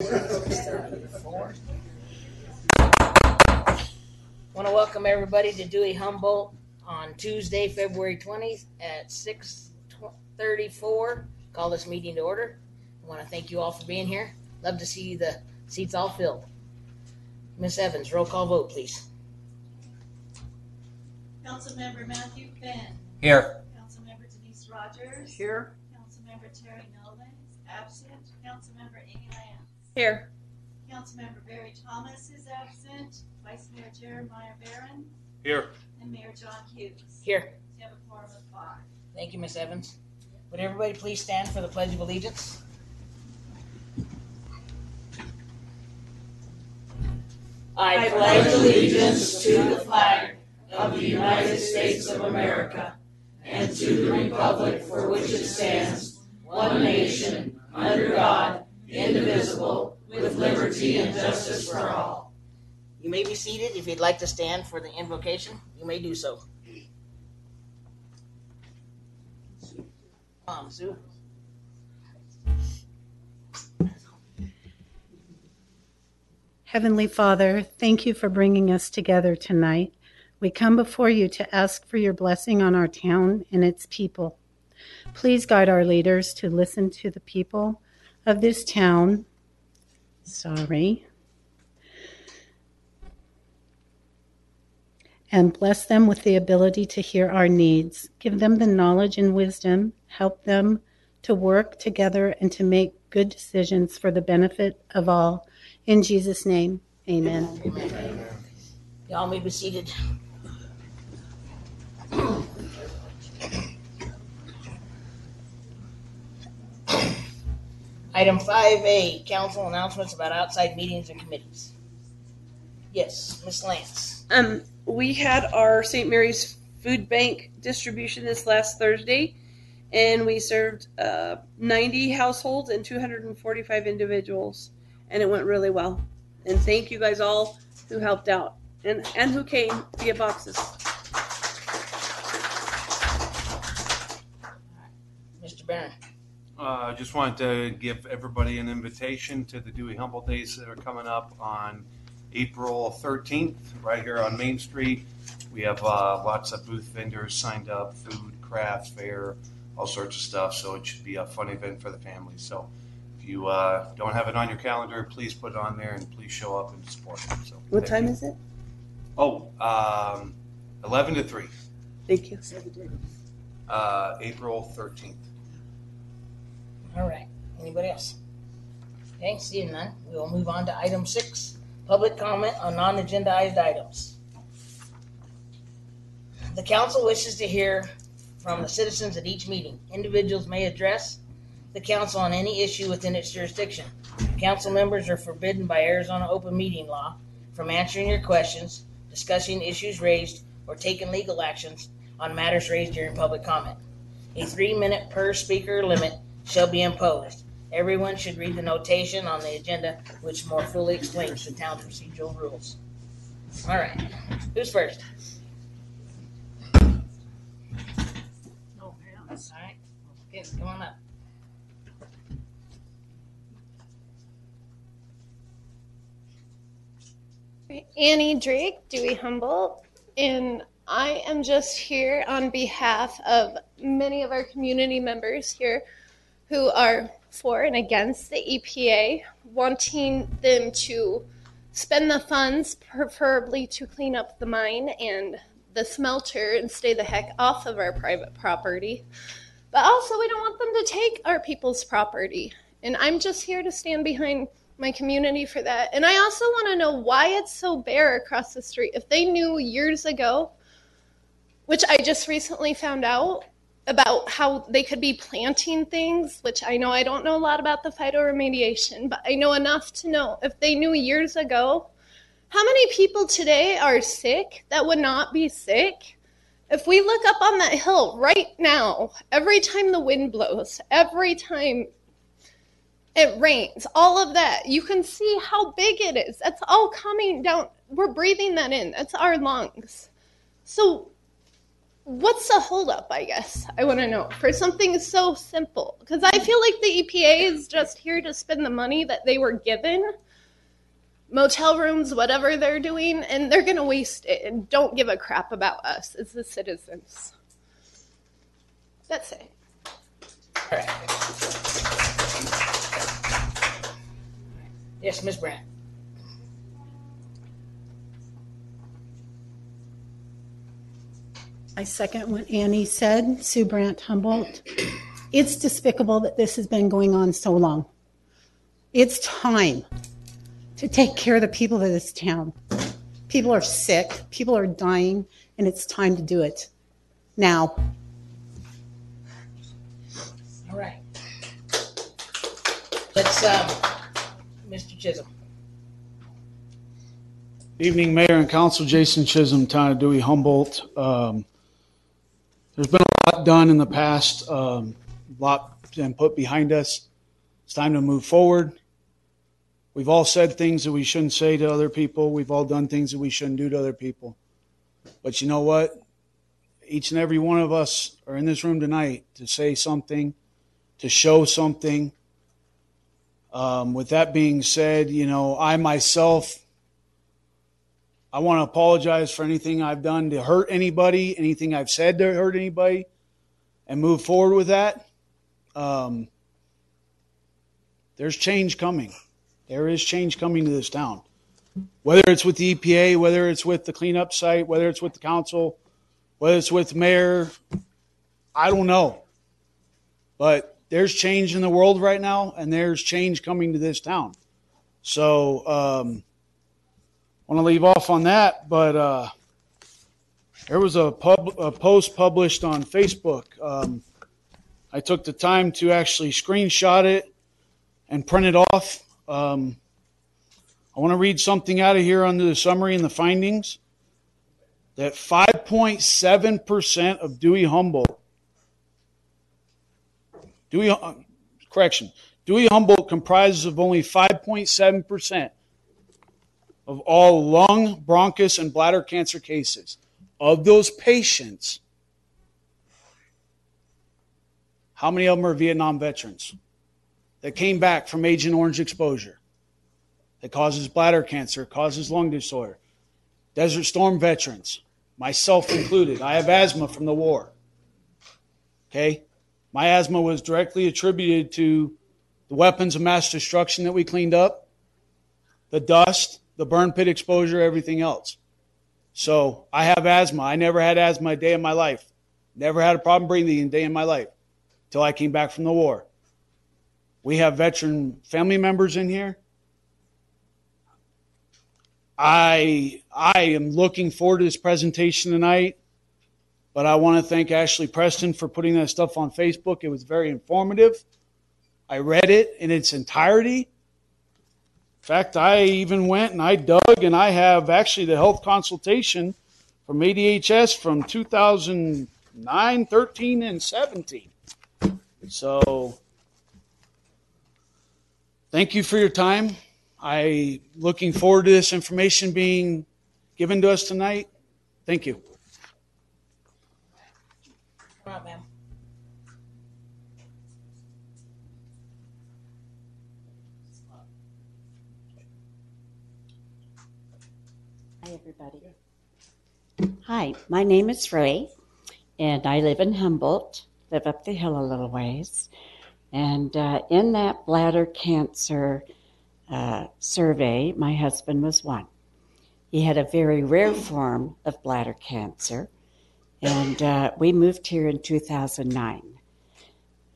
Want to welcome everybody to Dewey Humboldt on Tuesday, February 20th at 6:34. Call this meeting to order. I want to thank you all for being here. Love to see the seats all filled. Miss Evans, roll call vote, please. Councilmember Matthew Finn. Here. Councilmember Denise Rogers. Here. Councilmember Terry Nolan is absent. Councilmember Amy Lance. Here. Councilmember Barry Thomas is absent. Vice Mayor Jeremiah Barron Here. and Mayor John Hughes. Here. You have a quorum of five. Thank you, Miss Evans. Would everybody please stand for the Pledge of Allegiance? I pledge allegiance to the flag of the United States of America and to the republic for which it stands, one nation, under God, indivisible, with liberty and justice for all. You may be seated. If you'd like to stand for the invocation, you may do so. Come on, Sue. Heavenly Father, thank you for bringing us together tonight. We come before you to ask for your blessing on our town and its people. Please guide our leaders to listen to the people of this town. Sorry. And bless them with the ability to hear our needs. Give them the knowledge and wisdom. Help them to work together and to make good decisions for the benefit of all. In Jesus' name, amen. Y'all may be seated. Item five A, council announcements about outside meetings and committees. Yes, Miss Lance. Um, we had our St. Mary's Food Bank distribution this last Thursday, and we served uh, 90 households and 245 individuals, and it went really well. And thank you guys all who helped out and and who came via boxes. Mr. Barron. Uh, I just wanted to give everybody an invitation to the Dewey Humble Days that are coming up on April 13th, right here on Main Street. We have uh, lots of booth vendors signed up, food, crafts, fair, all sorts of stuff. So it should be a fun event for the family. So if you uh, don't have it on your calendar, please put it on there and please show up and support. So What time you. is it? Oh, um, 11 to 3, Thank you. uh, April 13th. All right. Anybody else? Okay, seeing none, we will move on to item six, public comment on non-agendized items. The council wishes to hear from the citizens at each meeting. Individuals may address the council on any issue within its jurisdiction. Council members are forbidden by Arizona open meeting law from answering your questions, discussing issues raised, or taking legal actions on matters raised during public comment. A three-minute per speaker limit shall be imposed. Everyone should read the notation on the agenda, which more fully explains the town's procedural rules. All right, who's first? Oh, All right, okay, come on up. Annie Drake, Dewey Humboldt, and I am just here on behalf of many of our community members here who are for and against the EPA, wanting them to spend the funds preferably to clean up the mine and the smelter and stay the heck off of our private property. But also, we don't want them to take our people's property. And I'm just here to stand behind my community for that. And I also want to know why it's so bare across the street. If they knew years ago, which I just recently found out about how they could be planting things, which I know I don't know a lot about the phytoremediation, but I know enough to know if they knew years ago, how many people today are sick that would not be sick? If we look up on that hill right now, every time the wind blows, every time it rains, all of that, you can see how big it is. That's all coming down. We're breathing that in. That's our lungs. So what's the holdup? I guess I want to know for something so simple because I feel like the EPA is just here to spend the money that they were given, motel rooms, whatever they're doing, and they're gonna waste it and don't give a crap about us as the citizens. That's it. All right. Yes, Miss Brandt. I second what Annie said, Sue Brandt Humboldt. It's despicable that this has been going on so long. It's time to take care of the people of this town. People are sick, people are dying, and it's time to do it now. All right. Let's, um, Mr. Chisholm. Evening, Mayor and Council. Jason Chisholm, Town of Dewey Humboldt. Um, there's been a lot done in the past, um, a lot been put behind us. It's time to move forward. We've all said things that we shouldn't say to other people. We've all done things that we shouldn't do to other people. But you know what? Each and every one of us are in this room tonight to say something, to show something. Um, with that being said, you know, I myself I want to apologize for anything I've done to hurt anybody, anything I've said to hurt anybody, and move forward with that. Um, there's change coming. There is change coming to this town. Whether it's with the EPA, whether it's with the cleanup site, whether it's with the council, whether it's with mayor, I don't know. But there's change in the world right now, and there's change coming to this town. So, um, want to leave off on that, but uh, there was a, pub, a post published on Facebook. Um, I took the time to actually screenshot it and print it off. Um, I want to read something out of here under the summary and the findings that 5.7% of Dewey Humboldt, Dewey, uh, correction, Dewey Humboldt comprises of only 5.7% of all lung, bronchus, and bladder cancer cases. Of those patients, how many of them are Vietnam veterans that came back from Agent Orange exposure that causes bladder cancer, causes lung disorder? Desert Storm veterans, myself included. I have asthma from the war. Okay? My asthma was directly attributed to the weapons of mass destruction that we cleaned up, the dust, the burn pit exposure, everything else. So I have asthma. I never had asthma a day in my life. Never had a problem breathing a day in my life until I came back from the war. We have veteran family members in here. I I am looking forward to this presentation tonight, but I want to thank Ashley Preston for putting that stuff on Facebook. It was very informative. I read it in its entirety fact, I even went and I dug and I have actually the health consultation from ADHS from 2009, 13, and 17. So thank you for your time. I looking forward to this information being given to us tonight. Thank you on, ma'am. Hi, everybody. Hi, my name is Ray, and I live in Humboldt, live up the hill a little ways. And uh, in that bladder cancer uh, survey, my husband was one. He had a very rare form of bladder cancer, and uh, we moved here in 2009.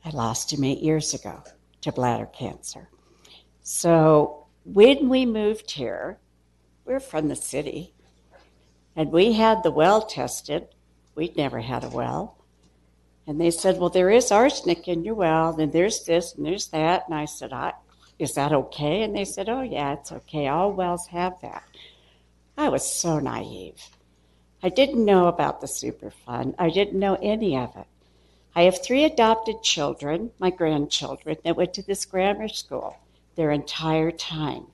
I lost him eight years ago to bladder cancer. So when we moved here, we're from the city. And we had the well tested. We'd never had a well. And they said, Well, there is arsenic in your well, and there's this and there's that. And I said, I, Is that okay? And they said, Oh, yeah, it's okay. All wells have that. I was so naive. I didn't know about the Superfund, I didn't know any of it. I have three adopted children, my grandchildren, that went to this grammar school their entire time.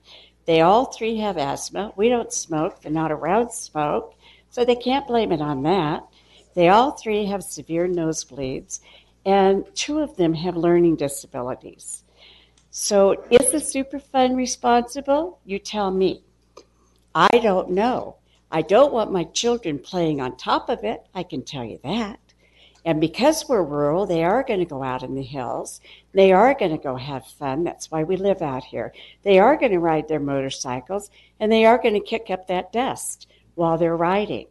They all three have asthma. We don't smoke. They're not around smoke. So they can't blame it on that. They all three have severe nosebleeds, and two of them have learning disabilities. So, is the Superfund responsible? You tell me. I don't know. I don't want my children playing on top of it, I can tell you that. And because we're rural, they are going to go out in the hills. They are going to go have fun. That's why we live out here. They are going to ride their motorcycles and they are going to kick up that dust while they're riding.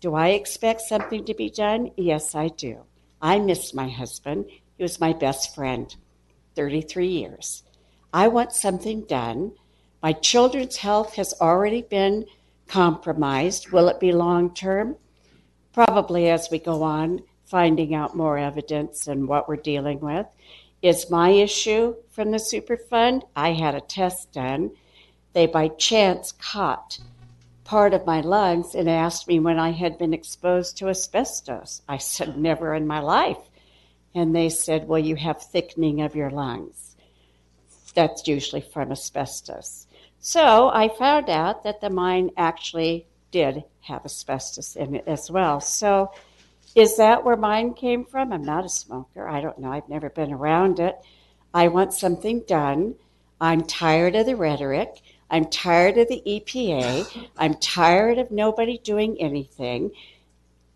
Do I expect something to be done? Yes, I do. I miss my husband. He was my best friend, 33 years. I want something done. My children's health has already been compromised. Will it be long term? Probably as we go on, finding out more evidence and what we're dealing with. Is my issue from the Superfund? I had a test done. They by chance caught part of my lungs and asked me when I had been exposed to asbestos. I said, never in my life. And they said, well, you have thickening of your lungs. That's usually from asbestos. So I found out that the mine actually did have asbestos in it as well. So is that where mine came from? I'm not a smoker. I don't know. I've never been around it. I want something done. I'm tired of the rhetoric. I'm tired of the EPA. I'm tired of nobody doing anything.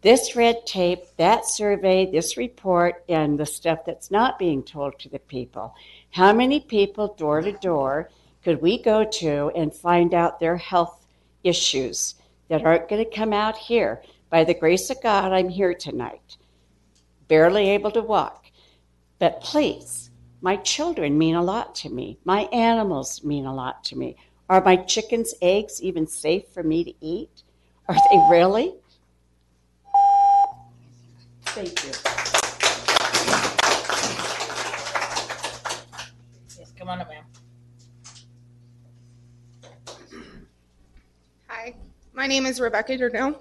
This red tape, that survey, this report, and the stuff that's not being told to the people. How many people, door to door, could we go to and find out their health issues that aren't going to come out here? By the grace of God, I'm here tonight, barely able to walk. But please, my children mean a lot to me. My animals mean a lot to me. Are my chickens' eggs even safe for me to eat? Are they really? Thank you. Yes, come on up, ma'am. Hi, my name is Rebecca Durno,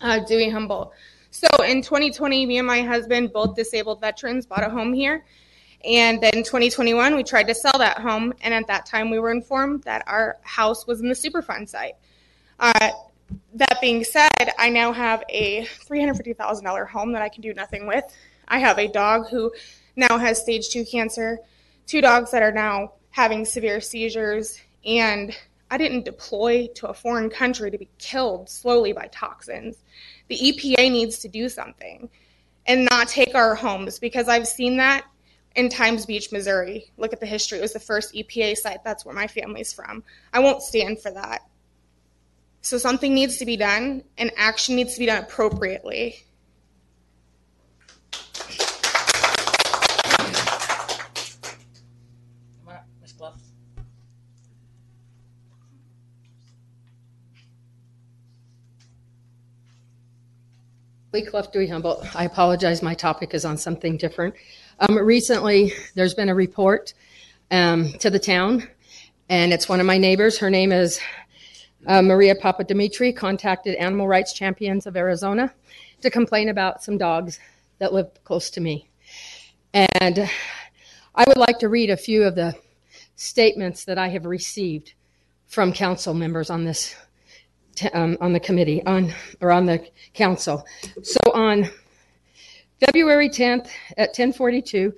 uh, Dewey Humboldt. So in 2020, me and my husband, both disabled veterans, bought a home here. And then 2021, we tried to sell that home. And at that time, we were informed that our house was in the Superfund site. Uh, that being said, I now have a $350,000 home that I can do nothing with. I have a dog who now has stage two cancer, two dogs that are now having severe seizures, and I didn't deploy to a foreign country to be killed slowly by toxins. The EPA needs to do something and not take our homes because I've seen that in Times Beach, Missouri. Look at the history. It was the first EPA site. That's where my family's from. I won't stand for that. So something needs to be done, and action needs to be done appropriately. Come on up, Ms. Clough. Lee Clough Humboldt. I apologize, my topic is on something different. Um, recently, there's been a report um, to the town, and it's one of my neighbors. Her name is uh, Maria Papadimitriou, contacted Animal Rights Champions of Arizona to complain about some dogs that live close to me. And I would like to read a few of the statements that I have received from council members on this um, on the committee on or on the council. So on February 10th at 10:42,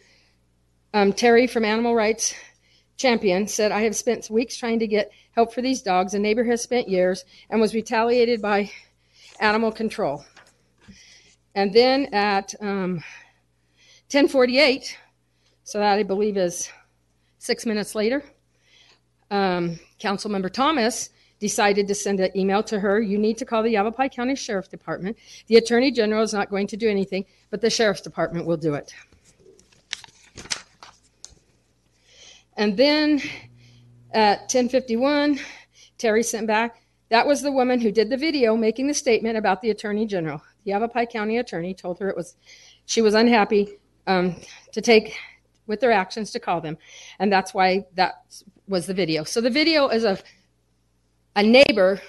um, Terry from Animal Rights Champion said, "I have spent weeks trying to get help for these dogs. A neighbor has spent years and was retaliated by animal control." And then at um, 10:48, so that I believe is six minutes later, um, Councilmember Thomas decided to send an email to her. You need to call the Yavapai County Sheriff Department. The Attorney General is not going to do anything, but the Sheriff's Department will do it. And then at 1051, Terry sent back, that was the woman who did the video making the statement about the Attorney General. The Yavapai County Attorney told her it was she was unhappy um, to take with their actions to call them. And that's why that was the video. So the video is of a neighbor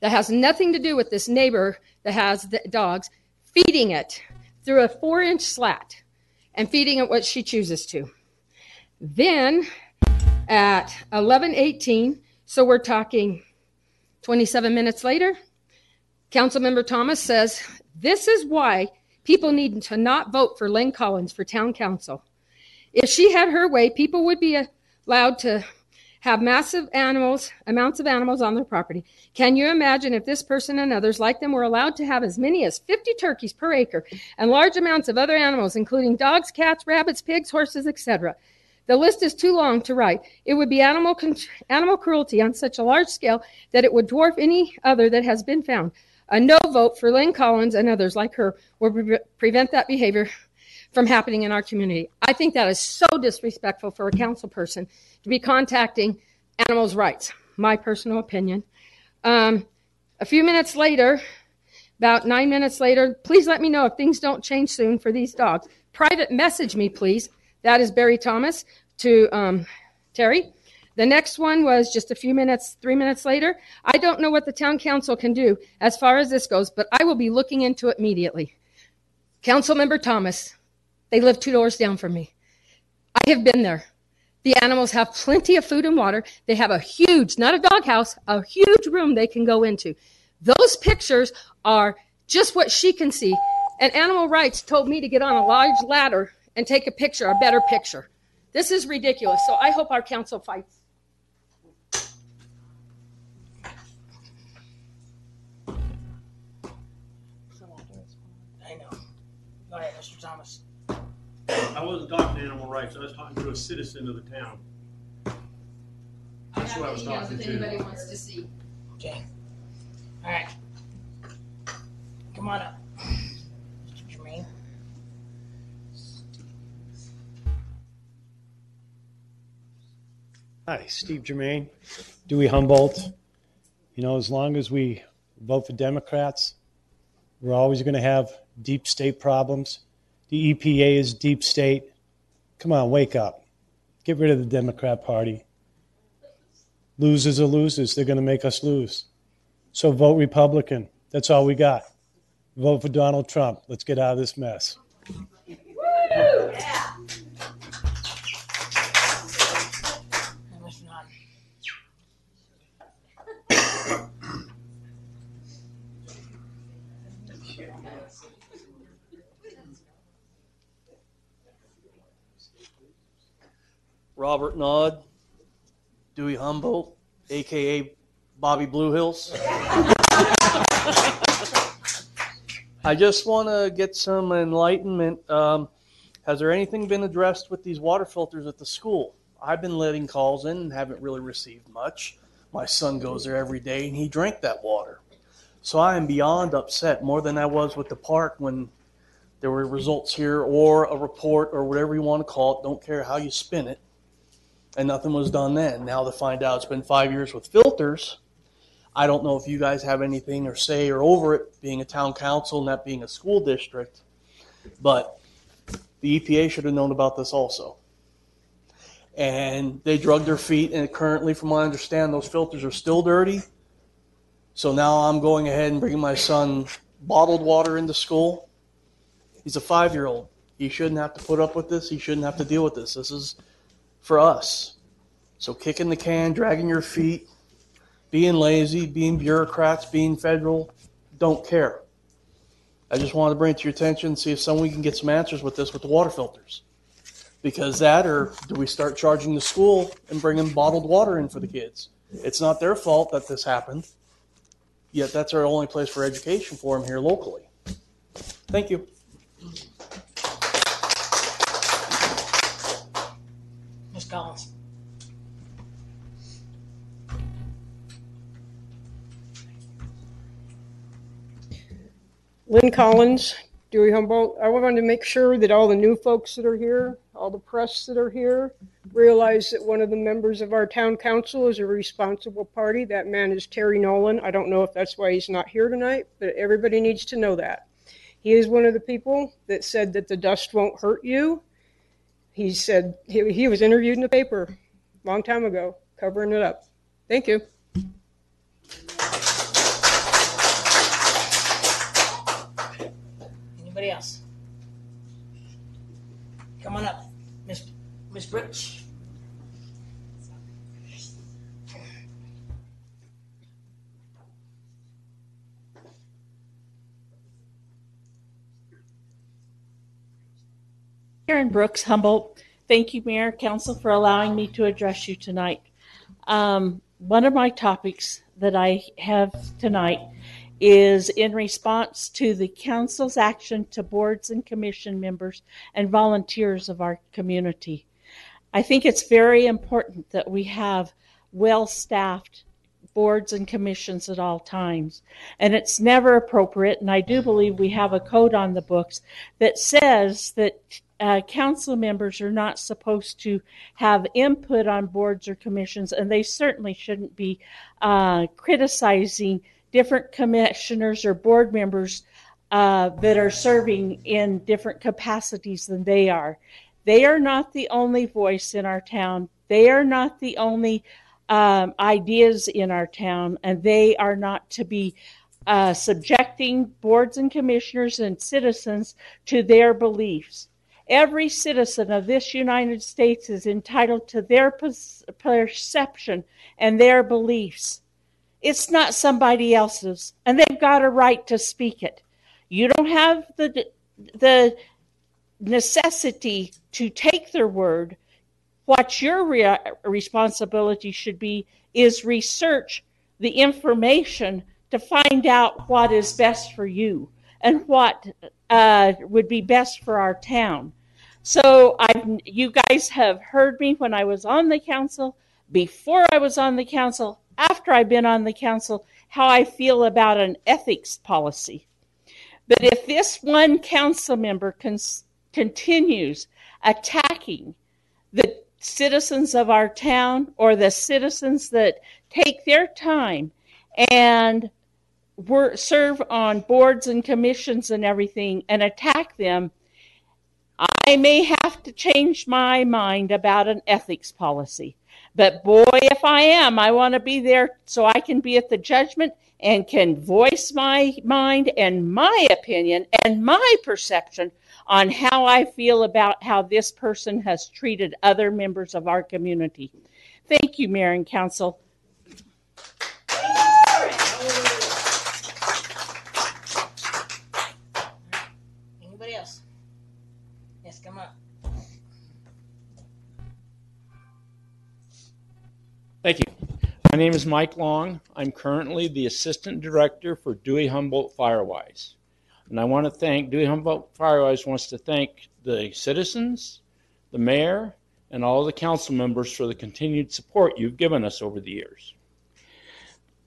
that has nothing to do with this neighbor that has the dogs feeding it through a four inch slat and feeding it what she chooses to. Then at 11:18, so we're talking 27 minutes later, Councilmember Thomas says This is why people need to not vote for Lynn Collins for town council. If she had her way, people would be allowed to have massive animals, amounts of animals on their property. Can you imagine if this person and others like them were allowed to have as many as 50 turkeys per acre and large amounts of other animals, including dogs, cats, rabbits, pigs, horses, etc.? The list is too long to write. It would be animal, con- animal cruelty on such a large scale that it would dwarf any other that has been found. A no vote for Lynn Collins and others like her will pre- prevent that behavior from happening in our community. I think that is so disrespectful for a council person to be contacting animals' rights. My personal opinion. Um, a few minutes later, about nine minutes later, please let me know if things don't change soon for these dogs. Private message me, please. That is Barry Thomas to um, Terry. The next one was just a few minutes, three minutes later. I don't know what the town council can do as far as this goes, but I will be looking into it immediately. Councilmember Thomas, they live two doors down from me. I have been there. The animals have plenty of food and water. They have a huge, not a doghouse, a huge room they can go into. Those pictures are just what she can see. And Animal Rights told me to get on a large ladder and take a picture, a better picture. This is ridiculous. So I hope our council fights. I know. Go ahead, Mr. Thomas. I wasn't talking to animal rights, I was talking to a citizen of the town. That's what I was talking If anybody to. wants to see. Okay. All right. Come on up. Mr. Jermaine. Hi, Steve Germain, Dewey Humboldt. You know, as long as we vote for Democrats, we're always going to have deep state problems. The EPA is deep state. Come on, wake up. Get rid of the Democrat Party. Losers are losers. They're going to make us lose. So vote Republican. That's all we got. Vote for Donald Trump. Let's get out of this mess. And Robert Nod, Dewey Humboldt, aka Bobby Blue Hills. I just want to get some enlightenment. Um, has there anything been addressed with these water filters at the school? I've been letting calls in and haven't really received much. My son goes there every day and he drank that water. So I am beyond upset, more than I was with the park when there were results here or a report or whatever you want to call it. Don't care how you spin it and nothing was done then. Now to find out it's been five years with filters, I don't know if you guys have anything or say or over it being a town council and that being a school district, but the EPA should have known about this also. And they drug their feet, and currently, from what I understand, those filters are still dirty. So now I'm going ahead and bringing my son bottled water into school. He's a five year old. He shouldn't have to put up with this. He shouldn't have to deal with this. This is for us. So kicking the can, dragging your feet, being lazy, being bureaucrats, being federal, don't care. I just wanted to bring it to your attention, and see if someone can get some answers with this with the water filters. Because that, or do we start charging the school and bringing bottled water in for the kids? It's not their fault that this happened. Yet that's our only place for education for them here locally. Thank you. Collins. Lynn Collins, Dewey Humboldt. I wanted to make sure that all the new folks that are here, all the press that are here, realize that one of the members of our town council is a responsible party. That man is Terry Nolan. I don't know if that's why he's not here tonight, but everybody needs to know that. He is one of the people that said that the dust won't hurt you. He said he, he was interviewed in the paper a long time ago, covering it up. Thank you. Anybody else? Come on up. Miss Miss Brooks. Karen Brooks, Humboldt. Thank you, Mayor, Council, for allowing me to address you tonight. Um, one of my topics that I have tonight is in response to the council's action to boards and commission members and volunteers of our community. I think it's very important that we have well staffed boards and commissions at all times. And it's never appropriate, and I do believe we have a code on the books that says that uh, council members are not supposed to have input on boards or commissions, and they certainly shouldn't be uh, criticizing different commissioners or board members uh, that are serving in different capacities than they are. They are not the only voice in our town. They are not the only um, ideas in our town, and they are not to be uh, subjecting boards and commissioners and citizens to their beliefs. Every citizen of this United States is entitled to their perception and their beliefs. It's not somebody else's, and they've got a right to speak it. You don't have the the necessity to take their word. What your re- responsibility should be is research the information to find out what is best for you and what uh, would be best for our town. So I, you guys have heard me when I was on the council, before I was on the council, after I've been on the council, how I feel about an ethics policy. But if this one council member continues attacking the citizens of our town or the citizens that take their time and work, serve on boards and commissions and everything and attack them, I may have to change my mind about an ethics policy. But boy, if I am, I want to be there so I can be at the judgment and can voice my mind and my opinion and my perception on how I feel about how this person has treated other members of our community. Thank you, Mayor and Council. Anybody else? Yes, come up. Thank you. My name is Mike Long. I'm currently the Assistant Director for Dewey Humboldt Firewise. And I want to thank, Dewey Humboldt Firewise wants to thank the citizens, the mayor, and all the council members for the continued support you've given us over the years.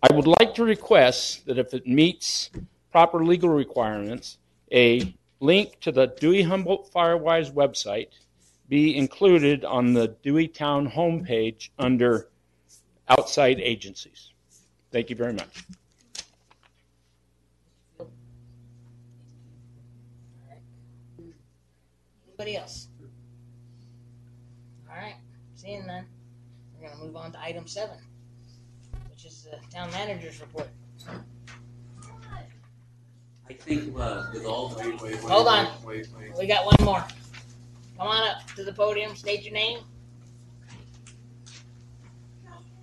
I would like to request that if it meets proper legal requirements, a link to the Dewey Humboldt Firewise website be included on the Dewey Town homepage under outside agencies. Thank you very much. Anybody else? All right, seeing none, we're gonna move on to item seven, which is the town manager's report. I think uh, with all the Wait, wait, wait. Hold on. Wait, wait. We got one more. Come on up to the podium, state your name.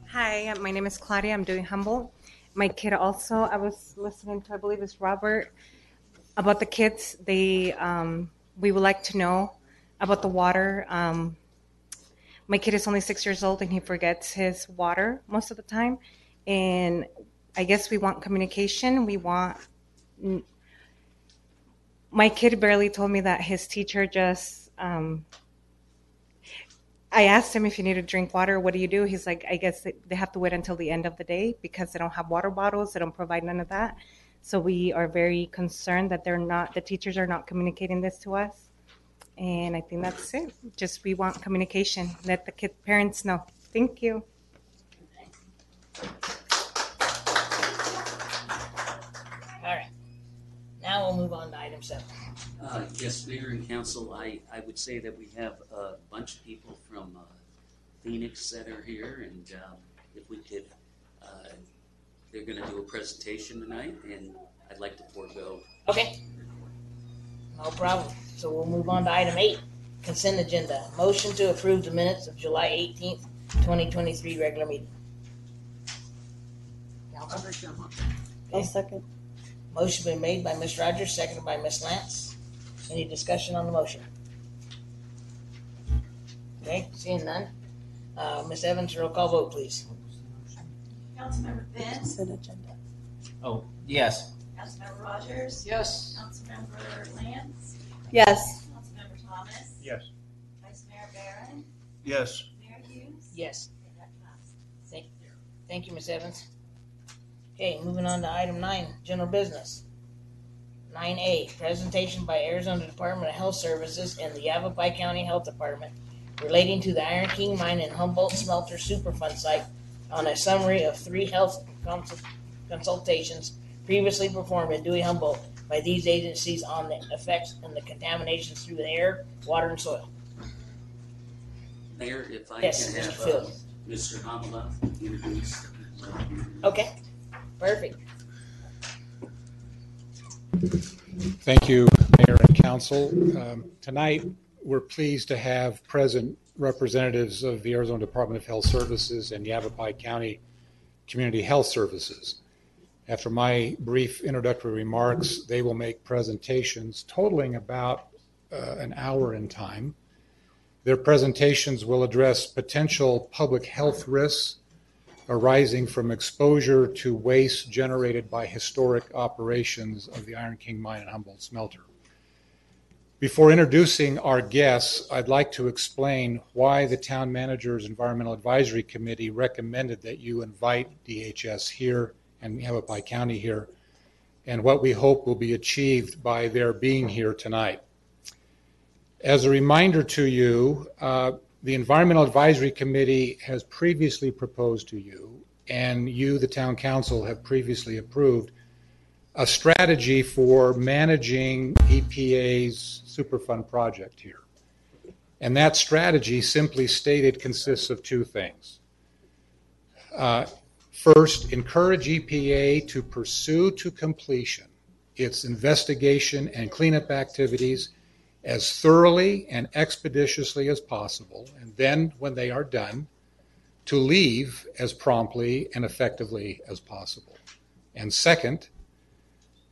Hi, my name is Claudia. I'm Dewey Humboldt. My kid also, I was listening to, I believe it's Robert, about the kids. They, um, we would like to know about the water. Um, my kid is only six years old and he forgets his water most of the time. And I guess we want communication. We want. My kid barely told me that his teacher just. Um, I asked him if you need to drink water, what do you do? He's like, I guess they they have to wait until the end of the day because they don't have water bottles. They don't provide none of that. So we are very concerned that they're not, the teachers are not communicating this to us. And I think that's it. Just we want communication. Let the kid parents know. Thank you. All right, now we'll move on to item seven. Uh, Yes, Mayor and Council, I, I would say that we have a bunch of people from uh, Phoenix that are here, and uh, if we could, uh, they're going to do a presentation tonight, and I'd like to forego. Okay. No problem. So we'll move on to item eight, consent agenda. Motion to approve the minutes of July eighteenth, twenty twenty-three regular meeting. Council? I'll second. Motion been made by Ms. Rogers, seconded by Ms. Lance. Any discussion on the motion? Okay, seeing none. Uh, Ms. Evans, roll call vote, please. Councilmember Finn. Consent agenda. Oh, yes. Councilmember Rogers. Yes. Councilmember Lance. Yes. Councilmember Thomas. Yes. Vice Mayor Barron. Yes. Mayor Hughes. Yes. And Dr. Thomas. Thank, thank you, Ms. Evans. Okay, moving on to item nine, general business. Nine A, presentation by Arizona Department of Health Services and the Yavapai County Health Department relating to the Iron King Mine and Humboldt Smelter Superfund site on a summary of three health consult- consultations previously performed in Dewey Humboldt by these agencies on the effects and the contaminations through the air, water, and soil. Mayor, if I Yes, can Mr. have uh, Field. Mr. Hamala introduce. Okay, perfect. Thank you, Mayor and Council. Um, Tonight, we're pleased to have present representatives of the Arizona Department of Health Services and Yavapai County Community Health Services. After my brief introductory remarks, they will make presentations totaling about uh, an hour in time. Their presentations will address potential public health risks arising from exposure to waste generated by historic operations of the Iron King Mine and Humboldt Smelter. Before introducing our guests, I'd like to explain why the Town Manager's Environmental Advisory Committee recommended that you invite DHS here and Yavapai County here, and what we hope will be achieved by their being here tonight. As a reminder to you, uh, the Environmental Advisory Committee has previously proposed to you, and you, the Town Council, have previously approved, a strategy for managing EPA's Superfund project here. And that strategy, simply stated, consists of two things. Uh, First, encourage EPA to pursue to completion its investigation and cleanup activities as thoroughly and expeditiously as possible, and then, when they are done, to leave as promptly and effectively as possible. And second,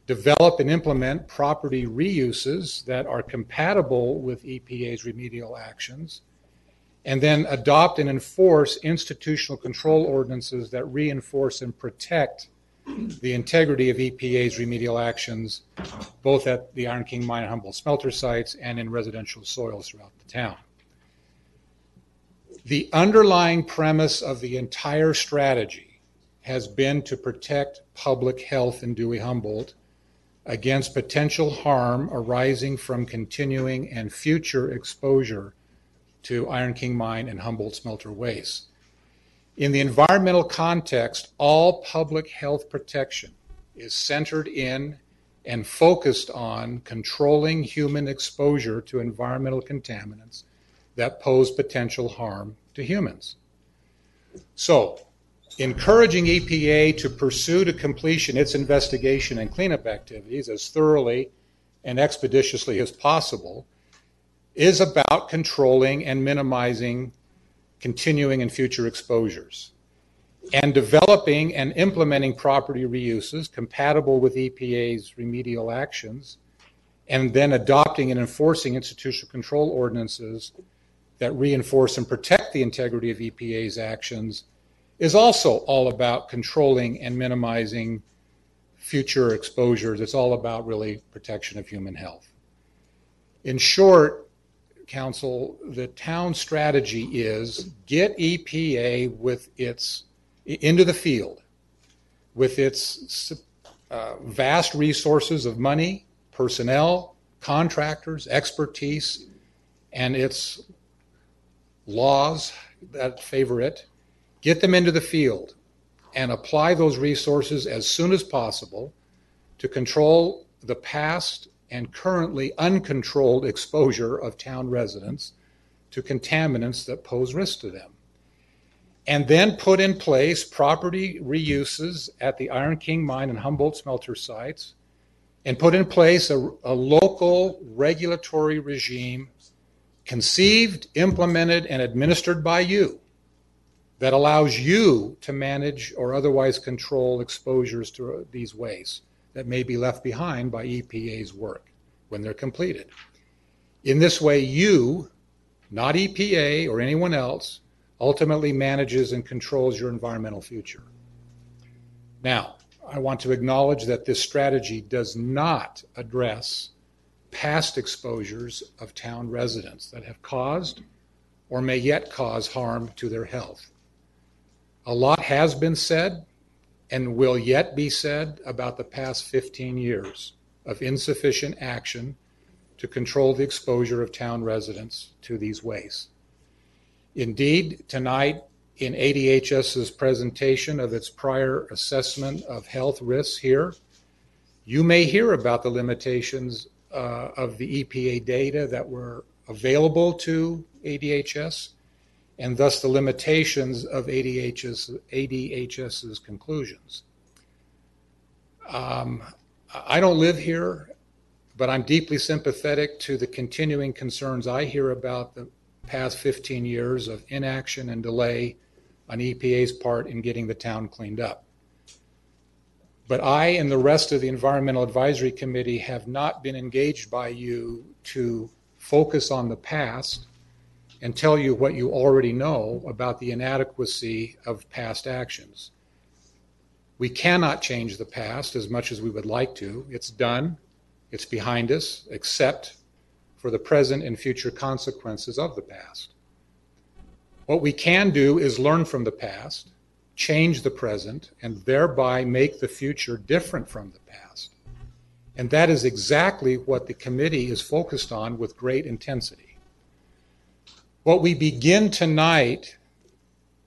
develop and implement property reuses that are compatible with EPA's remedial actions, and then adopt and enforce institutional control ordinances that reinforce and protect the integrity of EPA's remedial actions, both at the Iron King Mine and Humboldt smelter sites and in residential soils throughout the town. The underlying premise of the entire strategy has been to protect public health in Dewey Humboldt against potential harm arising from continuing and future exposure to Iron King Mine and Humboldt smelter waste. In the environmental context, all public health protection is centered in and focused on controlling human exposure to environmental contaminants that pose potential harm to humans. So, encouraging EPA to pursue to completion its investigation and cleanup activities as thoroughly and expeditiously as possible is about controlling and minimizing continuing and future exposures and developing and implementing property reuses compatible with EPA's remedial actions and then adopting and enforcing institutional control ordinances that reinforce and protect the integrity of EPA's actions is also all about controlling and minimizing future exposures. It's all about really protection of human health. In short, Council, the town strategy is get EPA with its into the field with its uh, vast resources of money, personnel, contractors, expertise, and its laws that favor it. Get them into the field and apply those resources as soon as possible to control the past and currently uncontrolled exposure of town residents to contaminants that pose risk to them. And then put in place property reuses at the Iron King Mine and Humboldt smelter sites, and put in place a, a local regulatory regime conceived, implemented, and administered by you that allows you to manage or otherwise control exposures to these wastes that may be left behind by EPA's work when they're completed. In this way, you not EPA or anyone else, ultimately manages and controls your environmental future. Now, I want to acknowledge that this strategy does not address past exposures of town residents that have caused or may yet cause harm to their health. A lot has been said and will yet be said about the past 15 years of insufficient action to control the exposure of town residents to these wastes. Indeed, tonight in ADHS's presentation of its prior assessment of health risks here, you may hear about the limitations uh, of the EPA data that were available to ADHS and thus the limitations of ADHS, ADHS's conclusions. Um, I don't live here, but I'm deeply sympathetic to the continuing concerns I hear about the past 15 years of inaction and delay on EPA's part in getting the town cleaned up. But I and the rest of the Environmental Advisory Committee have not been engaged by you to focus on the past and tell you what you already know about the inadequacy of past actions. We cannot change the past as much as we would like to. It's done, it's behind us, except for the present and future consequences of the past. What we can do is learn from the past, change the present, and thereby make the future different from the past. And that is exactly what the committee is focused on with great intensity. What we begin tonight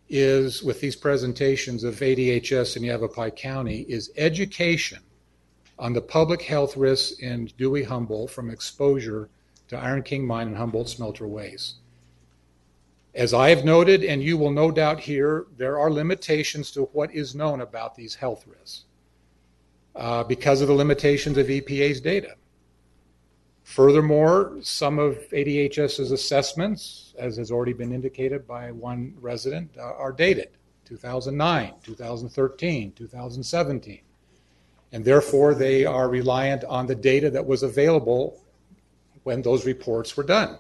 is with these presentations of ADHS in Yavapai County is education on the public health risks in Dewey Humboldt from exposure to Iron King Mine and Humboldt Smelter waste. As I have noted, and you will no doubt hear, there are limitations to what is known about these health risks uh, because of the limitations of EPA's data. Furthermore, some of ADHS's assessments, as has already been indicated by one resident, uh, are dated 2009, 2013, 2017. And therefore, they are reliant on the data that was available when those reports were done.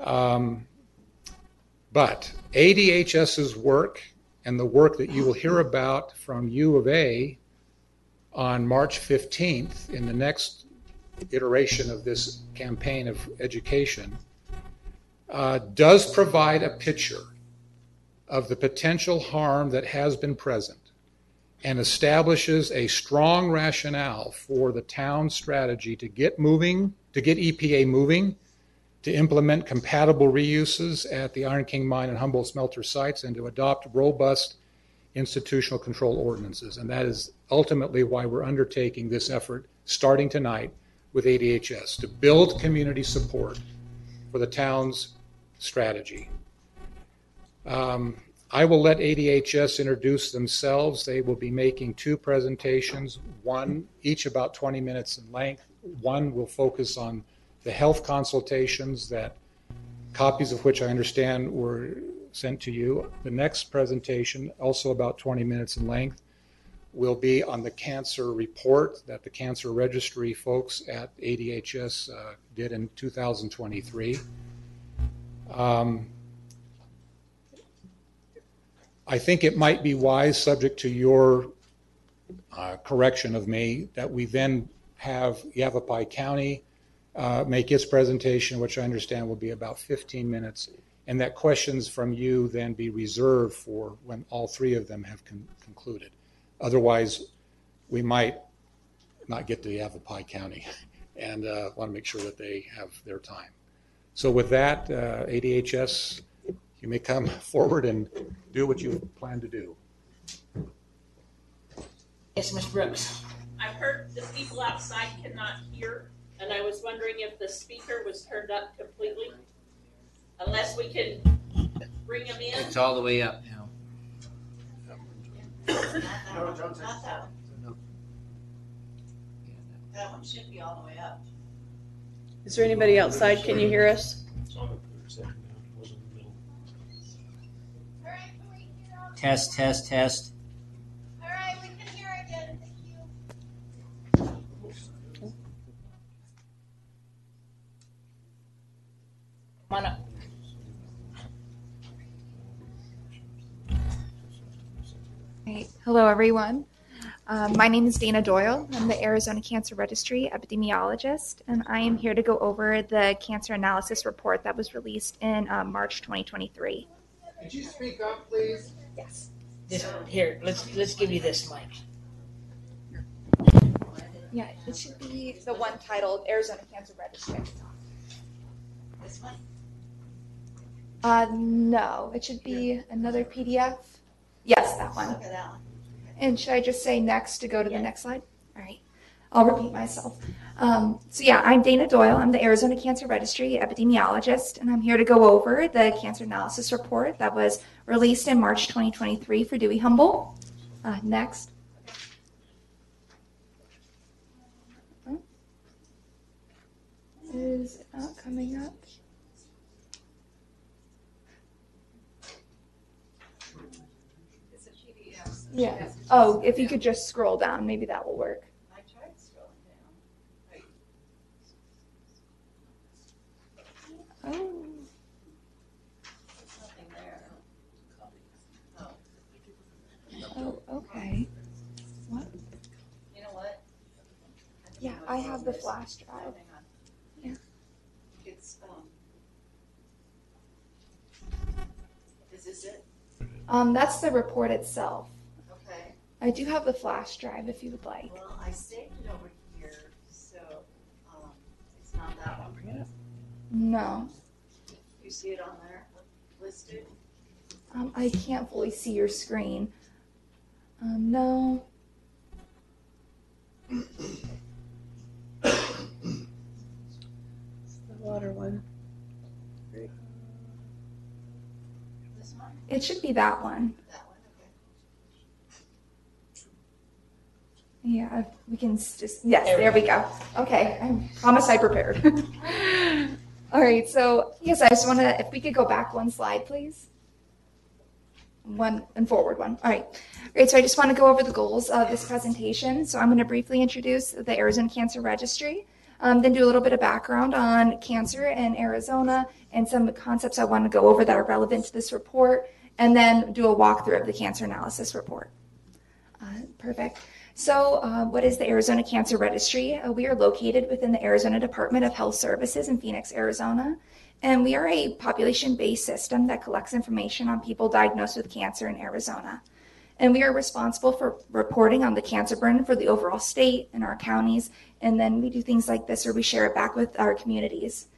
Um, but ADHS's work and the work that you will hear about from U of A on March 15th in the next iteration of this campaign of education uh, does provide a picture of the potential harm that has been present and establishes a strong rationale for the town strategy to get moving, to get EPA moving, to implement compatible reuses at the Iron King Mine and Humboldt Smelter sites, and to adopt robust institutional control ordinances. And that is ultimately why we're undertaking this effort starting tonight with ADHS to build community support for the town's strategy. Um, I will let ADHS introduce themselves. They will be making two presentations, one each about 20 minutes in length. One will focus on the health consultations that copies of which I understand were sent to you. The next presentation, also about 20 minutes in length, will be on the cancer report that the cancer registry folks at ADHS uh, did in 2023. Um, I think it might be wise, subject to your uh, correction of me, that we then have Yavapai County uh, make its presentation, which I understand will be about 15 minutes, and that questions from you then be reserved for when all three of them have con- concluded. Otherwise, we might not get to Yavapai County and uh, want to make sure that they have their time. So with that, uh, ADHS, you may come forward and do what you plan to do. Yes, Ms. Brooks. I've heard the people outside cannot hear, and I was wondering if the speaker was turned up completely. Unless we can bring him in. It's all the way up now. Not that one. That one should be all the way up. Is there anybody outside? Can you hear us? Test, test, test. All right, we can hear again. Thank you. Come on up. Hello, everyone. Um, my name is Dana Doyle. I'm the Arizona Cancer Registry epidemiologist, and I am here to go over the cancer analysis report that was released in uh, March 2023. Could you speak up, please? Yes. This, here, let's let's give you this mic. Yeah, it should be the one titled Arizona Cancer Registry. This one? Uh, no, it should be another PDF. Yes, that one. Look that one. And should I just say next to go to the next slide? All right. I'll repeat myself. Um, so yeah, I'm Dana Doyle. I'm the Arizona Cancer Registry epidemiologist, and I'm here to go over the cancer analysis report that was released in March 2023 for Dewey Humboldt. Uh, next. Is it not coming up? It's a PDF. Yeah. Oh, if you could just scroll down, maybe that will work. I tried scrolling down. Oh. There's nothing there. Oh. Oh, okay. What? You know what? Yeah, I have the flash drive. Hang on. Yeah. It's, um. Is this it? Um, that's the report itself. Okay. I do have the flash drive if you would like. Well, I saved it over here, so, um, it's not that one. No, You see it on there listed? um, I can't fully see your screen. Um, no. it's The water one. This one? It should be that one. That one, okay. Yeah, if we can s- just, yes, there we go. Okay, I promise I prepared. All right, so yes, I just want to, if we could go back one slide, please. One and forward one. All right. Great. So I just want to go over the goals of this presentation. So I'm going to briefly introduce the Arizona Cancer Registry, um, then do a little bit of background on cancer in Arizona and some concepts I want to go over that are relevant to this report, and then do a walkthrough of the cancer analysis report. Uh, perfect. So, uh, what is the Arizona Cancer Registry? Uh, we are located within the Arizona Department of Health Services in Phoenix, Arizona. And we are a population based system that collects information on people diagnosed with cancer in Arizona. And we are responsible for reporting on the cancer burden for the overall state and our counties. And then we do things like this or we share it back with our communities.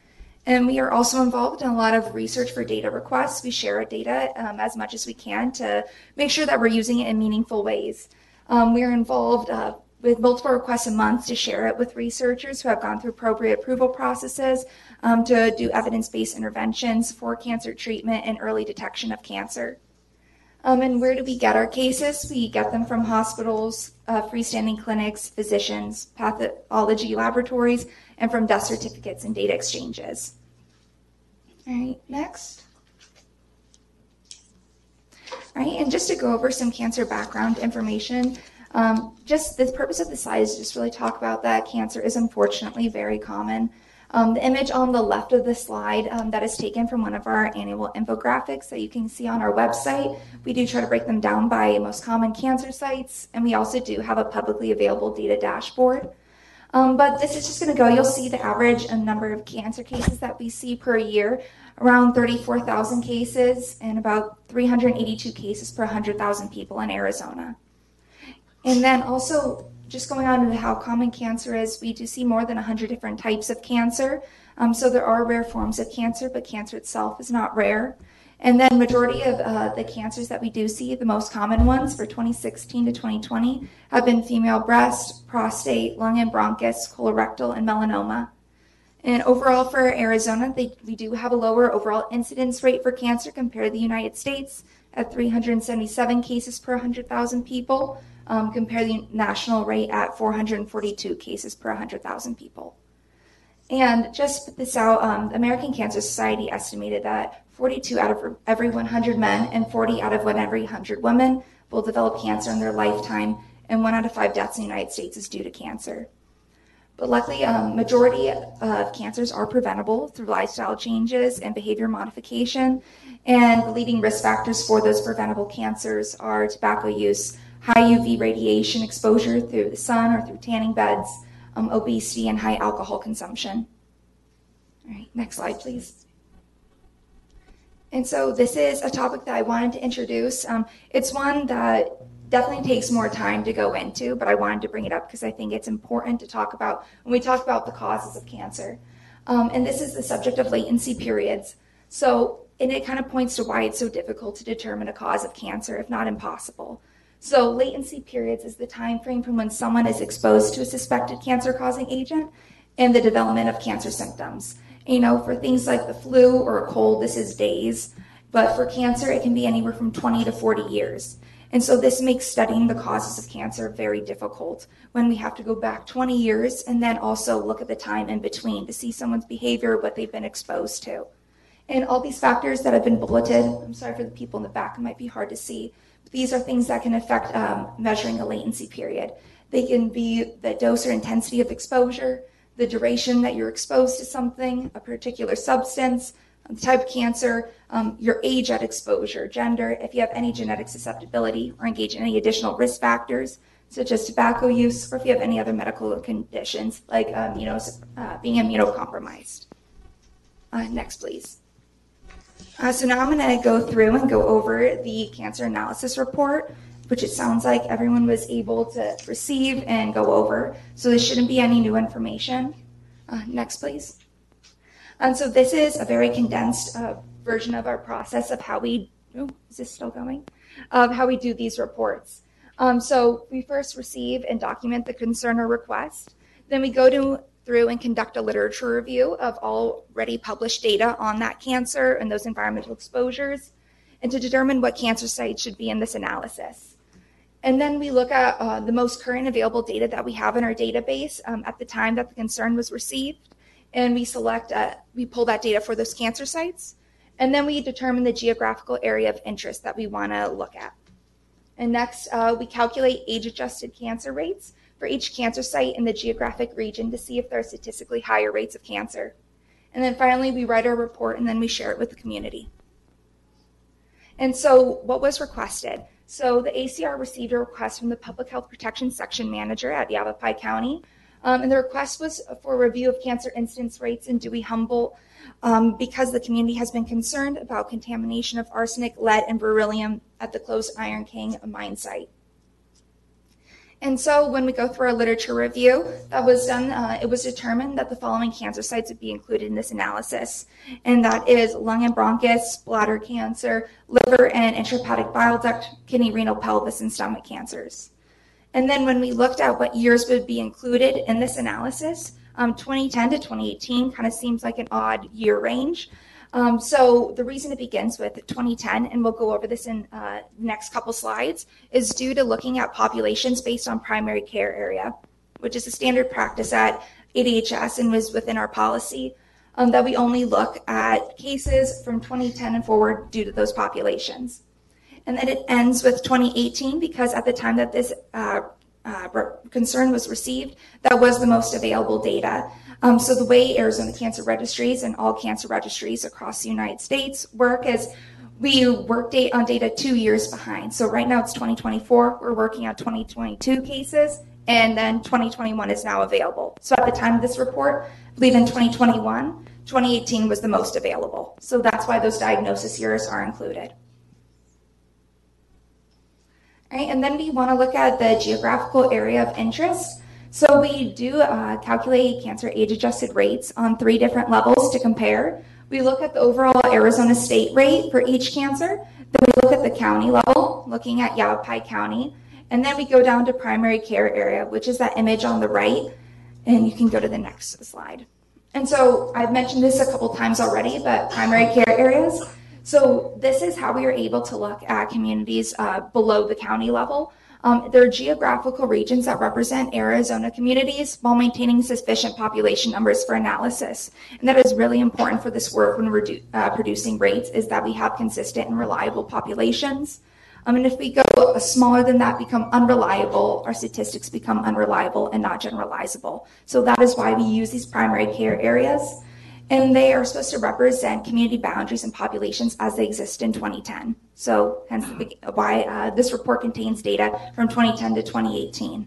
And we are also involved in a lot of research for data requests. We share our data um, as much as we can to make sure that we're using it in meaningful ways. Um, we are involved uh, with multiple requests a month to share it with researchers who have gone through appropriate approval processes um, to do evidence based interventions for cancer treatment and early detection of cancer. Um, and where do we get our cases? We get them from hospitals, uh, freestanding clinics, physicians, pathology laboratories, and from death certificates and data exchanges. All right, next. Right, and just to go over some cancer background information, um, just the purpose of the slide is just really talk about that cancer is unfortunately very common. Um, the image on the left of the slide um, that is taken from one of our annual infographics that you can see on our website. We do try to break them down by most common cancer sites, and we also do have a publicly available data dashboard. Um, but this is just going to go, you'll see the average uh, number of cancer cases that we see per year, around 34,000 cases and about 382 cases per 100,000 people in Arizona. And then also, just going on to how common cancer is, we do see more than 100 different types of cancer. Um, so there are rare forms of cancer, but cancer itself is not rare. And then majority of uh, the cancers that we do see, the most common ones for 2016 to 2020, have been female breast, prostate, lung and bronchus, colorectal, and melanoma. And overall for Arizona, they, we do have a lower overall incidence rate for cancer compared to the United States at 377 cases per 100,000 people, um, compared to the national rate at 442 cases per 100,000 people. And just put this out, um, the American Cancer Society estimated that 42 out of every 100 men and 40 out of one every 100 women will develop cancer in their lifetime, and one out of five deaths in the United States is due to cancer. But luckily, um, majority of cancers are preventable through lifestyle changes and behavior modification. And the leading risk factors for those preventable cancers are tobacco use, high UV radiation exposure through the sun or through tanning beds, um, obesity, and high alcohol consumption. All right, next slide, please. And so this is a topic that I wanted to introduce. Um, it's one that definitely takes more time to go into, but I wanted to bring it up because I think it's important to talk about when we talk about the causes of cancer. Um, and this is the subject of latency periods. So, and it kind of points to why it's so difficult to determine a cause of cancer, if not impossible. So, latency periods is the time frame from when someone is exposed to a suspected cancer-causing agent and the development of cancer symptoms. You know, for things like the flu or a cold, this is days, but for cancer, it can be anywhere from 20 to 40 years. And so this makes studying the causes of cancer very difficult when we have to go back 20 years and then also look at the time in between to see someone's behavior, what they've been exposed to. And all these factors that have been bulleted, I'm sorry for the people in the back, it might be hard to see, but these are things that can affect um, measuring a latency period. They can be the dose or intensity of exposure, the duration that you're exposed to something, a particular substance, the type of cancer, um, your age at exposure, gender, if you have any genetic susceptibility or engage in any additional risk factors, such as tobacco use, or if you have any other medical conditions like um, you know, uh, being immunocompromised. Uh, next, please. Uh, so now I'm going to go through and go over the cancer analysis report, which it sounds like everyone was able to receive and go over. So there shouldn't be any new information. Uh, next, please. And so this is a very condensed uh, version of our process of how we, oh, is this still going? Of how we do these reports. Um, so we first receive and document the concern or request. Then we go to, through and conduct a literature review of already published data on that cancer and those environmental exposures, and to determine what cancer sites should be in this analysis. And then we look at uh, the most current available data that we have in our database um, at the time that the concern was received and we select, uh, we pull that data for those cancer sites, and then we determine the geographical area of interest that we want to look at. And next, uh, we calculate age-adjusted cancer rates for each cancer site in the geographic region to see if there are statistically higher rates of cancer. And then finally, we write our report and then we share it with the community. And so, what was requested? So, the ACR received a request from the Public Health Protection Section Manager at Yavapai County um, and the request was for a review of cancer incidence rates in Dewey Humboldt um, because the community has been concerned about contamination of arsenic, lead, and beryllium at the closed Iron King mine site. And so when we go through our literature review that was done, uh, it was determined that the following cancer sites would be included in this analysis. And that is lung and bronchus, bladder cancer, liver and intrahepatic bile duct, kidney, renal, pelvis, and stomach cancers. And then when we looked at what years would be included in this analysis, um, 2010 to 2018 kind of seems like an odd year range. Um, so the reason it begins with 2010, and we'll go over this in uh, next couple slides, is due to looking at populations based on primary care area, which is a standard practice at ADHS and was within our policy, um, that we only look at cases from 2010 and forward due to those populations and then it ends with 2018 because at the time that this uh, uh, concern was received, that was the most available data. Um, so the way Arizona Cancer Registries and all cancer registries across the United States work is we work date on data two years behind. So right now it's 2024. We're working on 2022 cases, and then 2021 is now available. So at the time of this report, I believe in 2021, 2018 was the most available. So that's why those diagnosis years are included. Right? And then we want to look at the geographical area of interest. So we do uh, calculate cancer age-adjusted rates on three different levels to compare. We look at the overall Arizona state rate for each cancer. Then we look at the county level, looking at Yavapai County. And then we go down to primary care area, which is that image on the right. And you can go to the next slide. And so I've mentioned this a couple times already, but primary care areas so this is how we are able to look at communities uh, below the county level. Um, there are geographical regions that represent Arizona communities while maintaining sufficient population numbers for analysis. And that is really important for this work when we're uh, producing rates is that we have consistent and reliable populations. Um, and if we go smaller than that, become unreliable, our statistics become unreliable and not generalizable. So that is why we use these primary care areas. And they are supposed to represent community boundaries and populations as they exist in 2010. So, hence why uh, this report contains data from 2010 to 2018.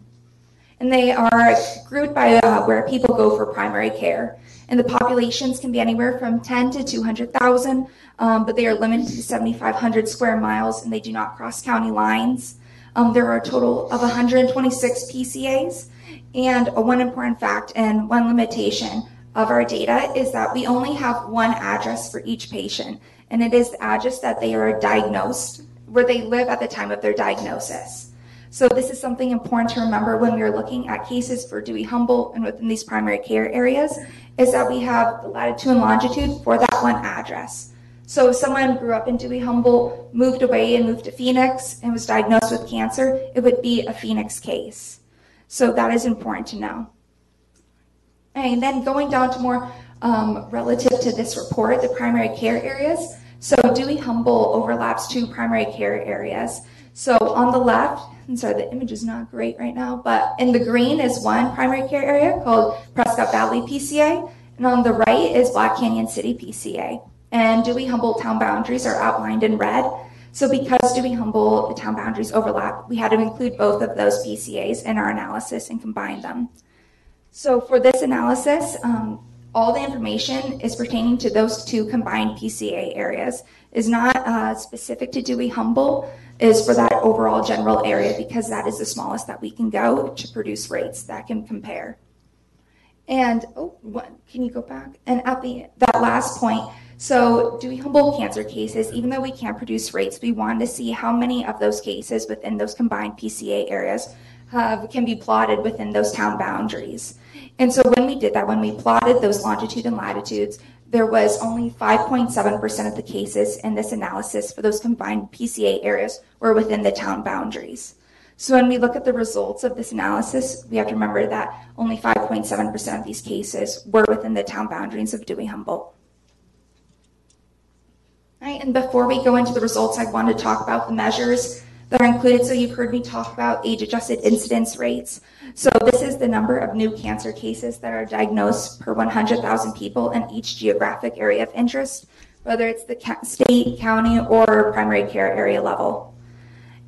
And they are grouped by uh, where people go for primary care. And the populations can be anywhere from 10 to 200,000, um, but they are limited to 7,500 square miles and they do not cross county lines. Um, there are a total of 126 PCAs. And uh, one important fact and one limitation of our data is that we only have one address for each patient, and it is the address that they are diagnosed, where they live at the time of their diagnosis. So this is something important to remember when we are looking at cases for Dewey Humboldt and within these primary care areas, is that we have the latitude and longitude for that one address. So if someone grew up in Dewey Humboldt, moved away and moved to Phoenix and was diagnosed with cancer, it would be a Phoenix case. So that is important to know. And then going down to more um, relative to this report, the primary care areas. So Dewey Humboldt overlaps two primary care areas. So on the left, I'm sorry, the image is not great right now, but in the green is one primary care area called Prescott Valley PCA, and on the right is Black Canyon City PCA. And Dewey Humboldt town boundaries are outlined in red. So because Dewey Humboldt the town boundaries overlap, we had to include both of those PCAs in our analysis and combine them. So for this analysis, um, all the information is pertaining to those two combined PCA areas. Is not uh, specific to Dewey Humboldt, is for that overall general area because that is the smallest that we can go to produce rates that can compare. And oh, what, can you go back? And at the that last point, so Dewey Humboldt cancer cases, even though we can't produce rates, we wanted to see how many of those cases within those combined PCA areas have can be plotted within those town boundaries. And so when we did that, when we plotted those longitude and latitudes, there was only 5.7% of the cases in this analysis for those combined PCA areas were within the town boundaries. So when we look at the results of this analysis, we have to remember that only 5.7% of these cases were within the town boundaries of Dewey Humboldt. Right, and before we go into the results, I want to talk about the measures that are included. So you've heard me talk about age-adjusted incidence rates. So this is the number of new cancer cases that are diagnosed per 100,000 people in each geographic area of interest, whether it's the state, county, or primary care area level.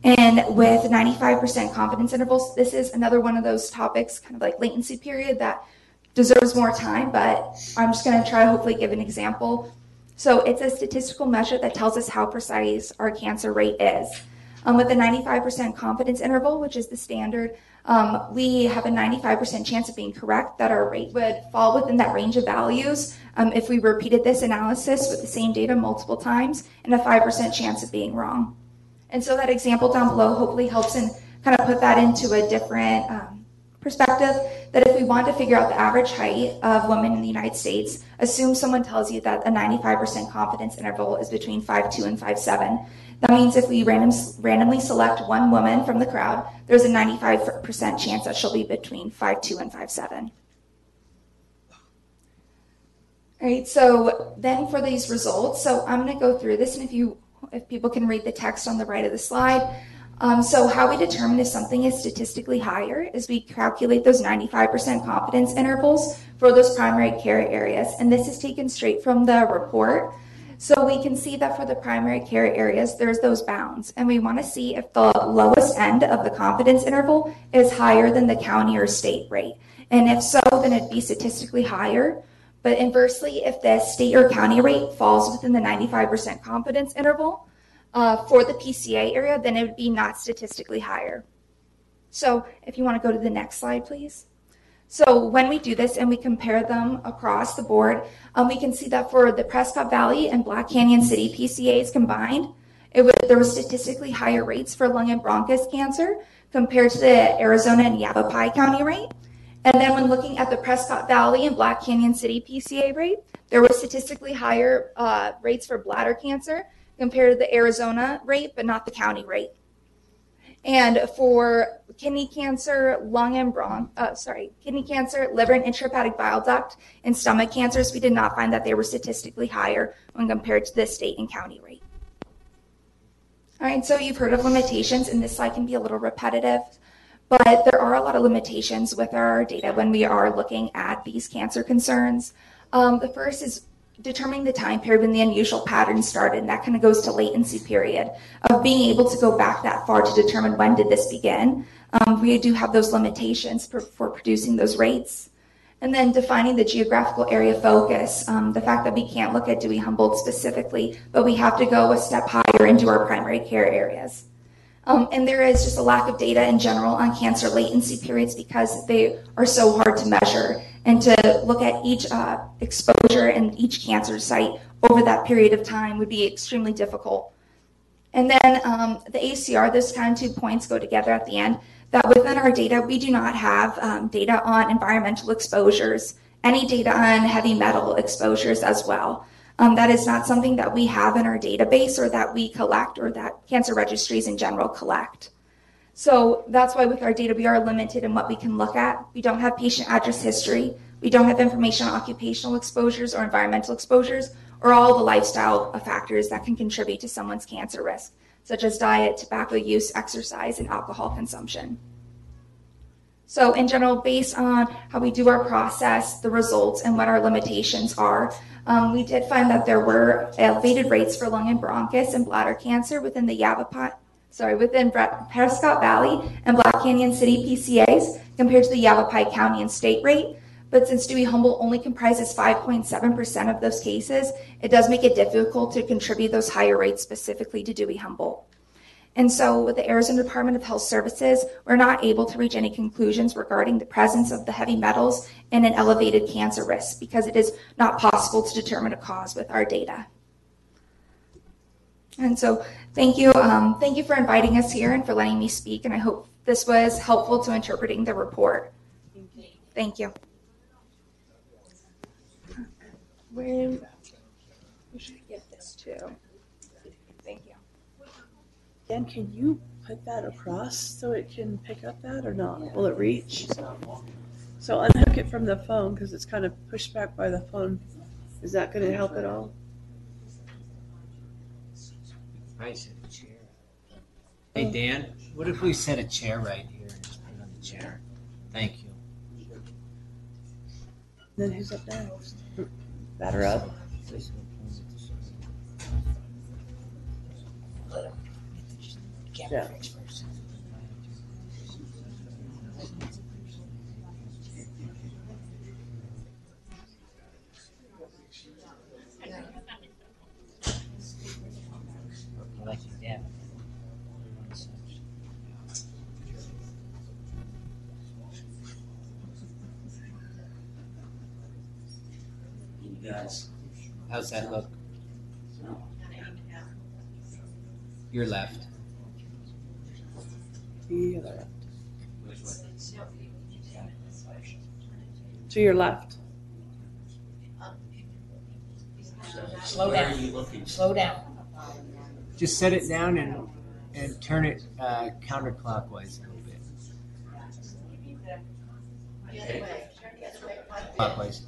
And with 95% confidence intervals, this is another one of those topics, kind of like latency period, that deserves more time, but I'm just going to try to hopefully give an example. So it's a statistical measure that tells us how precise our cancer rate is. Um, with a 95% confidence interval, which is the standard, um, we have a 95% chance of being correct that our rate would fall within that range of values um, if we repeated this analysis with the same data multiple times, and a 5% chance of being wrong. And so that example down below hopefully helps in kind of put that into a different um, perspective that if we want to figure out the average height of women in the United States, assume someone tells you that a 95% confidence interval is between 5'2 and 5'7. That means if we random, randomly select one woman from the crowd, there's a 95% chance that she'll be between 5'2 and 5'7. All right, so then for these results, so I'm going to go through this, and if you, if people can read the text on the right of the slide. Um, so how we determine if something is statistically higher is we calculate those 95% confidence intervals for those primary care areas, and this is taken straight from the report. So we can see that for the primary care areas, there's those bounds, and we want to see if the lowest end of the confidence interval is higher than the county or state rate. And if so, then it'd be statistically higher. But inversely, if the state or county rate falls within the 95% confidence interval uh, for the PCA area, then it would be not statistically higher. So if you want to go to the next slide, please. So when we do this and we compare them across the board, um, we can see that for the Prescott Valley and Black Canyon City PCAs combined, it was, there were statistically higher rates for lung and bronchus cancer compared to the Arizona and Yavapai County rate. And then when looking at the Prescott Valley and Black Canyon City PCA rate, there were statistically higher uh, rates for bladder cancer compared to the Arizona rate, but not the county rate. And for kidney cancer, lung and bronch, uh, sorry, kidney cancer, liver and intrahepatic bile duct, and stomach cancers, we did not find that they were statistically higher when compared to the state and county rate. All right, so you've heard of limitations, and this slide can be a little repetitive, but there are a lot of limitations with our data when we are looking at these cancer concerns. Um, the first is determining the time period when the unusual pattern started, and that kind of goes to latency period of being able to go back that far to determine when did this begin. Um, we do have those limitations for, for producing those rates. And then defining the geographical area focus, um, the fact that we can't look at Dewey Humboldt specifically, but we have to go a step higher into our primary care areas. Um, and there is just a lack of data in general on cancer latency periods because they are so hard to measure. And to look at each uh, exposure and each cancer site over that period of time would be extremely difficult. And then um, the ACR, kind of two points go together at the end that within our data, we do not have um, data on environmental exposures, any data on heavy metal exposures as well. Um, that is not something that we have in our database or that we collect or that cancer registries in general collect. So that's why with our data, we are limited in what we can look at. We don't have patient address history. We don't have information on occupational exposures or environmental exposures or all the lifestyle factors that can contribute to someone's cancer risk such as diet, tobacco use, exercise, and alcohol consumption. So, in general, based on how we do our process, the results, and what our limitations are, um, we did find that there were elevated rates for lung and bronchus and bladder cancer within the Yavapai, sorry, within Prescott Valley and Black Canyon City PCAs compared to the Yavapai County and state rate. But since Dewey Humboldt only comprises 5.7% of those cases, it does make it difficult to contribute those higher rates specifically to Dewey Humboldt. And so, with the Arizona Department of Health Services, we're not able to reach any conclusions regarding the presence of the heavy metals and an elevated cancer risk because it is not possible to determine a cause with our data. And so, thank you. Um, thank you for inviting us here and for letting me speak. And I hope this was helpful to interpreting the report. Thank you. Where we should get this too. Thank you. Dan, can you put that across so it can pick up that or not? Will it reach? So unhook it from the phone because it's kind of pushed back by the phone. Is that going to help at all? I set a chair. Hey, Dan, what if we set a chair right here and just put it on the chair? Thank you. Then who's up next? Batter up. Yeah. Like your dad. You guys, How's that look? Your left. The other left. To your left. Slow Where down. are you looking? Slow down. Just set it down and and turn it uh, counterclockwise a little bit. Clockwise.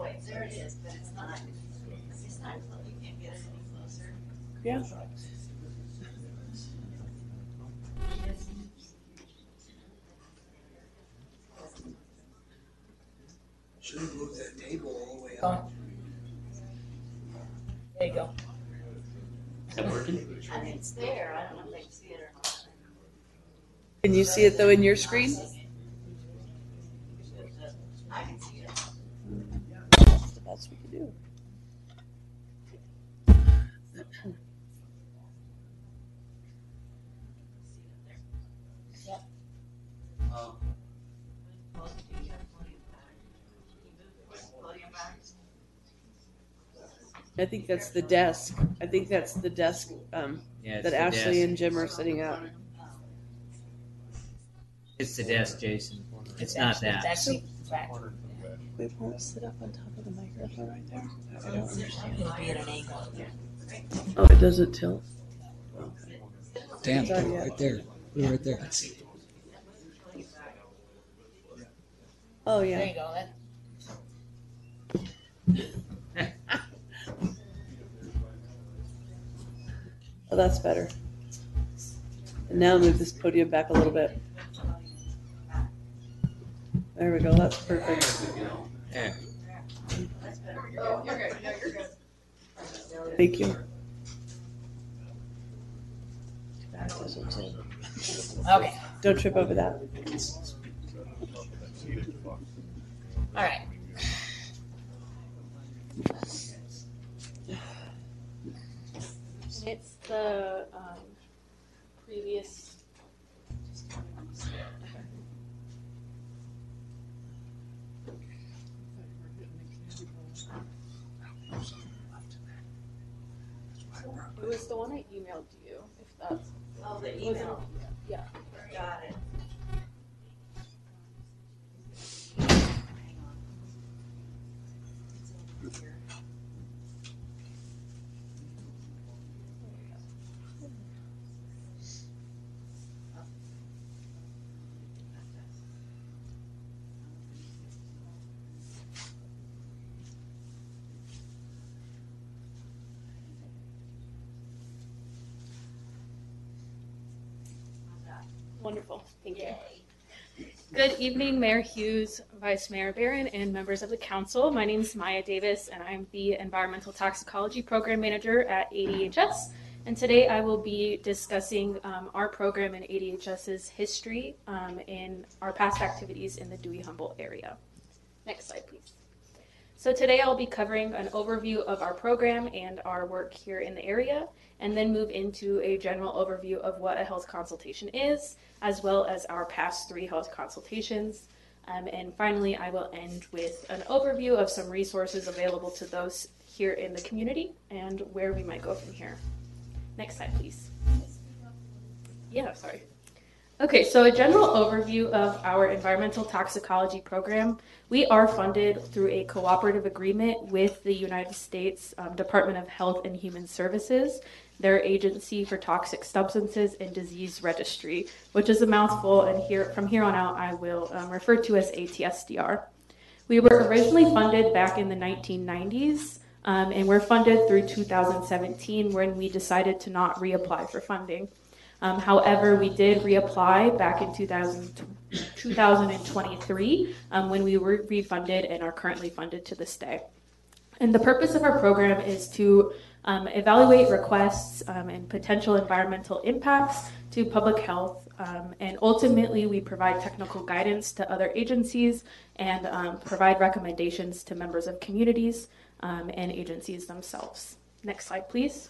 Oh, wait, there it is, but it's not, it's not, you can't get it any closer. Yeah. Should have moved that table all the way up. on. There you go. is that working? I think it's there, I don't know if they can see it or not. Can you see it though in your screen? I think that's the desk. I think that's the desk um, Yeah, it's that the Ashley desk. and Jim are sitting at. It's the desk, Jason. It's not It's that. actually back. Wait, won't sit up on top of the microphone right there? I don't understand. It'll be at an angle. Oh, it doesn't tilt. Dan, It's already put it up. right there. Put it right there. Oh yeah. There yeah. you go. That, Oh, that's better. And now move this podium back a little bit. There we go. That's perfect. Yeah. Oh, you're good. No, you're good. Thank you. Okay. Don't trip over that. All right. It's the um, previous. It was the one I emailed you. If that's. Oh, the wasn't- email. Yeah. Got it. Wonderful. Thank you. Good evening, Mayor Hughes, Vice Mayor Barron, and members of the council. My name is Maya Davis, and I'm the Environmental Toxicology Program Manager at ADHS. And today I will be discussing um, our program and ADHS's history um, in our past activities in the Dewey Humboldt area. Next slide, please. So today I'll be covering an overview of our program and our work here in the area, and then move into a general overview of what a health consultation is, as well as our past three health consultations. Um, and finally, I will end with an overview of some resources available to those here in the community and where we might go from here. Next slide, please. Yeah, sorry. Okay, so a general overview of our environmental toxicology program. We are funded through a cooperative agreement with the United States um, Department of Health and Human Services, their Agency for Toxic Substances and Disease Registry, which is a mouthful, and here from here on out I will um, refer to as ATSDR. We were originally funded back in the 1990s, um, and we're funded through 2017 when we decided to not reapply for funding. Um, however, we did reapply back in 2000, 2023 um, when we were refunded and are currently funded to this day. And the purpose of our program is to um, evaluate requests um, and potential environmental impacts to public health. Um, and ultimately, we provide technical guidance to other agencies and um, provide recommendations to members of communities and agencies themselves. Next slide, please.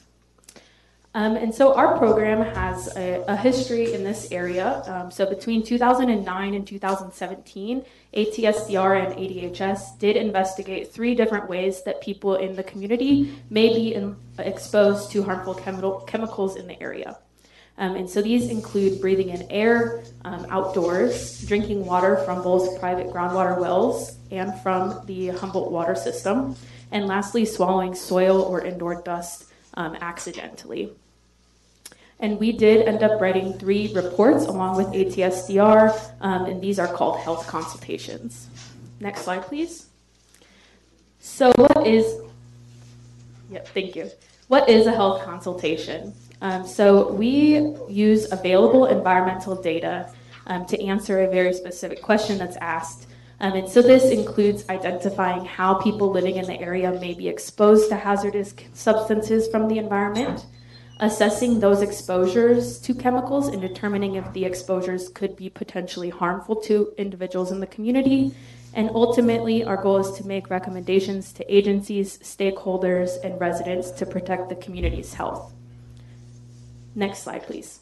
Um, and so our program has a, a history in this area. Um, so between 2009 and 2017, ATSDR and ADHS did investigate three different ways that people in the community may be in, exposed to harmful chemical, chemicals in the area. Um, and so these include breathing in air um, outdoors, drinking water from both private groundwater wells and from the Humboldt water system, and lastly, swallowing soil or indoor dust um, accidentally. And we did end up writing three reports along with ATSDR, um, and these are called health consultations. Next slide, please. So, what is, yep, thank you. What is a health consultation? Um, so, we use available environmental data um, to answer a very specific question that's asked. Um, and so this includes identifying how people living in the area may be exposed to hazardous substances from the environment, assessing those exposures to chemicals and determining if the exposures could be potentially harmful to individuals in the community. And ultimately, our goal is to make recommendations to agencies, stakeholders, and residents to protect the community's health. Next slide, please.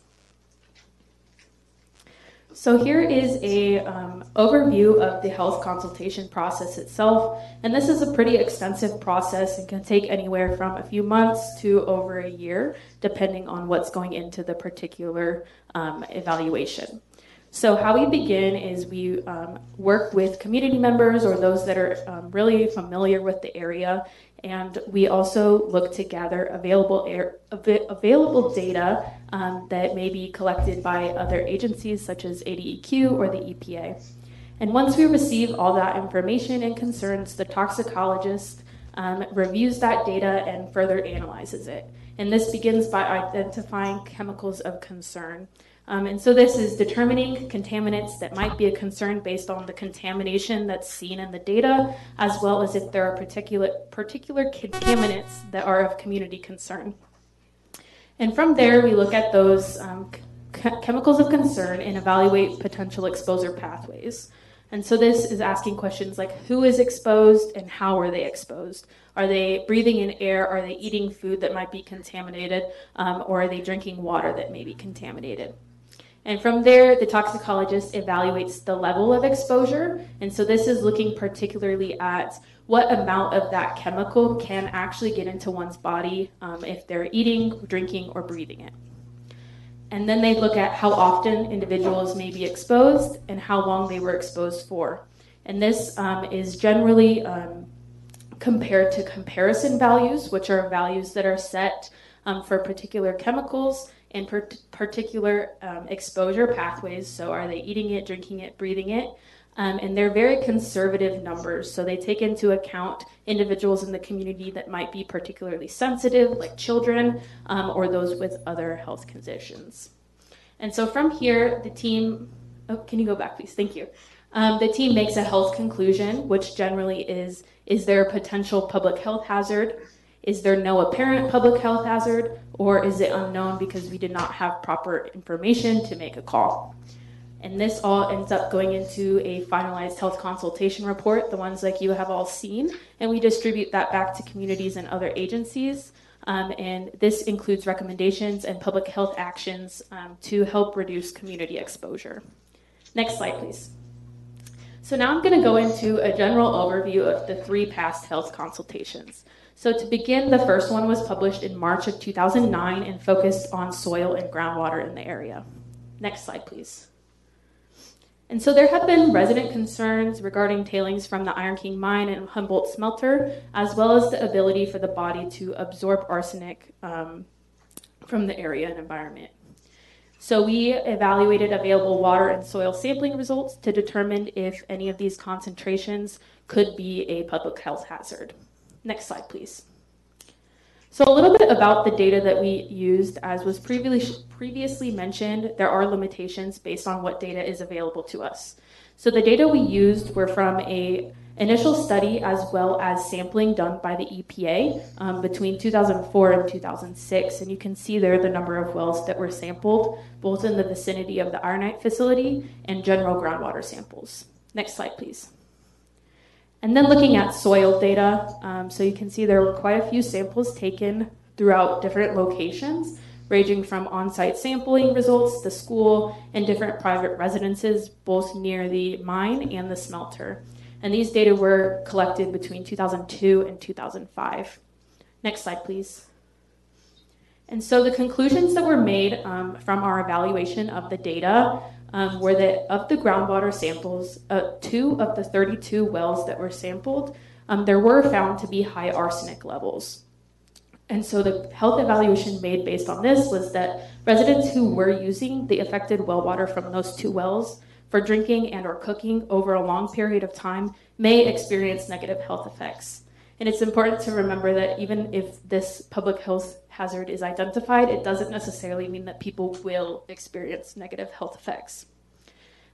So here is a um, overview of the health consultation process itself, and this is a pretty extensive process and can take anywhere from a few months to over a year, depending on what's going into the particular um, evaluation. So how we begin is we um, work with community members or those that are um, really familiar with the area, and we also look to gather available air, av- available data um, that may be collected by other agencies such as ADEQ or the EPA. And once we receive all that information and concerns, the toxicologist um, reviews that data and further analyzes it. And this begins by identifying chemicals of concern. Um, and so this is determining contaminants that might be a concern based on the contamination that's seen in the data, as well as if there are particular, particular contaminants that are of community concern. And from there, we look at those um, ch- chemicals of concern and evaluate potential exposure pathways. And so this is asking questions like who is exposed and how are they exposed? Are they breathing in air? Are they eating food that might be contaminated? Um, or are they drinking water that may be contaminated? And from there, the toxicologist evaluates the level of exposure. And so this is looking particularly at what amount of that chemical can actually get into one's body um, if they're eating, drinking, or breathing it. And then they look at how often individuals may be exposed and how long they were exposed for. And this um, is generally um, compared to comparison values, which are values that are set um, for particular chemicals and per- particular um, exposure pathways. So, are they eating it, drinking it, breathing it? Um, and they're very conservative numbers. So, they take into account individuals in the community that might be particularly sensitive, like children, um, or those with other health conditions. And so, from here, the team oh, can you go back, please? Thank you. Um, the team makes a health conclusion, which generally is is there a potential public health hazard? Is there no apparent public health hazard? Or is it unknown because we did not have proper information to make a call? And this all ends up going into a finalized health consultation report, the ones like you have all seen, and we distribute that back to communities and other agencies. Um, and this includes recommendations and public health actions um, to help reduce community exposure. Next slide, please. So now I'm going to go into a general overview of the three past health consultations. So to begin, the first one was published in March of 2009 and focused on soil and groundwater in the area. Next slide, please. And so there have been resident concerns regarding tailings from the Iron King mine and Humboldt smelter, as well as the ability for the body to absorb arsenic um, from the area and environment. So we evaluated available water and soil sampling results to determine if any of these concentrations could be a public health hazard. Next slide, please. So a little bit about the data that we used, as was previously previously mentioned, there are limitations based on what data is available to us. So the data we used were from a initial study as well as sampling done by the EPA um, between 2004 and 2006. And you can see there the number of wells that were sampled, both in the vicinity of the Ironite facility and general groundwater samples. Next slide, please. And then looking at soil data, um, so you can see there were quite a few samples taken throughout different locations, ranging from on site sampling results, the school, and different private residences, both near the mine and the smelter. And these data were collected between 2002 and 2005. Next slide, please. And so the conclusions that were made um, from our evaluation of the data um, were that of the groundwater samples, uh, two of the 32 wells that were sampled, um, there were found to be high arsenic levels. And so the health evaluation made based on this was that residents who were using the affected well water from those two wells for drinking and or cooking over a long period of time may experience negative health effects. And it's important to remember that even if this public health hazard is identified, it doesn't necessarily mean that people will experience negative health effects.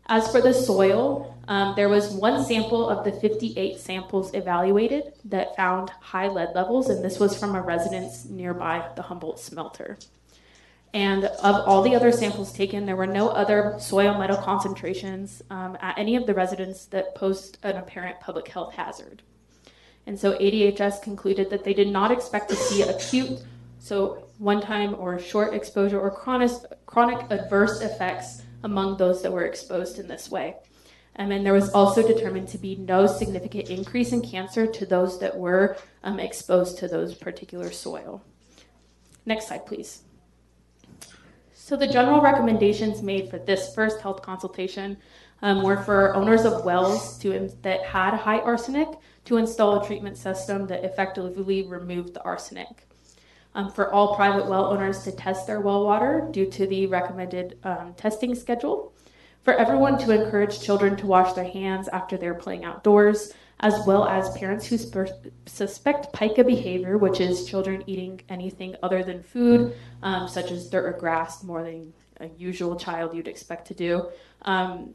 As for the soil, um, there was one sample of the 58 samples evaluated that found high lead levels, and this was from a residence nearby the Humboldt smelter. And of all the other samples taken, there were no other soil metal concentrations um, at any of the residents that posed an apparent public health hazard. And so ADHS concluded that they did not expect to see acute, so one time or short exposure or chronic, chronic adverse effects among those that were exposed in this way. Um, and there was also determined to be no significant increase in cancer to those that were um, exposed to those particular soil. Next slide, please. So the general recommendations made for this first health consultation um, were for owners of wells to, that had high arsenic to install a treatment system that effectively removed the arsenic. Um, for all private well owners to test their well water due to the recommended um, testing schedule. For everyone to encourage children to wash their hands after they're playing outdoors, as well as parents who sp- suspect pica behavior, which is children eating anything other than food, um, such as dirt or grass, more than a usual child you'd expect to do, um,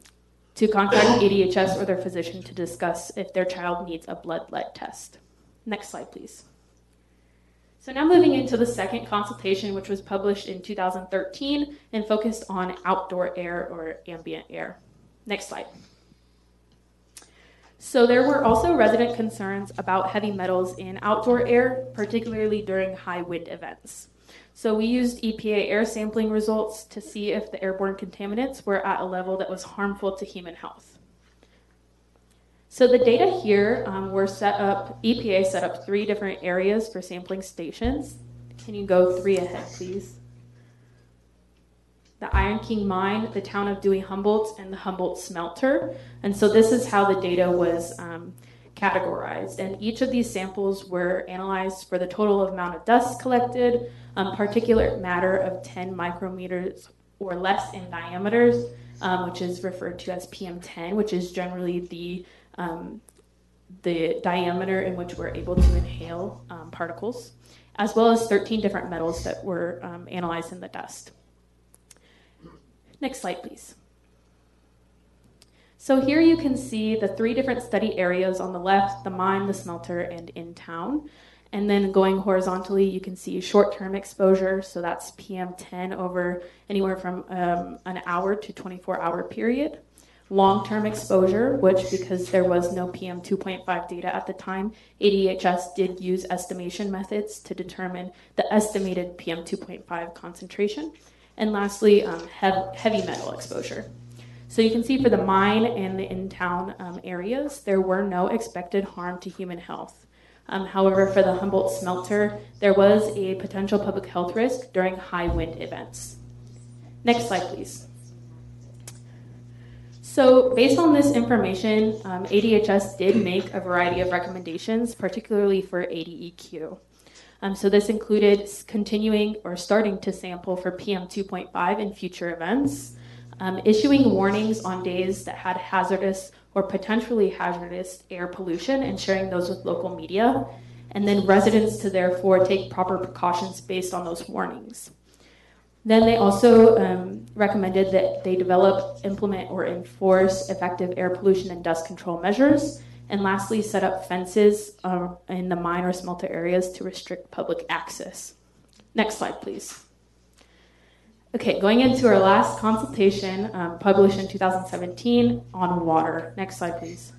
to contact ADHS or their physician to discuss if their child needs a blood lead test. Next slide, please. So now moving into the second consultation, which was published in 2013 and focused on outdoor air or ambient air. Next slide. So there were also resident concerns about heavy metals in outdoor air, particularly during high wind events. So we used EPA air sampling results to see if the airborne contaminants were at a level that was harmful to human health. So the data here um, were set up, EPA set up three different areas for sampling stations. Can you go three ahead, please? The Iron King Mine, the town of Dewey Humboldt, and the Humboldt Smelter. And so this is how the data was um, categorized. And each of these samples were analyzed for the total amount of dust collected, um, particulate matter of 10 micrometers or less in diameters, um, which is referred to as PM10, which is generally the um, the diameter in which we're able to inhale um, particles, as well as 13 different metals that were um, analyzed in the dust. Next slide, please. So here you can see the three different study areas on the left, the mine, the smelter, and in town. And then going horizontally, you can see short-term exposure. So that's PM10 over anywhere from um, an hour to 24-hour period long-term exposure, which because there was no PM 2.5 data at the time, ADHS did use estimation methods to determine the estimated PM 2.5 concentration. And lastly, um, hev- heavy metal exposure. So you can see for the mine and the in-town um, areas, there were no expected harm to human health. Um, however, for the Humboldt smelter, there was a potential public health risk during high wind events. Next slide, please. So, based on this information, um, ADHS did make a variety of recommendations, particularly for ADEQ. Um, so, this included continuing or starting to sample for PM 2.5 in future events, um, issuing warnings on days that had hazardous or potentially hazardous air pollution and sharing those with local media, and then residents to therefore take proper precautions based on those warnings. Then they also um, recommended that they develop, implement, or enforce effective air pollution and dust control measures. And lastly, set up fences uh, in the mine or smelter areas to restrict public access. Next slide, please. Okay, going into our last consultation um, published in 2017 on water. Next slide, please.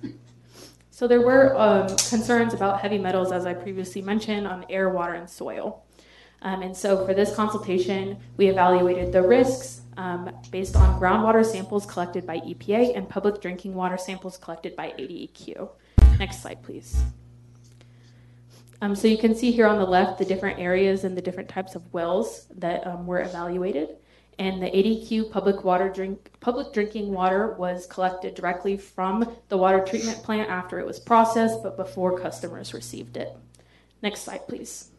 So there were um, concerns about heavy metals, as I previously mentioned, on air, water, and soil. Um, and so for this consultation, we evaluated the risks um, based on groundwater samples collected by EPA and public drinking water samples collected by ADEQ. Next slide, please. Um, so you can see here on the left the different areas and the different types of wells that um, were evaluated. And the ADEQ public water drink public drinking water was collected directly from the water treatment plant after it was processed, but before customers received it. Next slide, please.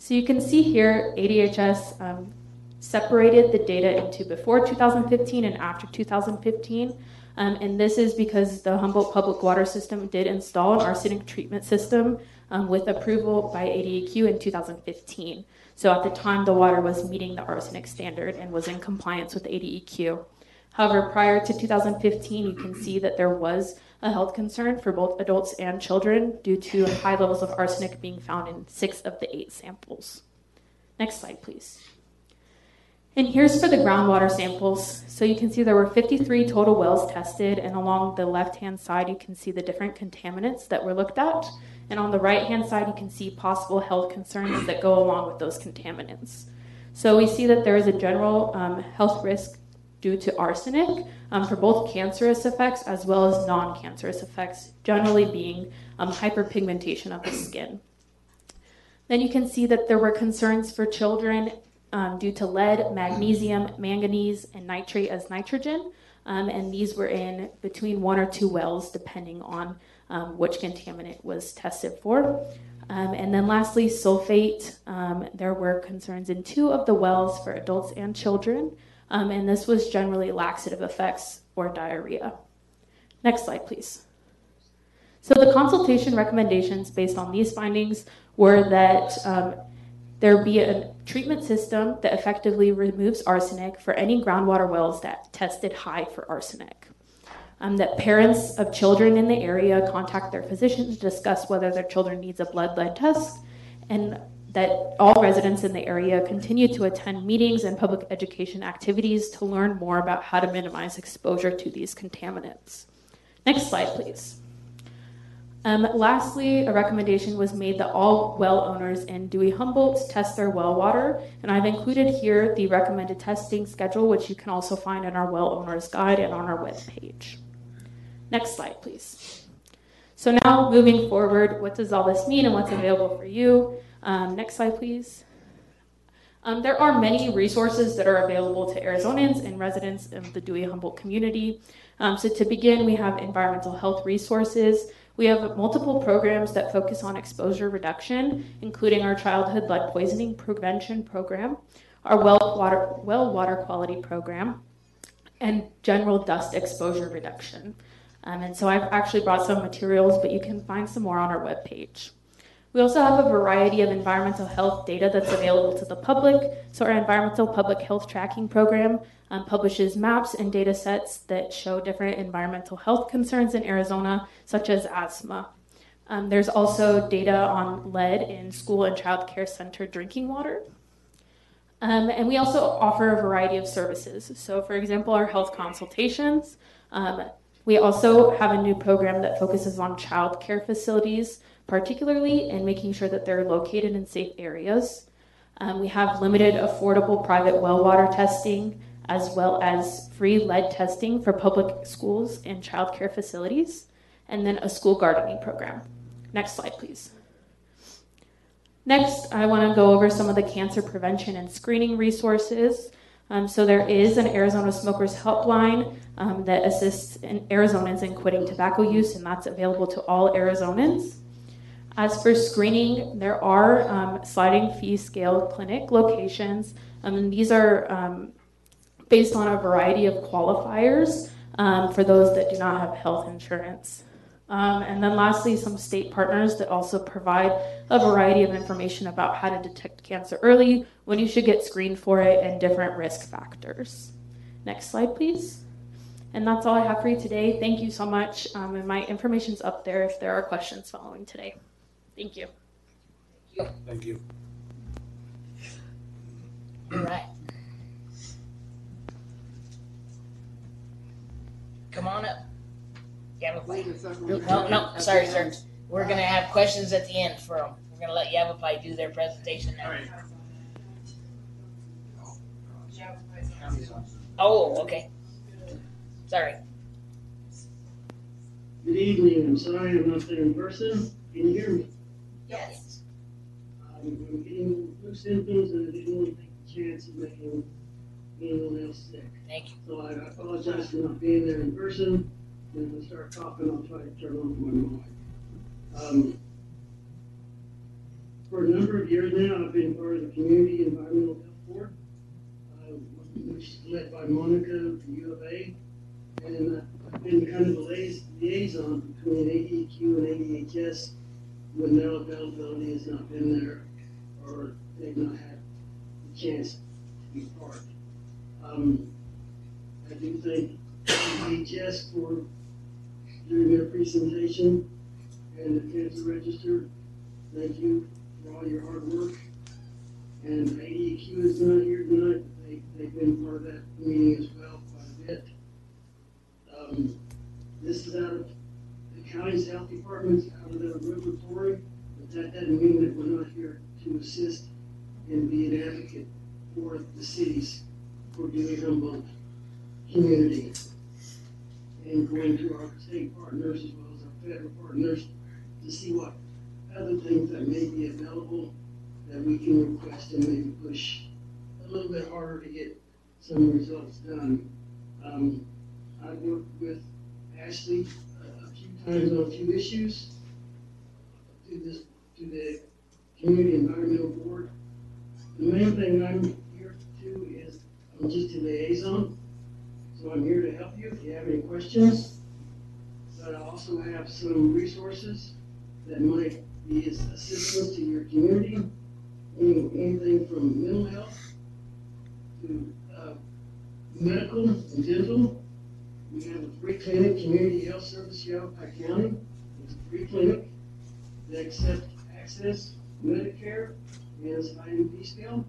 So you can see here ADHS um, separated the data into before 2015 and after 2015. Um, and this is because the Humboldt Public Water System did install an arsenic treatment system um, with approval by ADEQ in 2015. So at the time, the water was meeting the arsenic standard and was in compliance with ADEQ. However, prior to 2015, you can see that there was a health concern for both adults and children due to high levels of arsenic being found in six of the eight samples. Next slide, please. And here's for the groundwater samples. So you can see there were 53 total wells tested, and along the left hand side, you can see the different contaminants that were looked at. And on the right hand side, you can see possible health concerns that go along with those contaminants. So we see that there is a general um, health risk due to arsenic um, for both cancerous effects as well as non cancerous effects, generally being um, hyperpigmentation of the skin. Then you can see that there were concerns for children um, due to lead, magnesium, manganese, and nitrate as nitrogen. Um, and these were in between one or two wells, depending on um, which contaminant was tested for. Um, and then lastly, sulfate. Um, there were concerns in two of the wells for adults and children, um, and this was generally laxative effects or diarrhea. Next slide, please. So the consultation recommendations based on these findings were that um, there be a treatment system that effectively removes arsenic for any groundwater wells that tested high for arsenic. Um, that parents of children in the area contact their physician to discuss whether their children needs a blood lead test, and that all residents in the area continue to attend meetings and public education activities to learn more about how to minimize exposure to these contaminants. Next slide, please. Um, lastly, a recommendation was made that all well owners in Dewey Humboldt test their well water, and I've included here the recommended testing schedule, which you can also find in our well owners guide and on our webpage. Next slide, please. So now moving forward, what does all this mean and what's available for you? Um, next slide, please. Um, there are many resources that are available to Arizonans and residents of the Dewey Humboldt community. Um, so to begin, we have environmental health resources. We have multiple programs that focus on exposure reduction, including our childhood lead poisoning prevention program, our well water, well water quality program, and general dust exposure reduction. Um, and so I've actually brought some materials, but you can find some more on our webpage. We also have a variety of environmental health data that's available to the public. So our environmental public health tracking program um, publishes maps and data sets that show different environmental health concerns in Arizona, such as asthma. Um, there's also data on lead in school and child care center drinking water. Um, and we also offer a variety of services. So, for example, our health consultations. Um, we also have a new program that focuses on child care facilities particularly in making sure that they're located in safe areas. Um, we have limited affordable private well water testing as well as free lead testing for public schools and child care facilities, and then a school gardening program. Next slide, please. Next, I want to go over some of the cancer prevention and screening resources. Um, so there is an Arizona Smokers Helpline um, that assists in Arizonans in quitting tobacco use, and that's available to all Arizonans. As for screening, there are um, sliding fee scale clinic locations. Um, and these are um, based on a variety of qualifiers um, for those that do not have health insurance. Um, and then lastly, some state partners that also provide a variety of information about how to detect cancer early, when you should get screened for it, and different risk factors. Next slide, please. And that's all I have for you today. Thank you so much. Um, and my information's up there if there are questions following today. Thank you. Thank you. All right. Come on up. Yavapai. No, no, sorry, sir. We're gonna have questions at the end for them. We're gonna let Yavapai do their presentation now. Oh, okay. Sorry. Good evening. I'm sorry I'm not there in person. Can you hear me? Yes. Um, I'm getting flu symptoms and I didn't want to take the chance of making anyone else sick. Thank you. So I apologize for not being there in person. And if I start coughing, I'll try to turn off my mic. Um, for a number of years now, I've been part of the Community Environmental Health Board, uh, which is led by Monica from U of A. And uh, I've been kind of the liaison between ADQ and ADHS when their availability has not been there or they've not had the chance to be part. Um, I do thank ADHS for doing their presentation and the cancer register. Thank you for all your hard work. And ADQ is not here tonight, but they, they've been part of that meeting as well quite a bit. Um, this is out of county's health department's out of the regulatory, but that doesn't mean that we're not here to assist and be an advocate for the cities, for Dewey Humboldt community. And going to our state partners as well as our federal partners to see what other things that may be available that we can request and maybe push a little bit harder to get some results done. Um, I've worked with Ashley on a few issues to this, to the Community Environmental Board. The main thing I'm here to do is, I'm just a liaison, so I'm here to help you if you have any questions. But I also have some resources that might be assistance to your community anything from mental health to, uh, medical and dental. We have a free clinic, community health service here County. It's a free clinic. They accept AHCCCS, Medicare, and it's scale.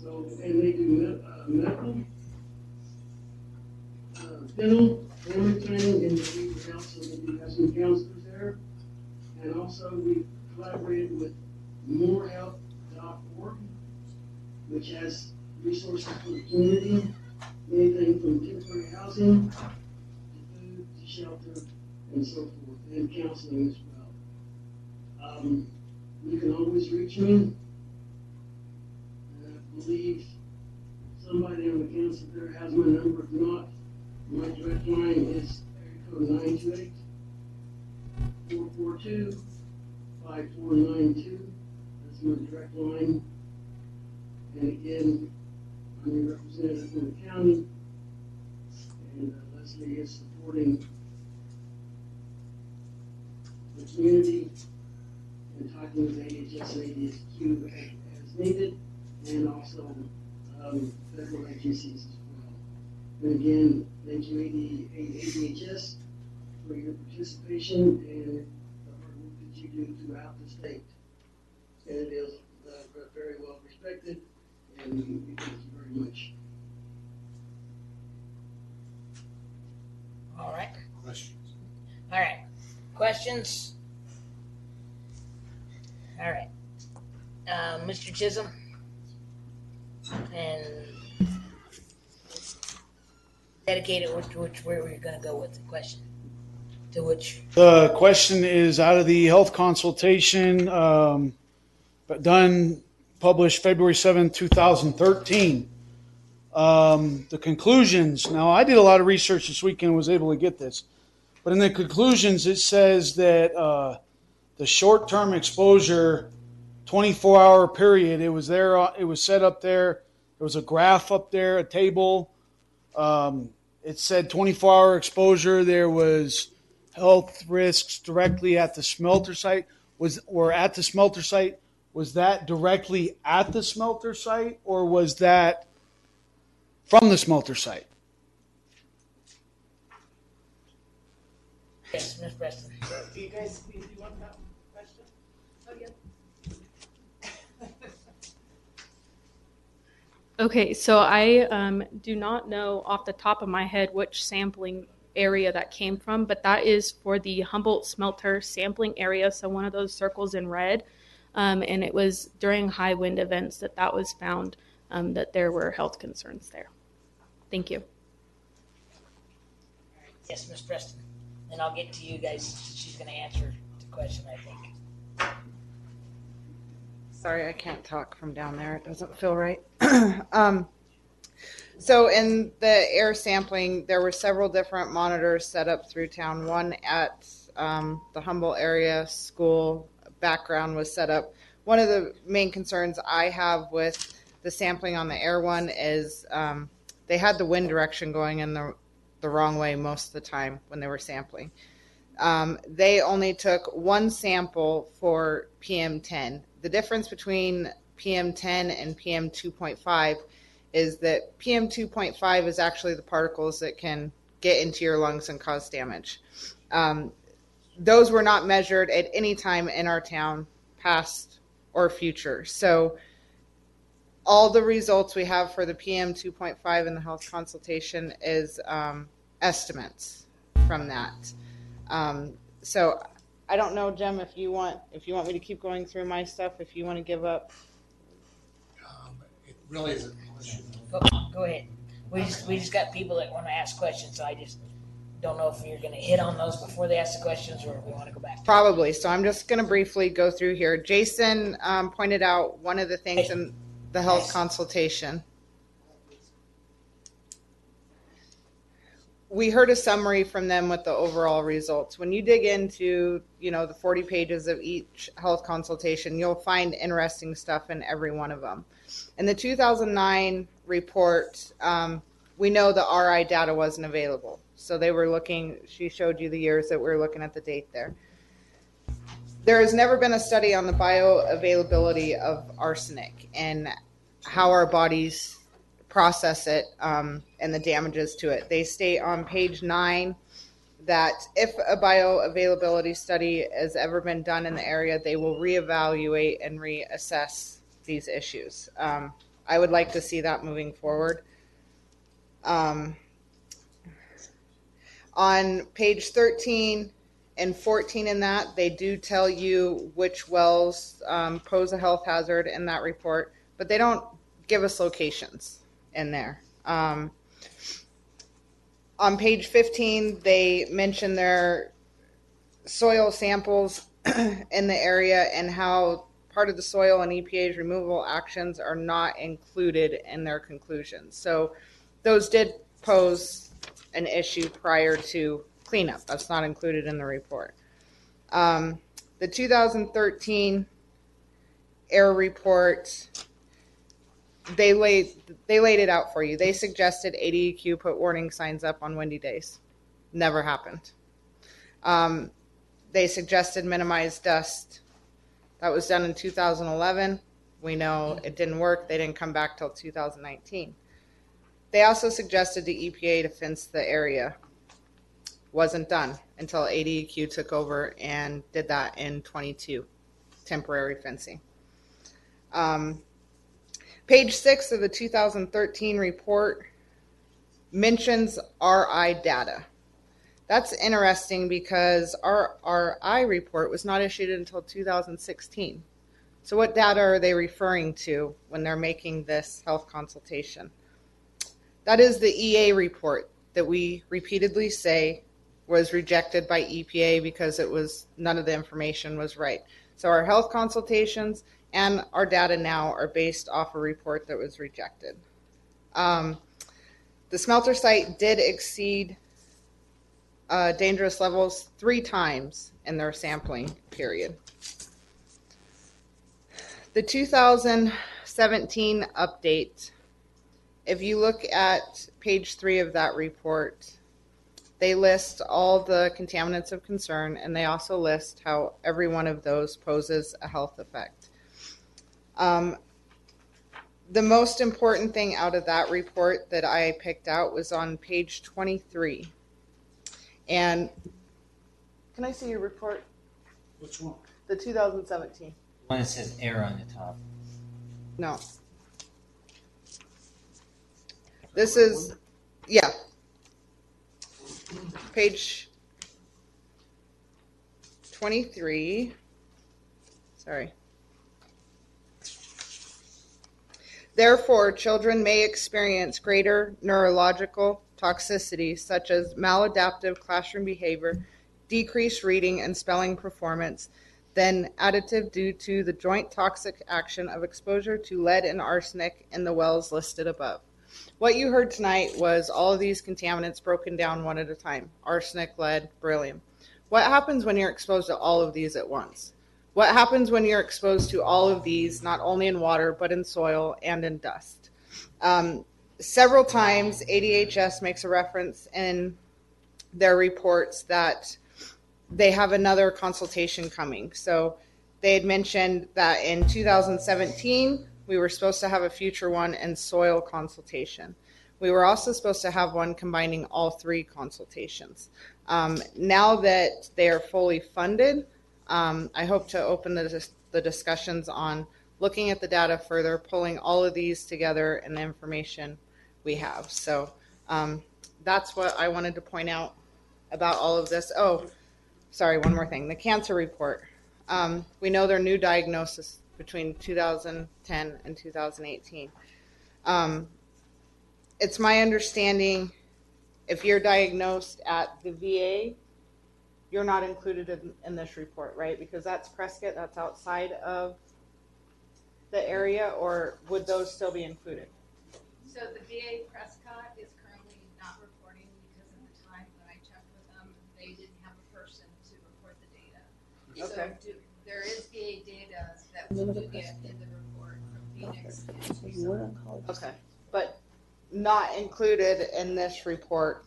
So, and they do med, uh, medical, uh, dental, family planning, and behavioral health, so they do have some counselors there. And also, we collaborated with morehealth.org, which has resources for the community, anything from temporary housing, to food, to shelter, and so forth, and counseling as well. Um, you can always reach me. And I believe somebody on the council there has my number. If not, my direct line is area code nine two eight four four two five four nine two. That's my direct line. And again, I'm your representative from the county. And uh, Leslie is supporting the community and talking with AHS and ADSQ as needed, and also um, federal agencies as well. And again, thank you AD, ADHS for your participation and the hard work that you do throughout the state. And it is uh, very well respected, and very much. All right. Questions? All right. Questions? All right. Uh, Mr. Chisholm? And dedicated, which, which where we're going to go with the question. To which, The question is out of the health consultation, um, but done, published February seventh, 2013. Um, the conclusions, now I did a lot of research this weekend, and was able to get this. But in the conclusions, it says that uh, the short term exposure, 24 hour period, it was there, uh, it was set up there. There was a graph up there, a table. Um, it said 24 hour exposure. There was health risks directly at the smelter site. Was or at the smelter site? Was that directly at the smelter site, or was that from the smelter site? yes, Ms. Preston. Do you guys, do you want that question? Oh, yeah. Okay, so I um, do not know off the top of my head which sampling area that came from, but that is for the Humboldt smelter sampling area. So one of those circles in red, um, and it was during high wind events that that was found um, that there were health concerns there. Thank you. Yes, Ms. Preston. And I'll get to you guys. She's going to answer the question, I think. Sorry, I can't talk from down there. It doesn't feel right. um, so, in the air sampling, there were several different monitors set up through town. One at um, the Humboldt area school background was set up. One of the main concerns I have with the sampling on the air one is um, they had the wind direction going in the the wrong way most of the time when they were sampling. Um, they only took one sample for PM10. The difference between PM10 and PM2.5 is that PM2.5 is actually the particles that can get into your lungs and cause damage. Um, those were not measured at any time in our town, past or future. So all the results we have for the PM 2.5 in the health consultation is um, estimates from that. Um, so I don't know, Jim, if you want if you want me to keep going through my stuff, if you want to give up. It really isn't. Go, go ahead. We just, we just got people that want to ask questions, so I just don't know if you're going to hit on those before they ask the questions or if we want to go back. Probably. So I'm just going to briefly go through here. Jason um, pointed out one of the things in the health consultation. We heard a summary from them with the overall results. When you dig into, you know, the 40 pages of each health consultation, you'll find interesting stuff in every one of them. In the 2009 report, um, we know the RI data wasn't available. So they were looking, she showed you the years that we are looking at the date there. There has never been a study on the bioavailability of arsenic and how our bodies process it um, and the damages to it. They state on page nine that if a bioavailability study has ever been done in the area, they will reevaluate and reassess these issues. Um, I would like to see that moving forward. Um, on page 13 and 14 in that, they do tell you which wells um, pose a health hazard in that report, but they don't give us locations in there. Um, on page 15, they mention their soil samples in the area and how part of the soil and EPA's removal actions are not included in their conclusions. So those did pose an issue prior to cleanup. That's not included in the report. Um, the 2013 air report, they laid they laid it out for you. They suggested ADEQ put warning signs up on windy days. Never happened. Um, they suggested minimize dust. That was done in 2011. We know it didn't work. They didn't come back till 2019. They also suggested the EPA to fence the area. Wasn't done until ADEQ took over and did that in 22, temporary fencing. Um, page six of the 2013 report mentions RI data. That's interesting because our RI report was not issued until 2016. So, what data are they referring to when they're making this health consultation? That is the EA report that we repeatedly say was rejected by EPA because it was none of the information was right. So, our health consultations and our data now are based off a report that was rejected. Um, the smelter site did exceed uh, dangerous levels three times in their sampling period. The 2017 update, if you look at page three of that report, they list all the contaminants of concern and they also list how every one of those poses a health effect. Um, the most important thing out of that report that I picked out was on page 23. And can I see your report? Which one? The 2017. One that says air on the top. No. This is, yeah. Page 23. Sorry. Therefore, children may experience greater neurological toxicity, such as maladaptive classroom behavior, decreased reading and spelling performance, than additive due to the joint toxic action of exposure to lead and arsenic in the wells listed above. What you heard tonight was all of these contaminants broken down one at a time arsenic, lead, beryllium. What happens when you're exposed to all of these at once? What happens when you're exposed to all of these, not only in water, but in soil and in dust? Um, several times, ADHS makes a reference in their reports that they have another consultation coming. So they had mentioned that in 2017, we were supposed to have a future one in soil consultation. We were also supposed to have one combining all three consultations. Um, now that they are fully funded, um, I hope to open the, the discussions on looking at the data further, pulling all of these together and the information we have. So um, that's what I wanted to point out about all of this. Oh, sorry, one more thing. The cancer report. Um, we know their new diagnosis between 2010 and 2018. Um, it's my understanding if you're diagnosed at the VA, you're not included in, in this report, right? Because that's Prescott, that's outside of the area, or would those still be included? So the VA Prescott is currently not reporting because at the time that I checked with them, they didn't have a person to report the data. Okay. So do, there is VA data that we do get in the report from Phoenix and Tucson. Okay, but not included in this report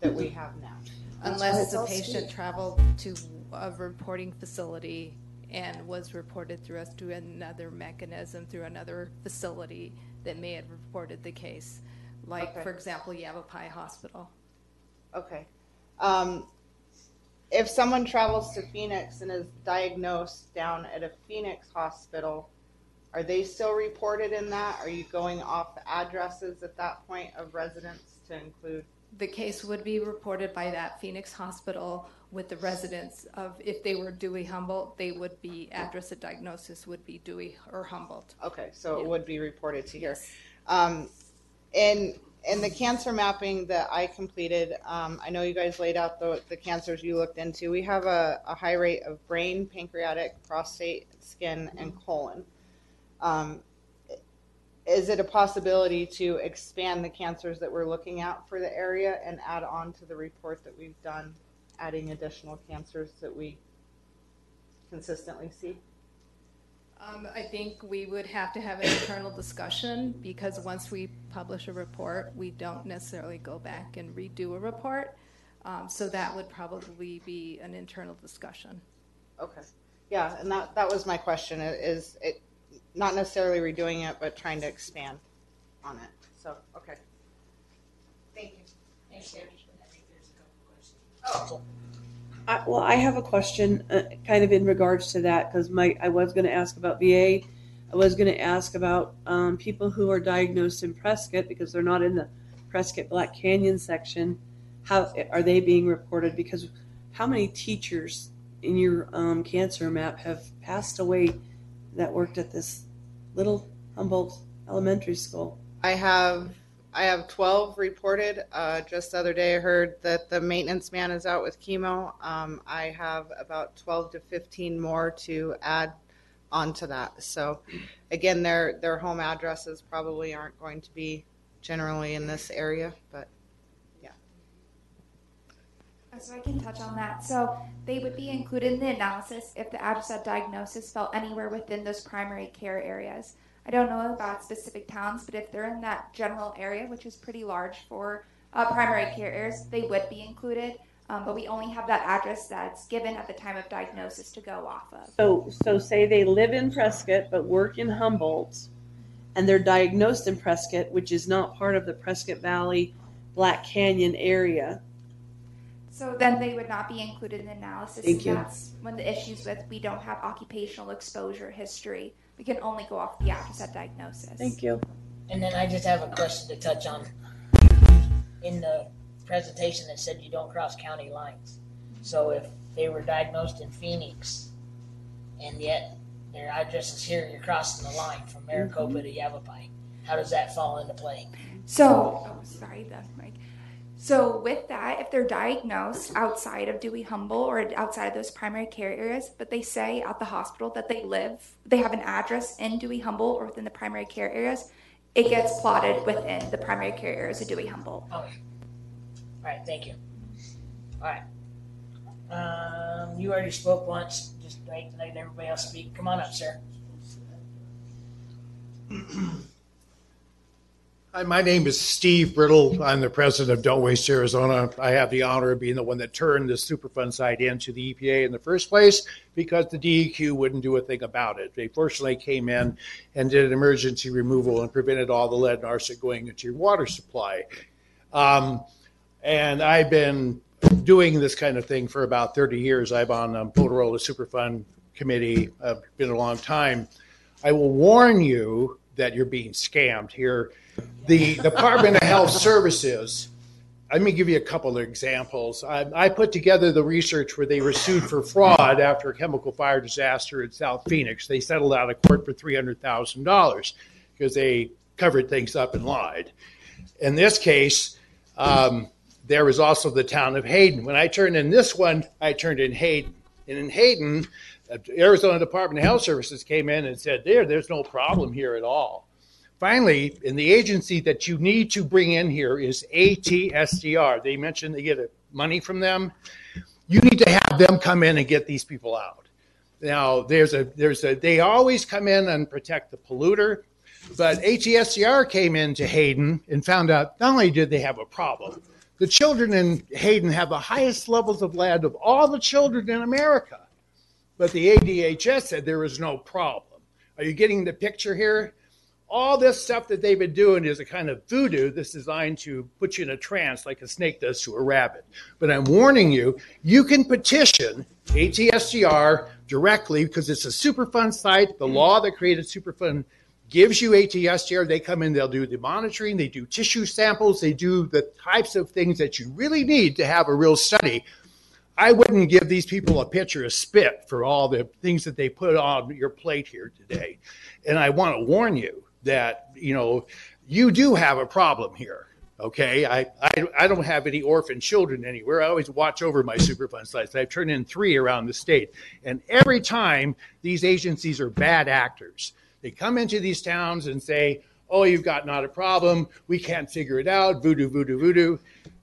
that we have now. Unless the patient traveled to a reporting facility and was reported through us through another mechanism, through another facility that may have reported the case. Like, Okay. for example, Yavapai Hospital. Okay. Um, if someone travels to Phoenix and is diagnosed down at a Phoenix hospital, are they still reported in that? Are you going off the addresses at that point of residents to include? The case would be reported by that Phoenix hospital with the residents of, if they were Dewey Humboldt, they would be, address of diagnosis would be Dewey or Humboldt. Okay, so it would be reported to here. Um, in in the cancer mapping that I completed, um, I know you guys laid out the, the cancers you looked into. We have a, a high rate of brain, pancreatic, prostate, skin, and colon. Um, is it a possibility to expand the cancers that we're looking at for the area and add on to the report that we've done, adding additional cancers that we consistently see? Um, I think we would have to have an internal discussion because once we publish a report, we don't necessarily go back and redo a report. Um, so that would probably be an internal discussion. Okay. Yeah, and that, that was my question, is it, not necessarily redoing it, but trying to expand on it. So, okay. Thank you. Thanks, Sarah. I I, well, I have a question, uh, kind of in regards to that, because my I was going to ask about VA. I was going to ask about um, people who are diagnosed in Prescott because they're not in the Prescott Black Canyon section. How are they being reported? Because how many teachers in your um, cancer map have passed away that worked at this little Humboldt elementary school? I have, I have twelve reported. Uh, just the other day, I heard that the maintenance man is out with chemo. Um, I have about twelve to fifteen more to add onto that. So, again, their, their home addresses probably aren't going to be generally in this area, but yeah. So I can touch on that. So they would be included in the analysis if the address diagnosis fell anywhere within those primary care areas. I don't know about specific towns, but if they're in that general area, which is pretty large for uh, primary care areas, they would be included. Um, but we only have that address that's given at the time of diagnosis to go off of. So, so say they live in Prescott but work in Humboldt, and they're diagnosed in Prescott, which is not part of the Prescott Valley Black Canyon area. So then they would not be included in the analysis. Thank you. That's one of the issues with we don't have occupational exposure history. We can only go off the address at diagnosis. Thank you. And then I just have a question to touch on. In the presentation, that said you don't cross county lines. So if they were diagnosed in Phoenix, and yet their address is here, you're crossing the line from Maricopa mm-hmm. to Yavapai. How does that fall into play? So, oh, sorry, the mic. So with that, if they're diagnosed outside of Dewey Humboldt or outside of those primary care areas, but they say at the hospital that they live, they have an address in Dewey Humboldt or within the primary care areas, it gets plotted within the primary care areas of Dewey Humboldt. Okay. All right, thank you. All right. Um, you already spoke once. Just wait, let everybody else speak. Come on up, sir. Hi, my name is Steve Brittle. I'm the president of Don't Waste Arizona. I have the honor of being the one that turned the Superfund site into the EPA in the first place because the DEQ wouldn't do a thing about it. They fortunately came in and did an emergency removal and prevented all the lead and arsenic going into your water supply. Um, and I've been doing this kind of thing for about 30 years. I'm on um, Motorola Superfund committee. I've been a long time. I will warn you that you're being scammed here. The Department of Health Services, let me give you a couple of examples. I, I put together the research where they were sued for fraud after a chemical fire disaster in South Phoenix. They settled out of court for $300,000 because they covered things up and lied. In this case, um, there was also the town of Hayden. When I turned in this one, I turned in Hayden. And in Hayden, uh, Arizona Department of Health Services came in and said, there, there's no problem here at all. Finally, in the agency that you need to bring in here is ATSDR. They mentioned they get money from them. You need to have them come in and get these people out. Now, there's a, there's a, they always come in and protect the polluter, but ATSDR came into Hayden and found out not only did they have a problem, The children in Hayden have the highest levels of lead of all the children in America. But the ADHS said there was no problem. Are you getting the picture here? All this stuff that they've been doing is a kind of voodoo that's designed to put you in a trance like a snake does to a rabbit. But I'm warning you, you can petition ATSDR directly because it's a Superfund site. The law that created Superfund gives you ATSDR. They come in, they'll do the monitoring, they do tissue samples, they do the types of things that you really need to have a real study. I wouldn't give these people a pitcher of spit for all the things that they put on your plate here today. And I want to warn you that, you know, you do have a problem here. Okay. I, I, I don't have any orphan children anywhere. I always watch over my Superfund sites. I've turned in three around the state. And every time these agencies are bad actors. They come into these towns and say, oh, you've got not a problem. We can't figure it out. Voodoo, voodoo, voodoo.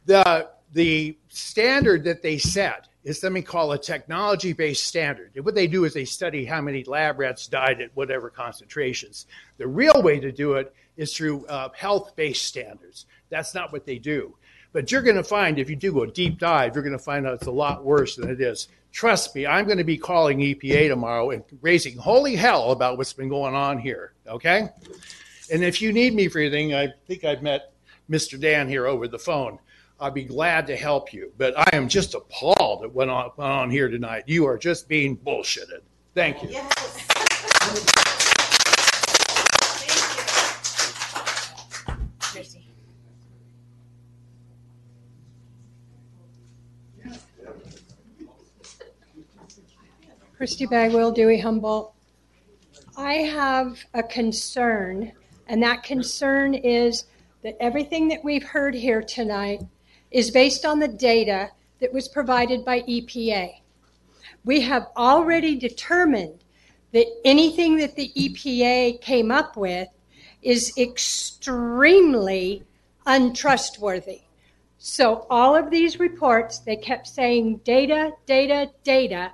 The, the standard that they set is something called a technology based standard. And what they do is they study how many lab rats died at whatever concentrations. The real way to do it is through uh, health based standards. That's not what they do. But you're going to find, if you do a deep dive, you're going to find out it's a lot worse than it is. Trust me, I'm going to be calling EPA tomorrow and raising holy hell about what's been going on here. Okay? And if you need me for anything, I think I've met Mr. Dan here over the phone. I'll be glad to help you. But I am just appalled at what went on here tonight. You are just being bullshitted. Thank you. Christie. Christy Bagwell, Dewey Humboldt. I have a concern, and that concern is that everything that we've heard here tonight is based on the data that was provided by EPA. We have already determined that anything that the EPA came up with is extremely untrustworthy. So all of these reports, they kept saying data, data, data.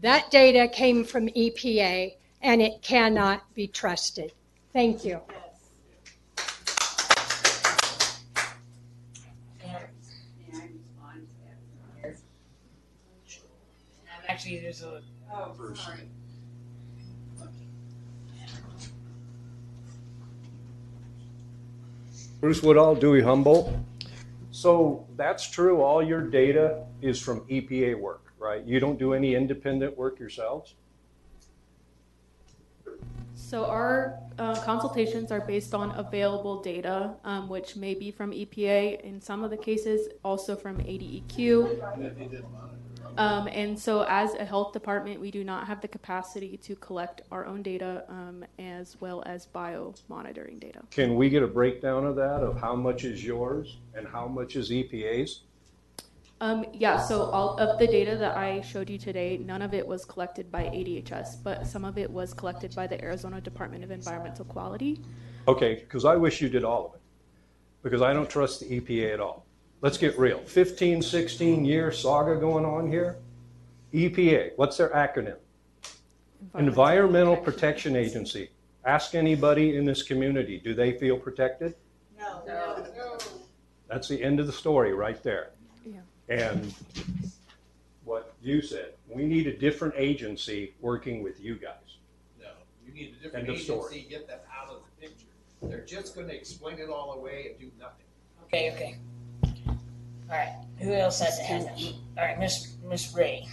That data came from EPA and it cannot be trusted. Thank you. Actually, there's a. Oh, sorry. Bruce Woodall, Dewey Humboldt. So that's true. All your data is from EPA work, right? You don't do any independent work yourselves? So our uh, consultations are based on available data, um, which may be from EPA in some of the cases, also from ADEQ. Um, and so, as a health department, we do not have the capacity to collect our own data um, as well as bio monitoring data. Can we get a breakdown of that, of how much is yours and how much is EPA's? Um, yeah, so all of the data that I showed you today, none of it was collected by ADHS, but some of it was collected by the Arizona Department of Environmental Quality. Okay, because I wish you did all of it, because I don't trust the EPA at all. Let's get real. 15, 16 year saga going on here. EPA, what's their acronym? Environmental Protection Agency. Ask anybody in this community, do they feel protected? No. No. That's the end of the story right there. Yeah. And what you said, we need a different agency working with you guys. No, you need a different End of story. get them out of the picture. They're just gonna explain it all away and do nothing. Okay, okay. All right. Who else has a hand? up? All right, Miss Miss Ray.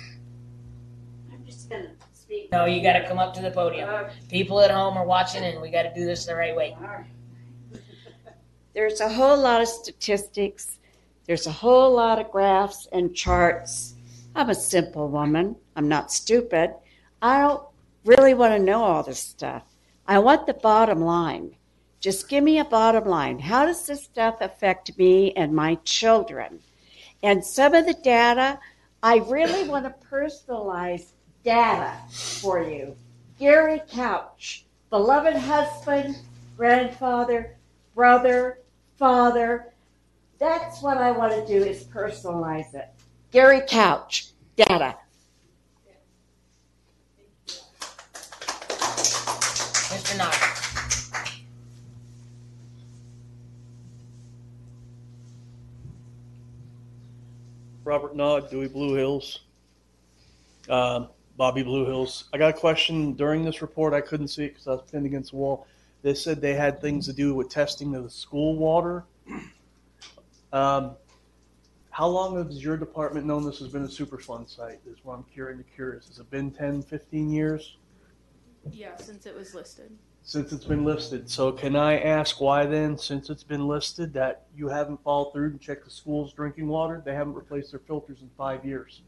I'm just gonna speak. No, you got to come up to the podium. People at home are watching, and we got to do this the right way. There's a whole lot of statistics. There's a whole lot of graphs and charts. I'm a simple woman. I'm not stupid. I don't really want to know all this stuff. I want the bottom line. Just give me a bottom line. How does this stuff affect me and my children? And some of the data, I really want to personalize data for you. Gary Couch, beloved husband, grandfather, brother, father. That's what I want to do is personalize it. Gary Couch, data. Mr. Knox. Robert Nod, Dewey Blue Hills. Um, Bobby Blue Hills. I got a question during this report. I couldn't see it because I was pinned against the wall. They said they had things to do with testing of the school water. Um, how long has your department known this has been a Superfund site? Is what I'm curious. Curious. Has it been 10, 15 years Yeah, since it was listed. Since it's been listed? So can I ask why then, since it's been listed, that you haven't followed through and checked the school's drinking water? They haven't replaced their filters in five years.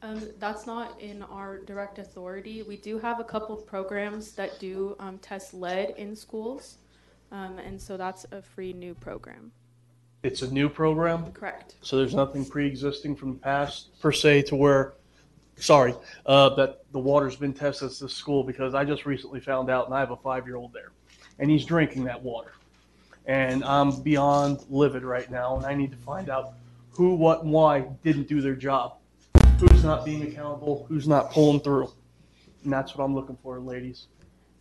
Um, that's not in our direct authority. We do have a couple of programs that do um, test lead in schools, um, and so that's a free new program. It's a new program? Correct. So there's nothing pre-existing from the past per se to where, sorry, uh, that the water's been tested at this school because I just recently found out and I have a five-year-old there and he's drinking that water. And I'm beyond livid right now and I need to find out who, what, and why didn't do their job. Who's not being accountable, who's not pulling through. And that's what I'm looking for, ladies.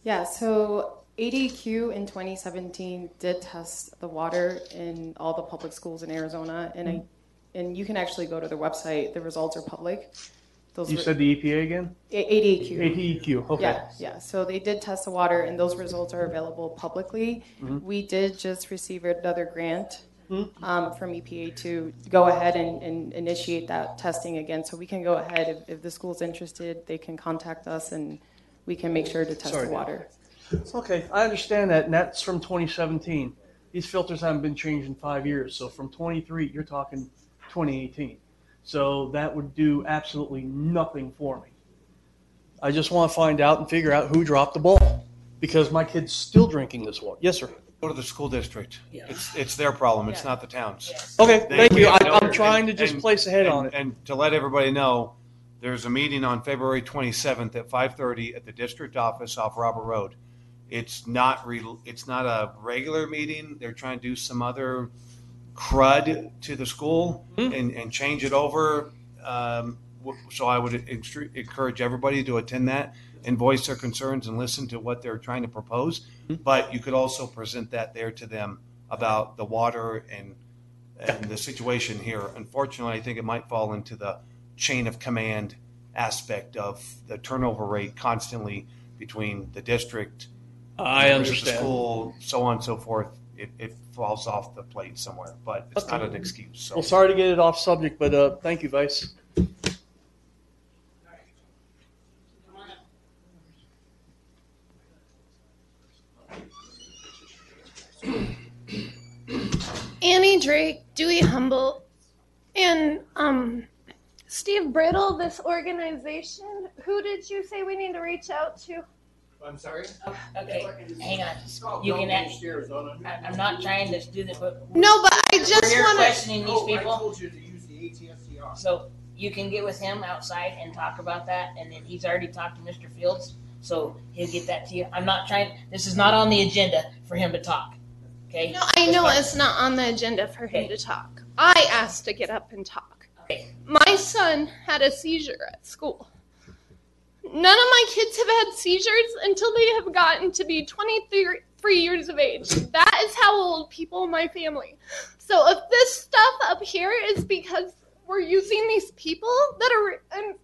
Yeah, so ADQ in 2017 did test the water in all the public schools in Arizona, and I, and you can actually go to their website. The results are public. Those You were- said the EPA again? ADEQ. ADQ, okay. Yeah, yeah. So they did test the water, and those results are available publicly. Mhm. We did just receive another grant um, from EPA to go ahead and, and initiate that testing again. So we can go ahead if, if the school's interested, they can contact us, and we can make sure to test Sorry. the water. Okay, I understand that, and that's from 2017. These filters haven't been changed in five years, so from 23, you're talking 2018. So that would do absolutely nothing for me. I just want to find out and figure out who dropped the ball, because my kid's still drinking this water. Yes, sir. Go to the school district. Yeah. It's, it's their problem, it's not the town's. Okay, They- thank you. I, I'm trying to just place a head and- on it. And to let everybody know, there's a meeting on February 27th at 5:30 at the district office off Robert Road. It's not, re- it's not a regular meeting, they're trying to do some other crud to the school Hmm. and, and change it over. Um, So I would encourage everybody to attend that and voice their concerns and listen to what they're trying to propose. Hmm. But you could also present that there to them about the water and, and the situation here. Unfortunately, I think it might fall into the chain of command aspect of the turnover rate constantly between the district, I the school, so on and so forth. It, it falls off the plate somewhere, but it's not an excuse. So. Well, sorry to get it off subject, but uh, thank you, Vice. Annie Drake, Dewey Humboldt, and um, Steve Brittle, this organization. Who did you say we need to reach out to? I'm sorry? Oh, okay, hang on. You can ask, I- I'm not trying to do this, but. No, but I just We're wanna- questioning these Oh, I people. told you to use the ATSDR. So you can get with him outside and talk about that, and then he's already talked to Mr. Fields, so he'll get that to you. I'm not trying, this is not on the agenda for him to talk, okay? No, I know it's not on the agenda for him to talk. I asked to get up and talk. Okay. My son had a seizure at school. None of my kids have had seizures until they have gotten to be 23 years of age. That is how old people in my family. So if this stuff up here is because we're using these people that are, and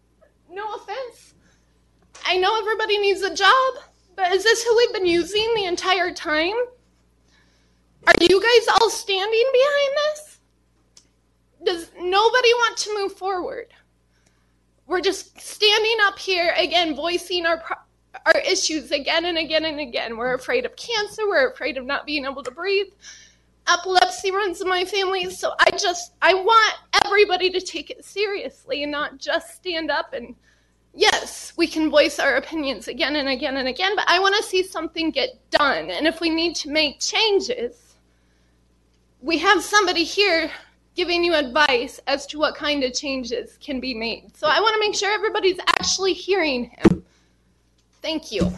no offense, I know everybody needs a job, but is this who we've been using the entire time? Are you guys all standing behind this? Does nobody want to move forward? We're just standing up here again, voicing our our issues again and again and again. We're afraid of cancer. We're afraid of not being able to breathe. Epilepsy runs in my family, so I just I want everybody to take it seriously and not just stand up and yes, we can voice our opinions again and again and again, but I want to see something get done. And if we need to make changes, we have somebody here giving you advice as to what kind of changes can be made. So I want to make sure everybody's actually hearing him. Thank you. All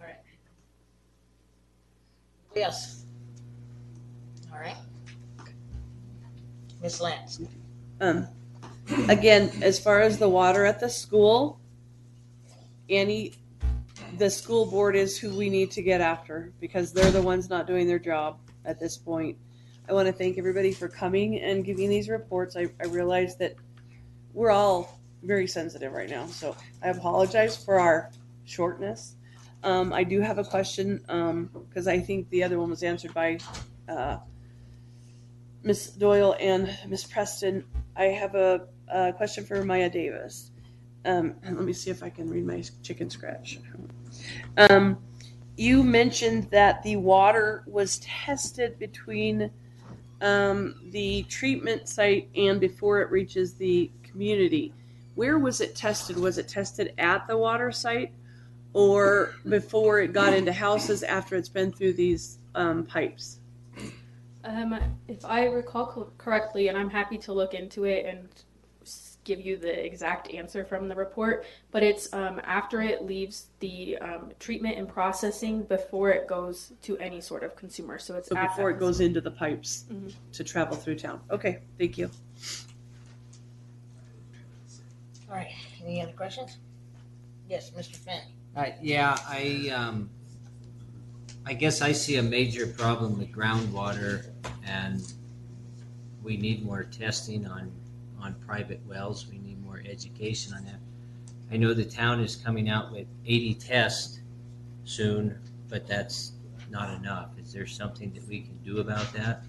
right. Yes. All right. Miss Lance. Um, again, as far as the water at the school, Annie, the school board is who we need to get after because they're the ones not doing their job. at this point. I want to thank everybody for coming and giving these reports. I, I realize that we're all very sensitive right now, so I apologize for our shortness. Um, I do have a question because I think the other one was answered by uh, Miss Doyle and Miss Preston. I have a, a question for Maya Davis. Um, let me see if I can read my chicken scratch. Um, you mentioned that the water was tested between um, the treatment site and before it reaches the community. Where was it tested? Was it tested at the water site or before it got into houses after it's been through these um, pipes? Um, if I recall co- correctly, and I'm happy to look into it and give you the exact answer from the report, but it's um, after it leaves the um, treatment and processing before it goes to any sort of consumer. So it's So before that it goes into the pipes Mhm. to travel through town. Okay, thank you. All right. Any other questions? Yes, Mr. Finn. Uh, yeah, I, um, I guess I see a major problem with groundwater and we need more testing on, on private wells. We need more education on that. I know the town is coming out with eighty tests soon, but that's not enough. Is there something that we can do about that?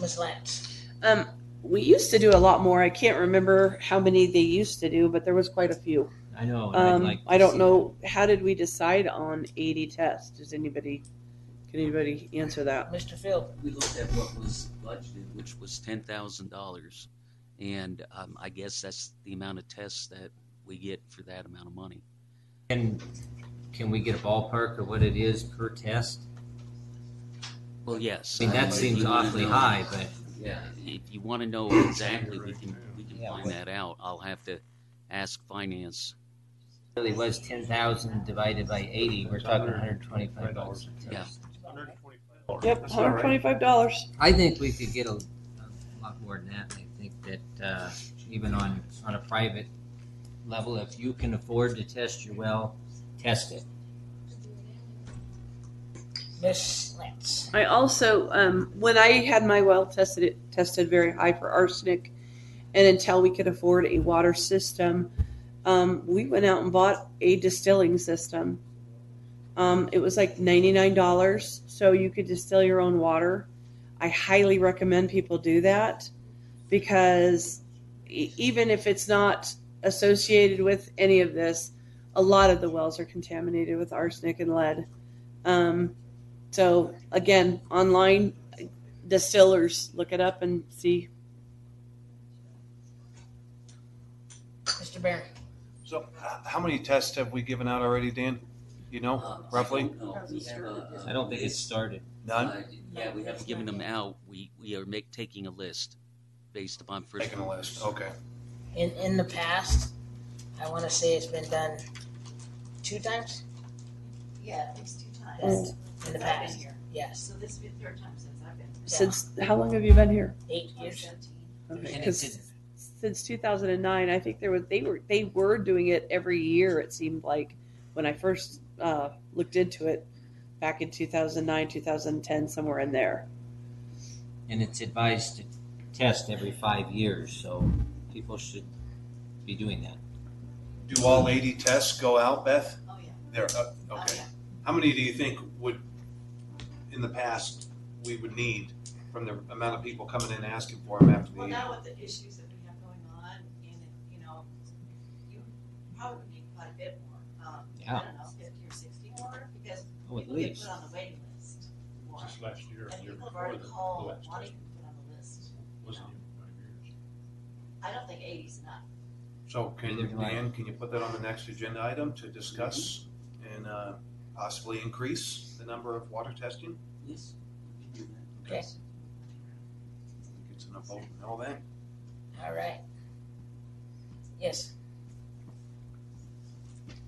Ms. Lance. Um, we used to do a lot more. I can't remember how many they used to do, but there was quite a few. I know, I'd Um, like I don't see know. How did we decide on 80 tests? Does anybody, can anybody answer that? Mr. Phil. We looked at what was budgeted, which was ten thousand dollars, and um, I guess that's the amount of tests that we get for that amount of money. And can we get a ballpark of what it is per test? Well, yes. I mean, that if seems awfully know- high, but- Yeah, if you want to know exactly, we can, we can Yeah, find what- that out. I'll have to ask finance. Really was ten thousand divided by eighty, we're talking hundred and twenty-five dollars a Yeah. test. Yep, $125. I think we could get a, a lot more than that. I think that, uh, even on, on a private level, if you can afford to test your well, test it. Miss Lance. I also, um, when I had my well tested, it tested very high for arsenic, and until we could afford a water system, um, we went out and bought a distilling system. Um, it was like ninety nine dollars, so you could distill your own water. I highly recommend people do that because e- even if it's not associated with any of this, a lot of the wells are contaminated with arsenic and lead. Um, so again, online distillers, look it up and see. Mr. Barron. So, h- how many tests have we given out already, Dan? You know, roughly? I don't think it's started. None? Uh, Yeah, we haven't given them out. We, we are make, taking a list based upon first. Taking a list, okay. In in the past, I want to say it's been done two times. Yeah, at least two times. In the Since I've been past, here. yes. So this will be the third time since I've been. here. Since how long have you been here? Eight years. Okay, And 'cause it's- since 2009, I think there was they were they were doing it every year. It seemed like when I first uh, looked into it back in 2009, 2010, somewhere in there. And it's advised to test every five years, so people should be doing that. Do all eighty tests go out, Beth? Oh, yeah. There, uh, okay. How many do you think would, in the past, we would need from the amount of people coming in asking for them after the Well, eighty? now with the issues that we have going on, and, you know, you probably need quite a bit more. Um, Yeah. I don't know, fifty or sixty more, because Oh, at people get least. put on the waiting list. more. Just last year, And year people have before already the called last wanting to be put on the list. Wasn't even five years. I don't think eighty's enough. So can, Neither do Dan, can you put that on the next agenda item to discuss and, uh, possibly increase the number of water testing? Yes. we can do that. Okay. Get some vote and all that. All right. Yes.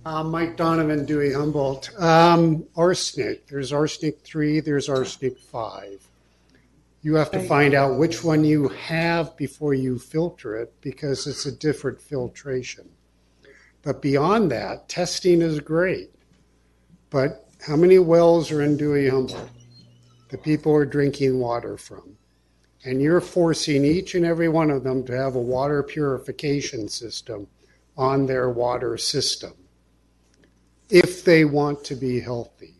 Uh, Mike Donovan, Dewey Humboldt. Um, arsenic. There's arsenic three. There's arsenic five. You have to find out which one you have before you filter it because it's a different filtration. But beyond that, testing is great. But How many wells are in Dewey Humboldt that people are drinking water from? And you're forcing each and every one of them to have a water purification system on their water system if they want to be healthy.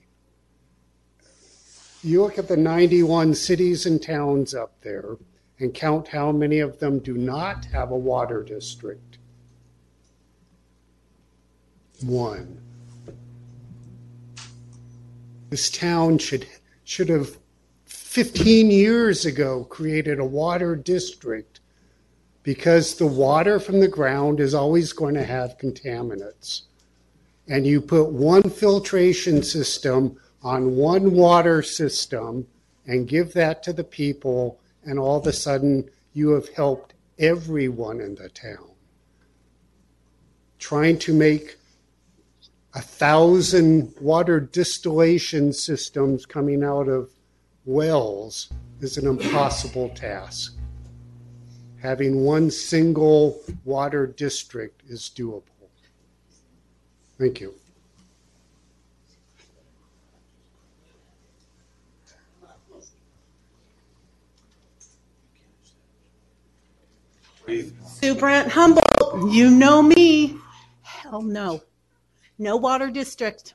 You look at the 91 cities and towns up there and count how many of them do not have a water district. One. This town should should have 15 years ago created a water district because the water from the ground is always going to have contaminants. And you put one filtration system on one water system and give that to the people, and all of a sudden you have helped everyone in the town. Trying to make a thousand water distillation systems coming out of wells is an impossible task. Having one single water district is doable. Thank you. Sue Brent Humboldt, you know me. Hell no. No water district.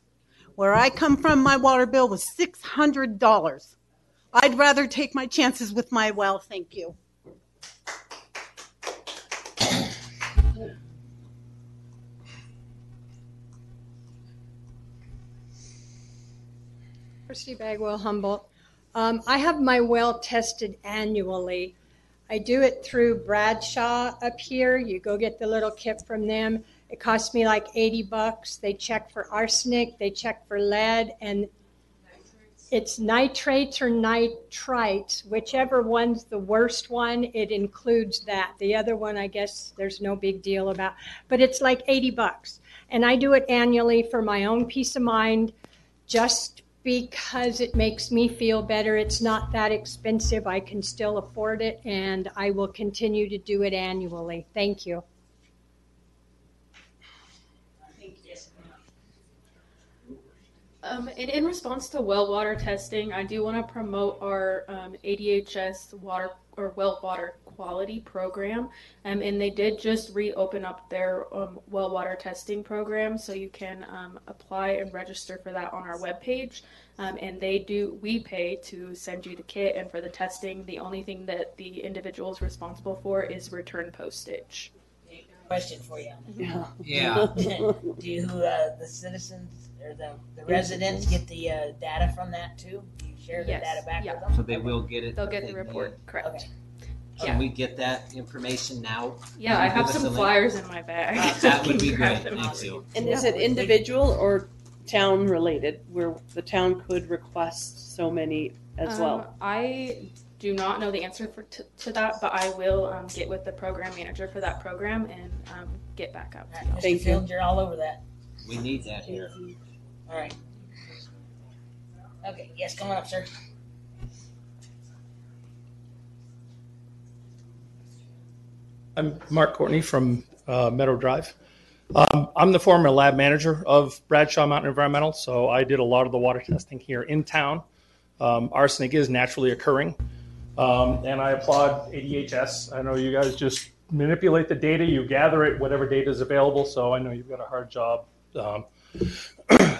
Where I come from, my water bill was $600. I'd rather take my chances with my well, thank you. Christy Bagwell Humboldt. Um, I have my well tested annually. I do it through Bradshaw up here. You go get the little kit from them. It costs me like 80 bucks. They check for arsenic, they check for lead, and it's nitrates or nitrites, whichever one's the worst one, it includes that. The other one, I guess, there's no big deal about, but it's like 80 bucks. And I do it annually for my own peace of mind, just because it makes me feel better. It's not that expensive. I can still afford it, and I will continue to do it annually. Thank you. Um, and in response to well water testing, I do want to promote our um, ADHS water or well water quality program. Um, and they did just reopen up their um, well water testing program, so you can um, apply and register for that on our webpage. Um, and they do, we pay to send you the kit, and for the testing, the only thing that the individual is responsible for is return postage. Question for you. Yeah. Yeah. Do you, uh, the citizens or the, the residents get the uh, data from that too? Do you share the Yes. data back Yeah. with them? So they will get it. They'll get they the report, correct. Can Yeah. we get that information now? Yeah, I have give us some link? flyers in my bag. That would be Grab great. them. Thank you. And is it individual or town related, where the town could request so many as Um, well? I do not know the answer for to, to that, but I will um, get with the program manager for that program and um, get back out to you. Mr. Fields, you're all over that. We need that here. All right. Okay, yes, come on up, sir. I'm Mark Courtney from uh, Meadow Drive. Um, I'm the former lab manager of Bradshaw Mountain Environmental, so I did a lot of the water testing here in town. Um, arsenic is naturally occurring, um, and I applaud ADHS. I know you guys just manipulate the data, you gather it, whatever data is available. So I know you've got a hard job.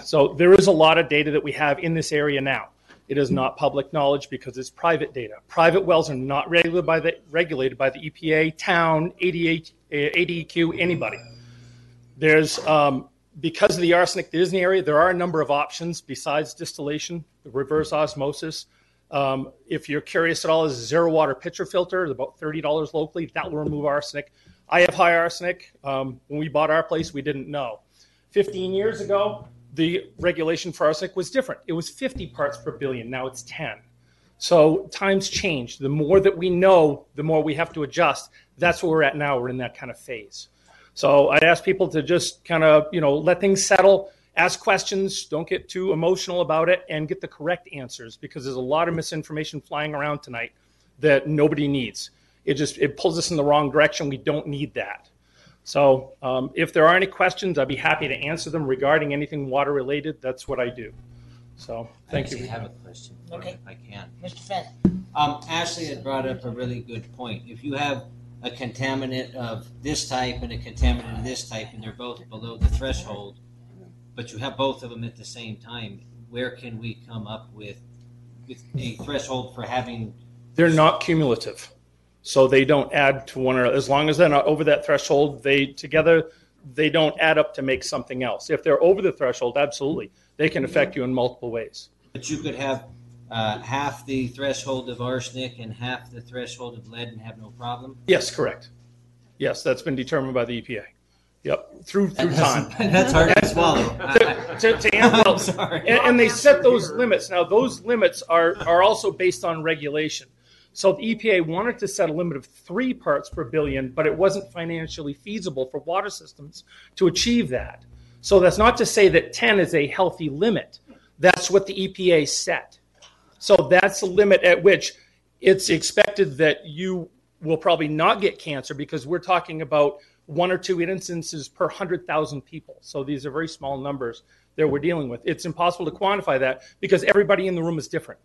So there is a lot of data that we have in this area now. It is not public knowledge because it's private data. Private wells are not regulated by the regulated by the EPA, town, ADEQ, anybody. There's um, because of the arsenic that is in the area, there are a number of options besides distillation, reverse osmosis. Um, if you're curious at all, is a zero water pitcher filter, about thirty dollars locally. That will remove arsenic. I have high arsenic. Um, when we bought our place, we didn't know. 15 years ago, the regulation for arsenic was different. It was 50 parts per billion. Now it's 10. So times change. The more that we know, the more we have to adjust. That's where we're at now. We're in that kind of phase. So I'd ask people to just kind of, you know, let things settle, ask questions, don't get too emotional about it, and get the correct answers because there's a lot of misinformation flying around tonight that nobody needs. It just it pulls us in the wrong direction. We don't need that. So um, if there are any questions, I'd be happy to answer them regarding anything water related. That's what I do. So, I thank you. actually have a question. Okay. If I can. Mr. Fenn. Um, Ashley had brought up a really good point. If you have a contaminant of this type and a contaminant of this type, and they're both below the threshold, but you have both of them at the same time, where can we come up with, with a threshold for having They're not cumulative. So they don't add to one another. As long as they're not over that threshold, they together, they don't add up to make something else. If they're over the threshold, absolutely. They can affect you in multiple ways. But you could have uh, half the threshold of arsenic and half the threshold of lead and have no problem. Yes, correct. Yes, that's been determined by the EPA. Yep, through through That's- time. that's hard to swallow. To, to, to sorry. And, and they set those limits. Now, those limits are are also based on regulation. So the EPA wanted to set a limit of three parts per billion, but it wasn't financially feasible for water systems to achieve that. So that's not to say that 10 is a healthy limit. That's what the EPA set. So that's the limit at which it's expected that you will probably not get cancer because we're talking about one or two instances per 100,000 people. So these are very small numbers that we're dealing with. It's impossible to quantify that because everybody in the room is different.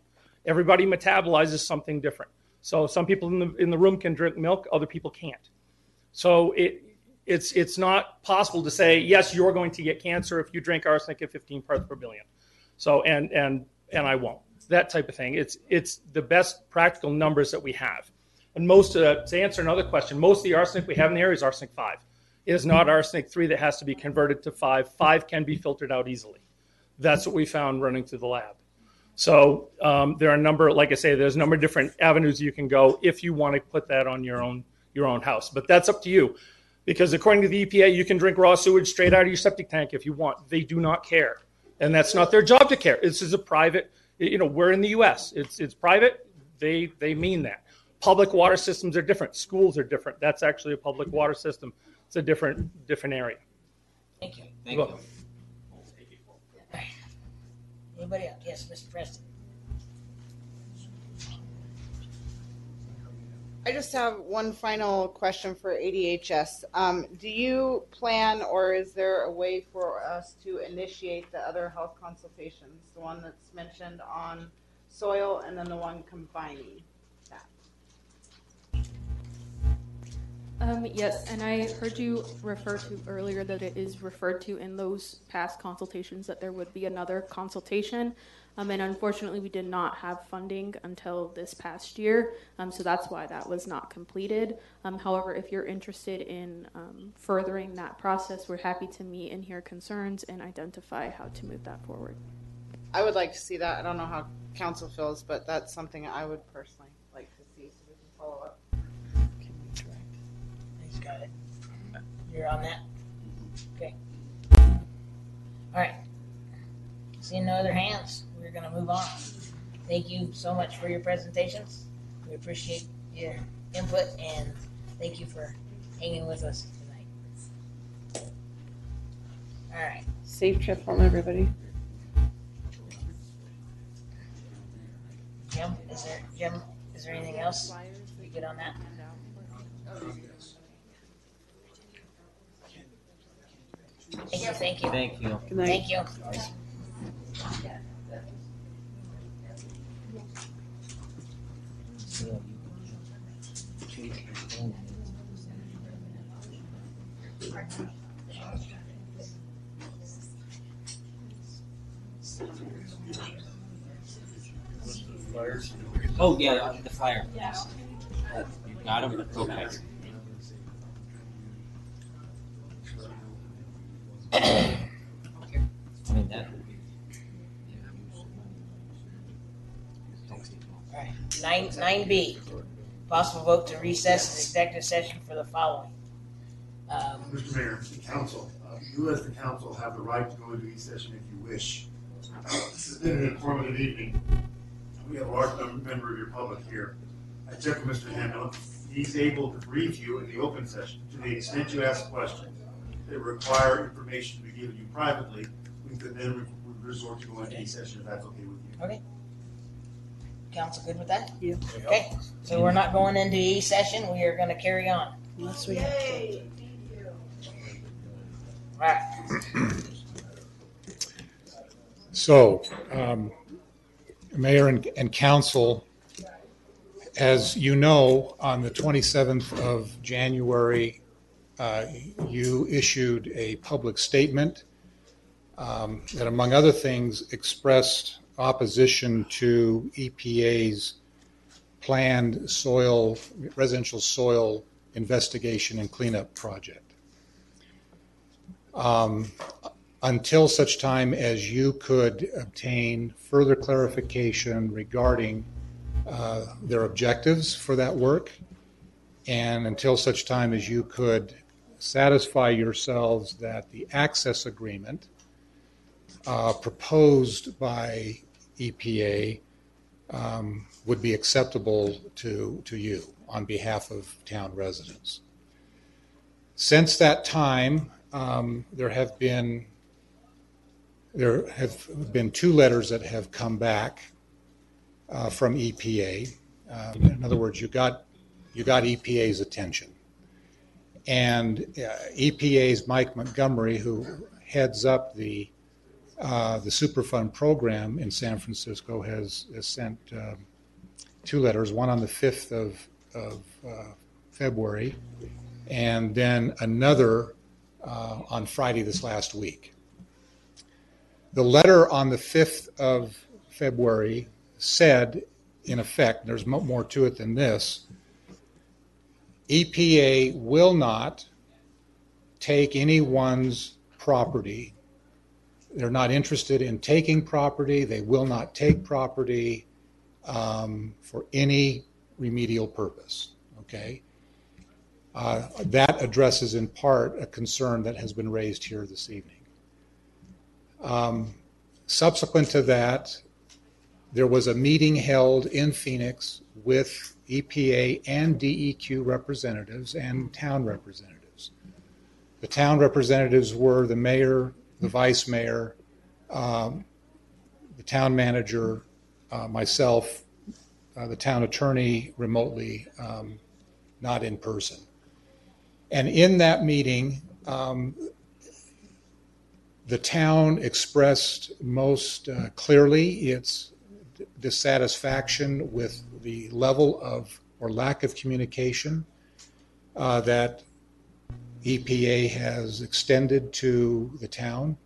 Everybody metabolizes something different. So some people in the in the room can drink milk, other people can't. So it it's it's not possible to say yes, you're going to get cancer if you drink arsenic at 15 parts per billion. So and and and I won't. That type of thing. It's it's the best practical numbers that we have. And most uh, to answer another question, most of the arsenic we have in the area is arsenic five. It is not arsenic three that has to be converted to five. Five can be filtered out easily. That's what we found running through the lab. So um, there are a number, like I say, there's a number of different avenues you can go if you want to put that on your own your own house. But that's up to you, because according to the EPA, you can drink raw sewage straight out of your septic tank if you want. They do not care, and that's not their job to care. This is a private. You know, we're in the U.S. It's it's private. They they mean that. Public water systems are different. Schools are different. That's actually a public water system. It's a different different area. Thank you. Thank you. Anybody else? Yes, Mr. Preston. I just have one final question for ADHS. Um, do you plan, or is there a way for us to initiate the other health consultations? The one that's mentioned on soil and then the one combining yes, and I heard you refer to earlier that it is referred to in those past consultations that there would be another consultation. Um, and unfortunately, we did not have funding until this past year, um, so that's why that was not completed. Um, however, if you're interested in um, furthering that process, we're happy to meet and hear concerns and identify how to move that forward. I would like to see that. I don't know how council feels, but that's something I would personally got it. You're on that? Okay. All right. Seeing no other hands, we're gonna move on. Thank you so much for your presentations. We appreciate your input and thank you for hanging with us tonight. All right. Safe trip home, everybody. Jim, is there, Jim, is there anything else? We good on that? Thank you, thank you. Thank you. Good night. Thank you. Oh, yeah, the flyer. yes. Uh, You got them? Okay. I mean, that. All right, nine, nine B, possible vote to recess the executive session for the following. Um, Mr. Mayor, the council, uh, you as the council have the right to go into these session if you wish. This has been an informative evening. We have a large num- member of your public here. I checked with Mr. Handel. He's able to brief you in the open session to the extent you ask questions that require information to be given you privately. We could then re- resort to going into a session if that's okay with you. Okay. Council good with that? Yeah. Okay, so we're not going into E session, we are gonna carry on. Unless we have to. Alright. So, um, Mayor and, and Council, as you know, on the 27th of January, uh, you issued a public statement um, that, among other things, expressed opposition to EPA's planned soil, residential soil investigation and cleanup project. Um, until such time as you could obtain further clarification regarding uh, their objectives for that work, and until such time as you could satisfy yourselves that the access agreement uh, proposed by EPA um, would be acceptable to, to you on behalf of town residents. Since that time, um, there have been there have been two letters that have come back uh, from EPA. Uh, in other words, you got you got EPA's attention, and uh, EPA's Mike Montgomery, who heads up the uh, the Superfund program in San Francisco, has, has sent um, two letters. One on the fifth of of uh, February, and then another uh, on Friday this last week. The letter on the 5th of February said, in effect, there's more to it than this EPA will not take anyone's property. They're not interested in taking property. They will not take property um, for any remedial purpose. Okay? Uh, that addresses in part a concern that has been raised here this evening. Um, subsequent to that, there was a meeting held in Phoenix with EPA and DEQ representatives and town representatives. The town representatives were the mayor, the vice mayor, um, the town manager, uh, myself, uh, the town attorney remotely, um, not in person. And in that meeting, um, the town expressed most uh, clearly its dissatisfaction with the level of or lack of communication uh, that EPA has extended to the town,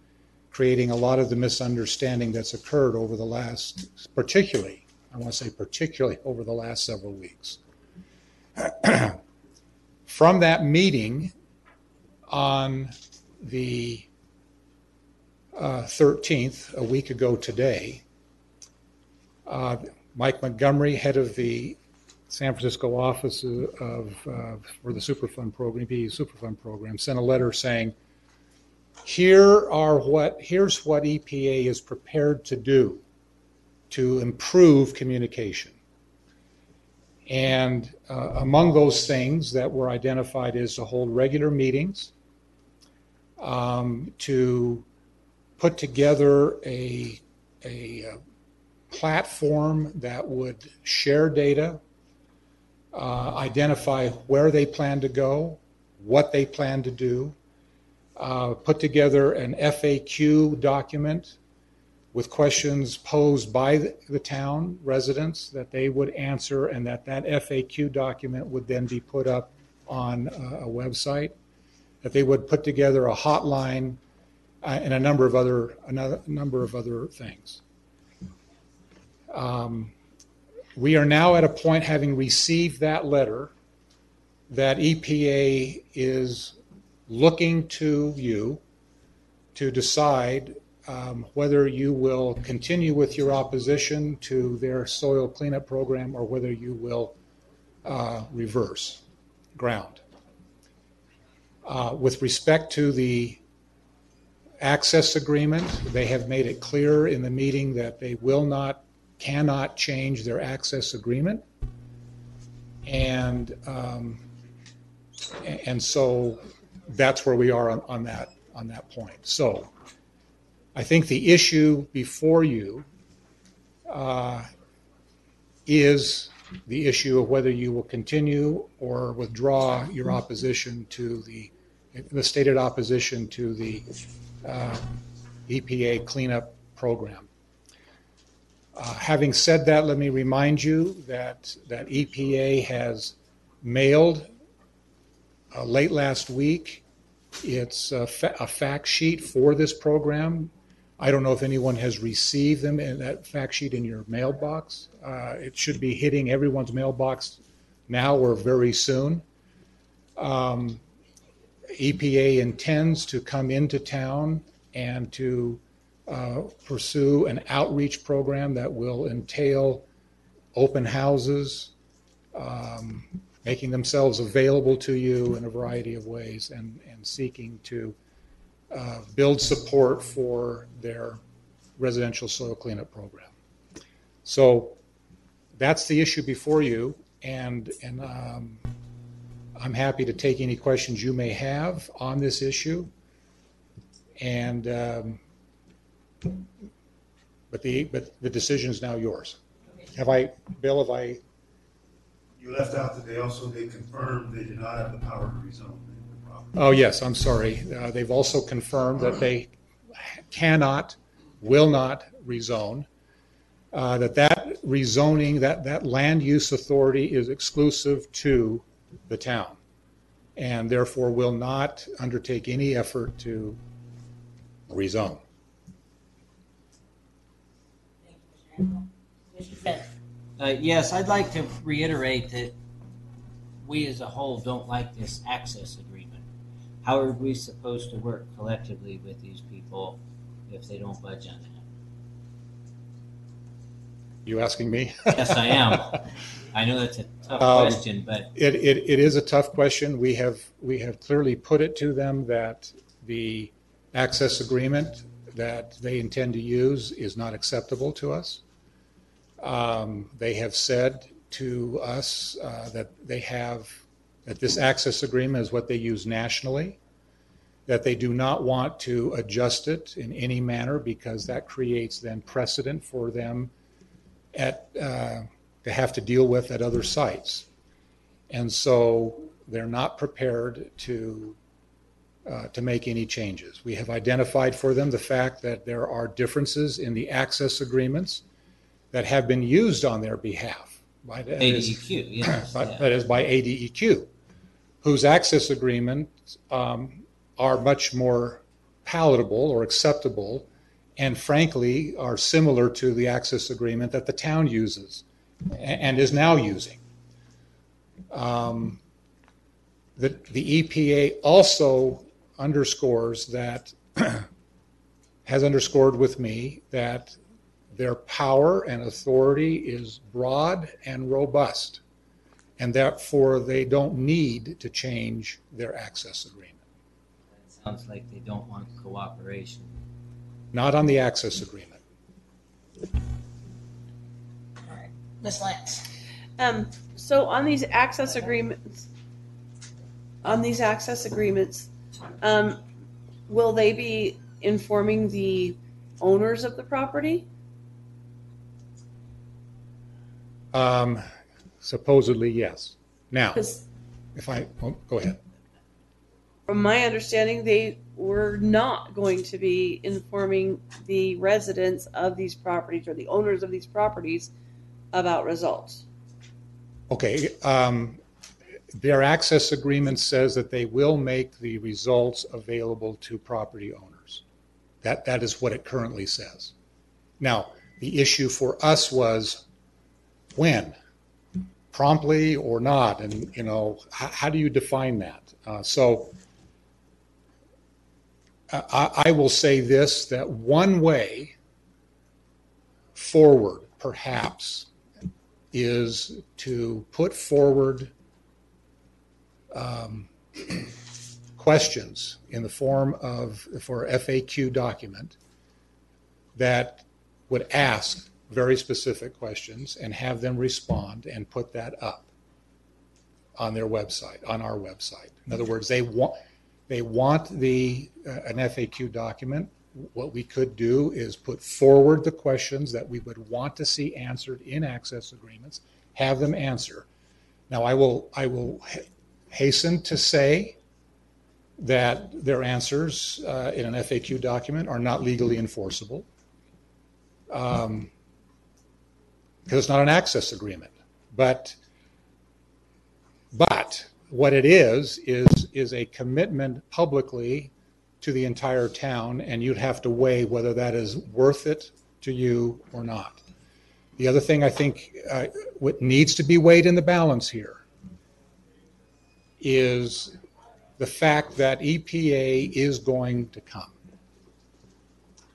creating a lot of the misunderstanding that's occurred over the last, particularly, I want to say particularly over the last several weeks. From that meeting on the uh, 13th, a week ago today, uh, Mike Montgomery, head of the San Francisco office of uh, for the Superfund program, EPA Superfund program, sent a letter saying, "Here are what here's what EPA is prepared to do to improve communication." And uh, among those things that were identified is to hold regular meetings, um, to put together a, a, uh, platform that would share data, uh, identify where they plan to go, what they plan to do, uh, put together an FAQ document with questions posed by the, the town residents that they would answer, and that that FAQ document would then be put up on a, a website. That they would put together a hotline uh, and a number of other another number of other things. Um, we are now at a point, having received that letter, that EPA is looking to you to decide um, whether you will continue with your opposition to their soil cleanup program or whether you will uh, reverse ground. Uh, with respect to the access agreement, they have made it clear in the meeting that they will not, cannot change their access agreement. And um, and so that's where we are on, on that on that point. So I think the issue before you uh, is the issue of whether you will continue or withdraw your opposition to the the stated opposition to the uh, EPA cleanup program. Uh, having said that, let me remind you that, that EPA has mailed uh, late last week it's a, fa- a fact sheet for this program. I don't know if anyone has received them in that fact sheet in your mailbox. Uh, it should be hitting everyone's mailbox now or very soon. Um, EPA intends to come into town and to uh, pursue an outreach program that will entail open houses, um, making themselves available to you in a variety of ways, and, and seeking to uh, build support for their residential soil cleanup program. So that's the issue before you, and, and um, I'm happy to take any questions you may have on this issue. And, um, but the, but the decision is now yours. Have I, Bill, have I, You left out that they also, they confirmed they did not have the power to rezone the property. oh, yes, I'm sorry. Uh, They've also confirmed that they cannot, will not rezone. Uh, That that rezoning, that, that land use authority is exclusive to the town. And therefore will not undertake any effort to rezone. Mr. Fenn. Uh, yes, I'd like to reiterate that we as a whole don't like this access agreement. How are we supposed to work collectively with these people if they don't budge on that? You asking me? Yes, I am. I know that's a tough Um, question, but It, it, it is a tough question. We have, we have clearly put it to them that the access agreement that they intend to use is not acceptable to us. Um, They have said to us uh, that they have, that this access agreement is what they use nationally, that they do not want to adjust it in any manner because that creates then precedent for them at, uh, to have to deal with at other sites. And so they're not prepared to, uh, to make any changes. We have identified for them the fact that there are differences in the access agreements that have been used on their behalf. by the- ADEQ, yes, by- yeah. That is by ADEQ, whose access agreements um, are much more palatable or acceptable and frankly are similar to the access agreement that the town uses and is now using. Um, The, the EPA also underscores that, has underscored with me that their power and authority is broad and robust, and therefore they don't need to change their access agreement. it sounds like they don't want cooperation. Not on the access agreement. Ms. Lance. Um, so on these access agreements, on these access agreements, um, will they be informing the owners of the property? Um, supposedly, yes. Now, if I, oh, go ahead. From my understanding, they were not going to be informing the residents of these properties or the owners of these properties about results. Okay, um, their access agreement says that they will make the results available to property owners. That, that is what it currently says. Now, the issue for us was when? Promptly or not? And, you know, how, how do you define that? Uh, so I, I will say this, that one way forward, perhaps, is to put forward um, questions in the form of, for FAQ document that would ask very specific questions and have them respond and put that up on their website, on our website. In other words, they want, they want the, uh, an FAQ document. What we could do is put forward the questions that we would want to see answered in access agreements, have them answer. Now, I will, I will hasten to say that their answers uh, in an FAQ document are not legally enforceable. um, because it's not an access agreement. But, but what it is, is, is a commitment publicly to the entire town, and you'd have to weigh whether that is worth it to you or not. The other thing I think uh, what needs to be weighed in the balance here is the fact that EPA is going to come.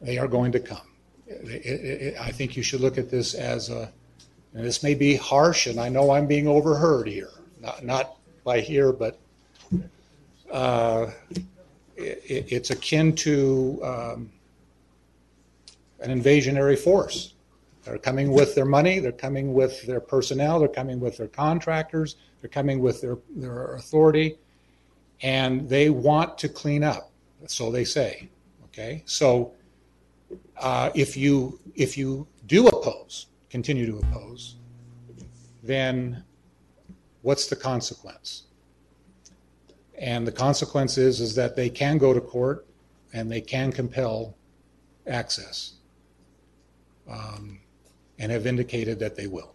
They are going to come. It- it- it- I think you should look at this as a, and this may be harsh, and I know I'm being overheard here, not, not by here, but uh, it, it's akin to um, an invasionary force. They're coming with their money, they're coming with their personnel, they're coming with their contractors, they're coming with their, their authority, and they want to clean up. So they say. Okay, so uh, if you if you do oppose, continue to oppose, then what's the consequence? And the consequence is, is that they can go to court and they can compel access um, and have indicated that they will.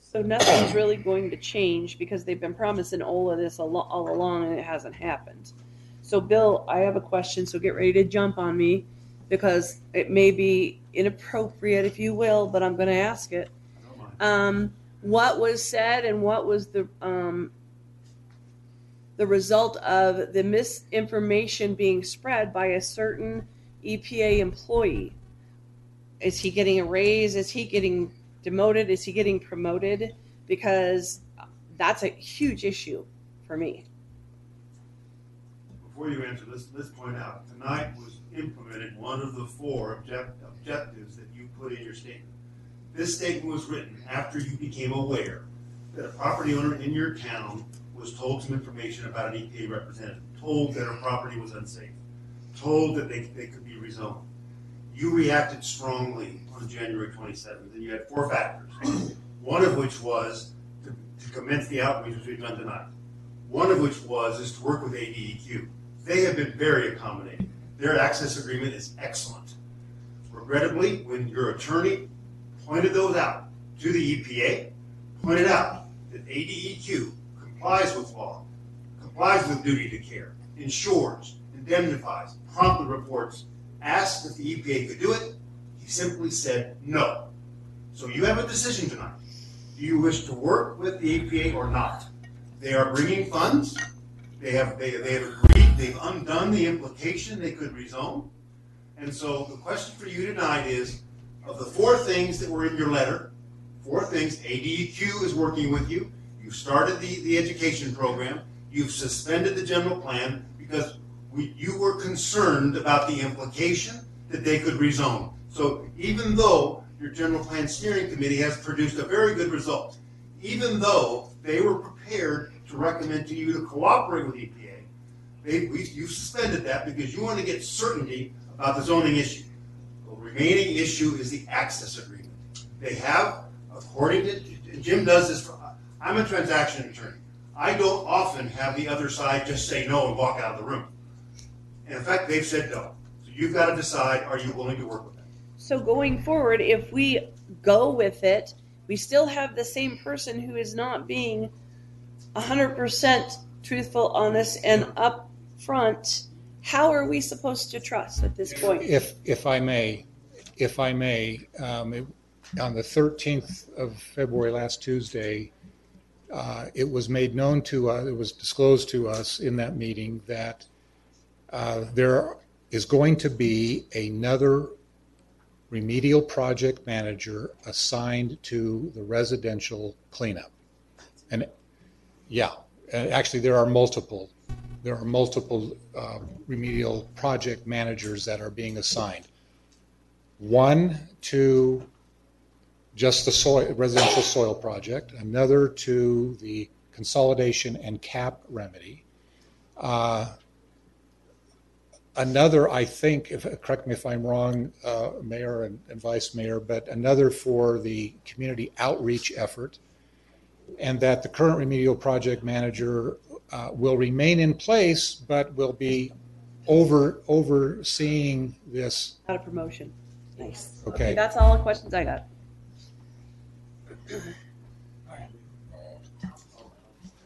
So nothing's really going to change because they've been promising all of this all, all along and it hasn't happened. So Bill, I have a question, so get ready to jump on me because it may be inappropriate, if you will, but I'm going to ask it. Um, what was said and what was the um, the result of the misinformation being spread by a certain EPA employee? Is he getting a raise? Is he getting demoted? Is he getting promoted? Because that's a huge issue for me. Before you answer, let's, let's point out, tonight was implemented one of the four object, objectives that you put in your statement. This statement was written after you became aware that a property owner in your town was told some information about an EPA representative, told that her property was unsafe, told that they, they could be rezoned. You reacted strongly on January twenty-seventh, and you had four factors. One of which was to, to commence the outreach, which we've done tonight. One of which was is to work with ADEQ. They have been very accommodating. Their access agreement is excellent. Regrettably, when your attorney pointed those out to the EPA, pointed out that ADEQ complies with law, complies with duty to care, insures, indemnifies, promptly reports, asked if the EPA could do it, he simply said no. So you have a decision tonight. Do you wish to work with the EPA or not? They are bringing funds. They have, they, they have agreed, they've undone the implication they could rezone. And so the question for you tonight is, of the four things that were in your letter, four things, ADEQ is working with you, you've started the, the education program, you've suspended the general plan because we, you were concerned about the implication that they could rezone. So even though your general plan steering committee has produced a very good result, even though they were prepared to recommend to you to cooperate with EPA, we, you suspended that because you want to get certainty about the zoning issue. The remaining issue is the access agreement. They have, according to, Jim does this, for, I'm a transaction attorney. I don't often have the other side just say no and walk out of the room. And in fact, they've said no. So you've got to decide, are you willing to work with them? So going forward, if we go with it, we still have the same person who is not being 100% truthful, honest, and upfront. How are we supposed to trust at this point? If, if I may, if I may, um, it- on the 13th of February, last Tuesday, uh, it was made known to, uh, it was disclosed to us in that meeting that uh, there is going to be another remedial project manager assigned to the residential cleanup. And, yeah, actually, there are multiple, there are multiple uh, remedial project managers that are being assigned. One to just the soil, residential soil project, another to the consolidation and cap remedy. Uh, Another, I think, if, correct me if I'm wrong, uh, Mayor and, and Vice Mayor, but another for the community outreach effort. And that the current remedial project manager uh, will remain in place, but will be over, overseeing this Not a promotion. Nice. Okay. That's all the questions I got.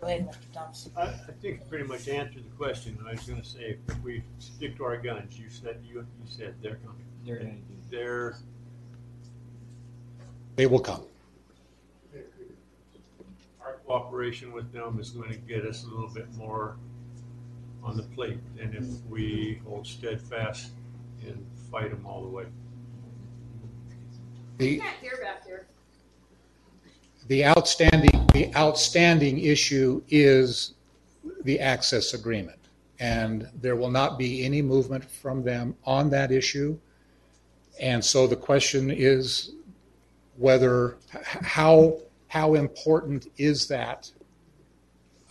Go ahead, Mr. Thompson. I, I think you pretty much answered the question. I was gonna say, if we stick to our guns, you said, you, you said they're coming. They're gonna do. They're, They will come. Our cooperation with them is gonna get us a little bit more on the plate than if we hold steadfast and fight them all the way. The, hear back here. the outstanding, the outstanding issue is the access agreement. And there will not be any movement from them on that issue. And so the question is whether, how, how important is that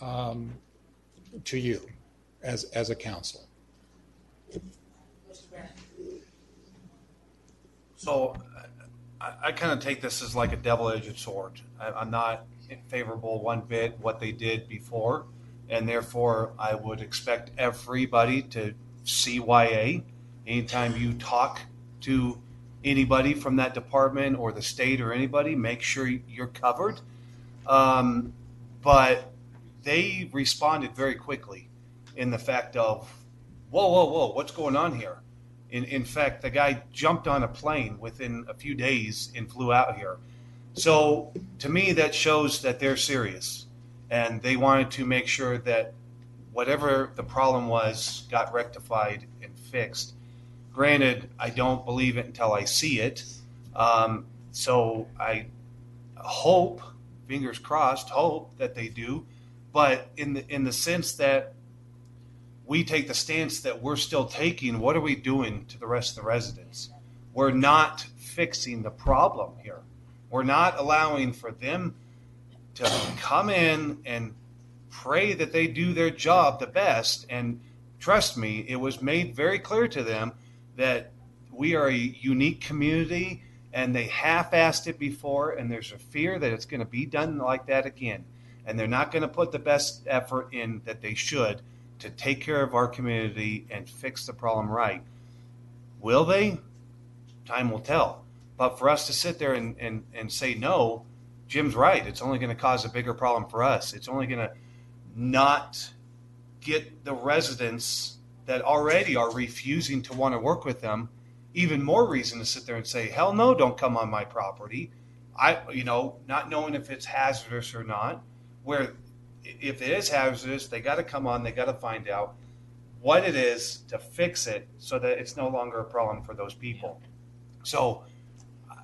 um, to you as, as a council? So I, kind of take this as like a double-edged sword. I'm not favorable one bit what they did before, and therefore I would expect everybody to CYA. Anytime you talk to anybody from that department or the state or anybody, make sure you're covered. Um, but they responded very quickly in the fact of, whoa, whoa, whoa, what's going on here? In, in fact, the guy jumped on a plane within a few days and flew out here. So to me, that shows that they're serious and they wanted to make sure that whatever the problem was got rectified and fixed. Granted, I don't believe it until I see it. Um, so I hope, fingers crossed, hope that they do. But in the in the sense that we take the stance that we're still taking, what are we doing to the rest of the residents? We're not fixing the problem here. We're not allowing for them to come in and pray that they do their job the best. And trust me, it was made very clear to them that we are a unique community and they half assed it before, and there's a fear that it's going to be done like that again. And they're not going to put the best effort in that they should to take care of our community and fix the problem right. Will they? Time will tell. But for us to sit there and, and, and say no, Jim's right. It's only going to cause a bigger problem for us. It's only going to not get the residents that already are refusing to want to work with them even more reason to sit there and say, hell no, don't come on my property. I, you know, not knowing if it's hazardous or not, where if it is hazardous, they got to come on, they got to find out what it is to fix it so that it's no longer a problem for those people. So,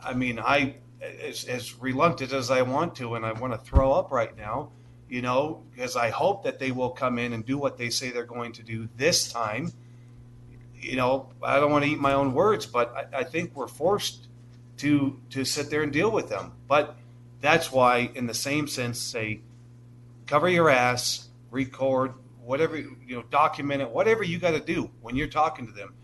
I mean, I, as, as reluctant as I want to, and I want to throw up right now, you know, because I hope that they will come in and do what they say they're going to do this time. You know, I don't want to eat my own words, but I, I think we're forced to to sit there and deal with them. But that's why, in the same sense, say, cover your ass, record, whatever you know, document it, whatever you got to do when you're talking to them,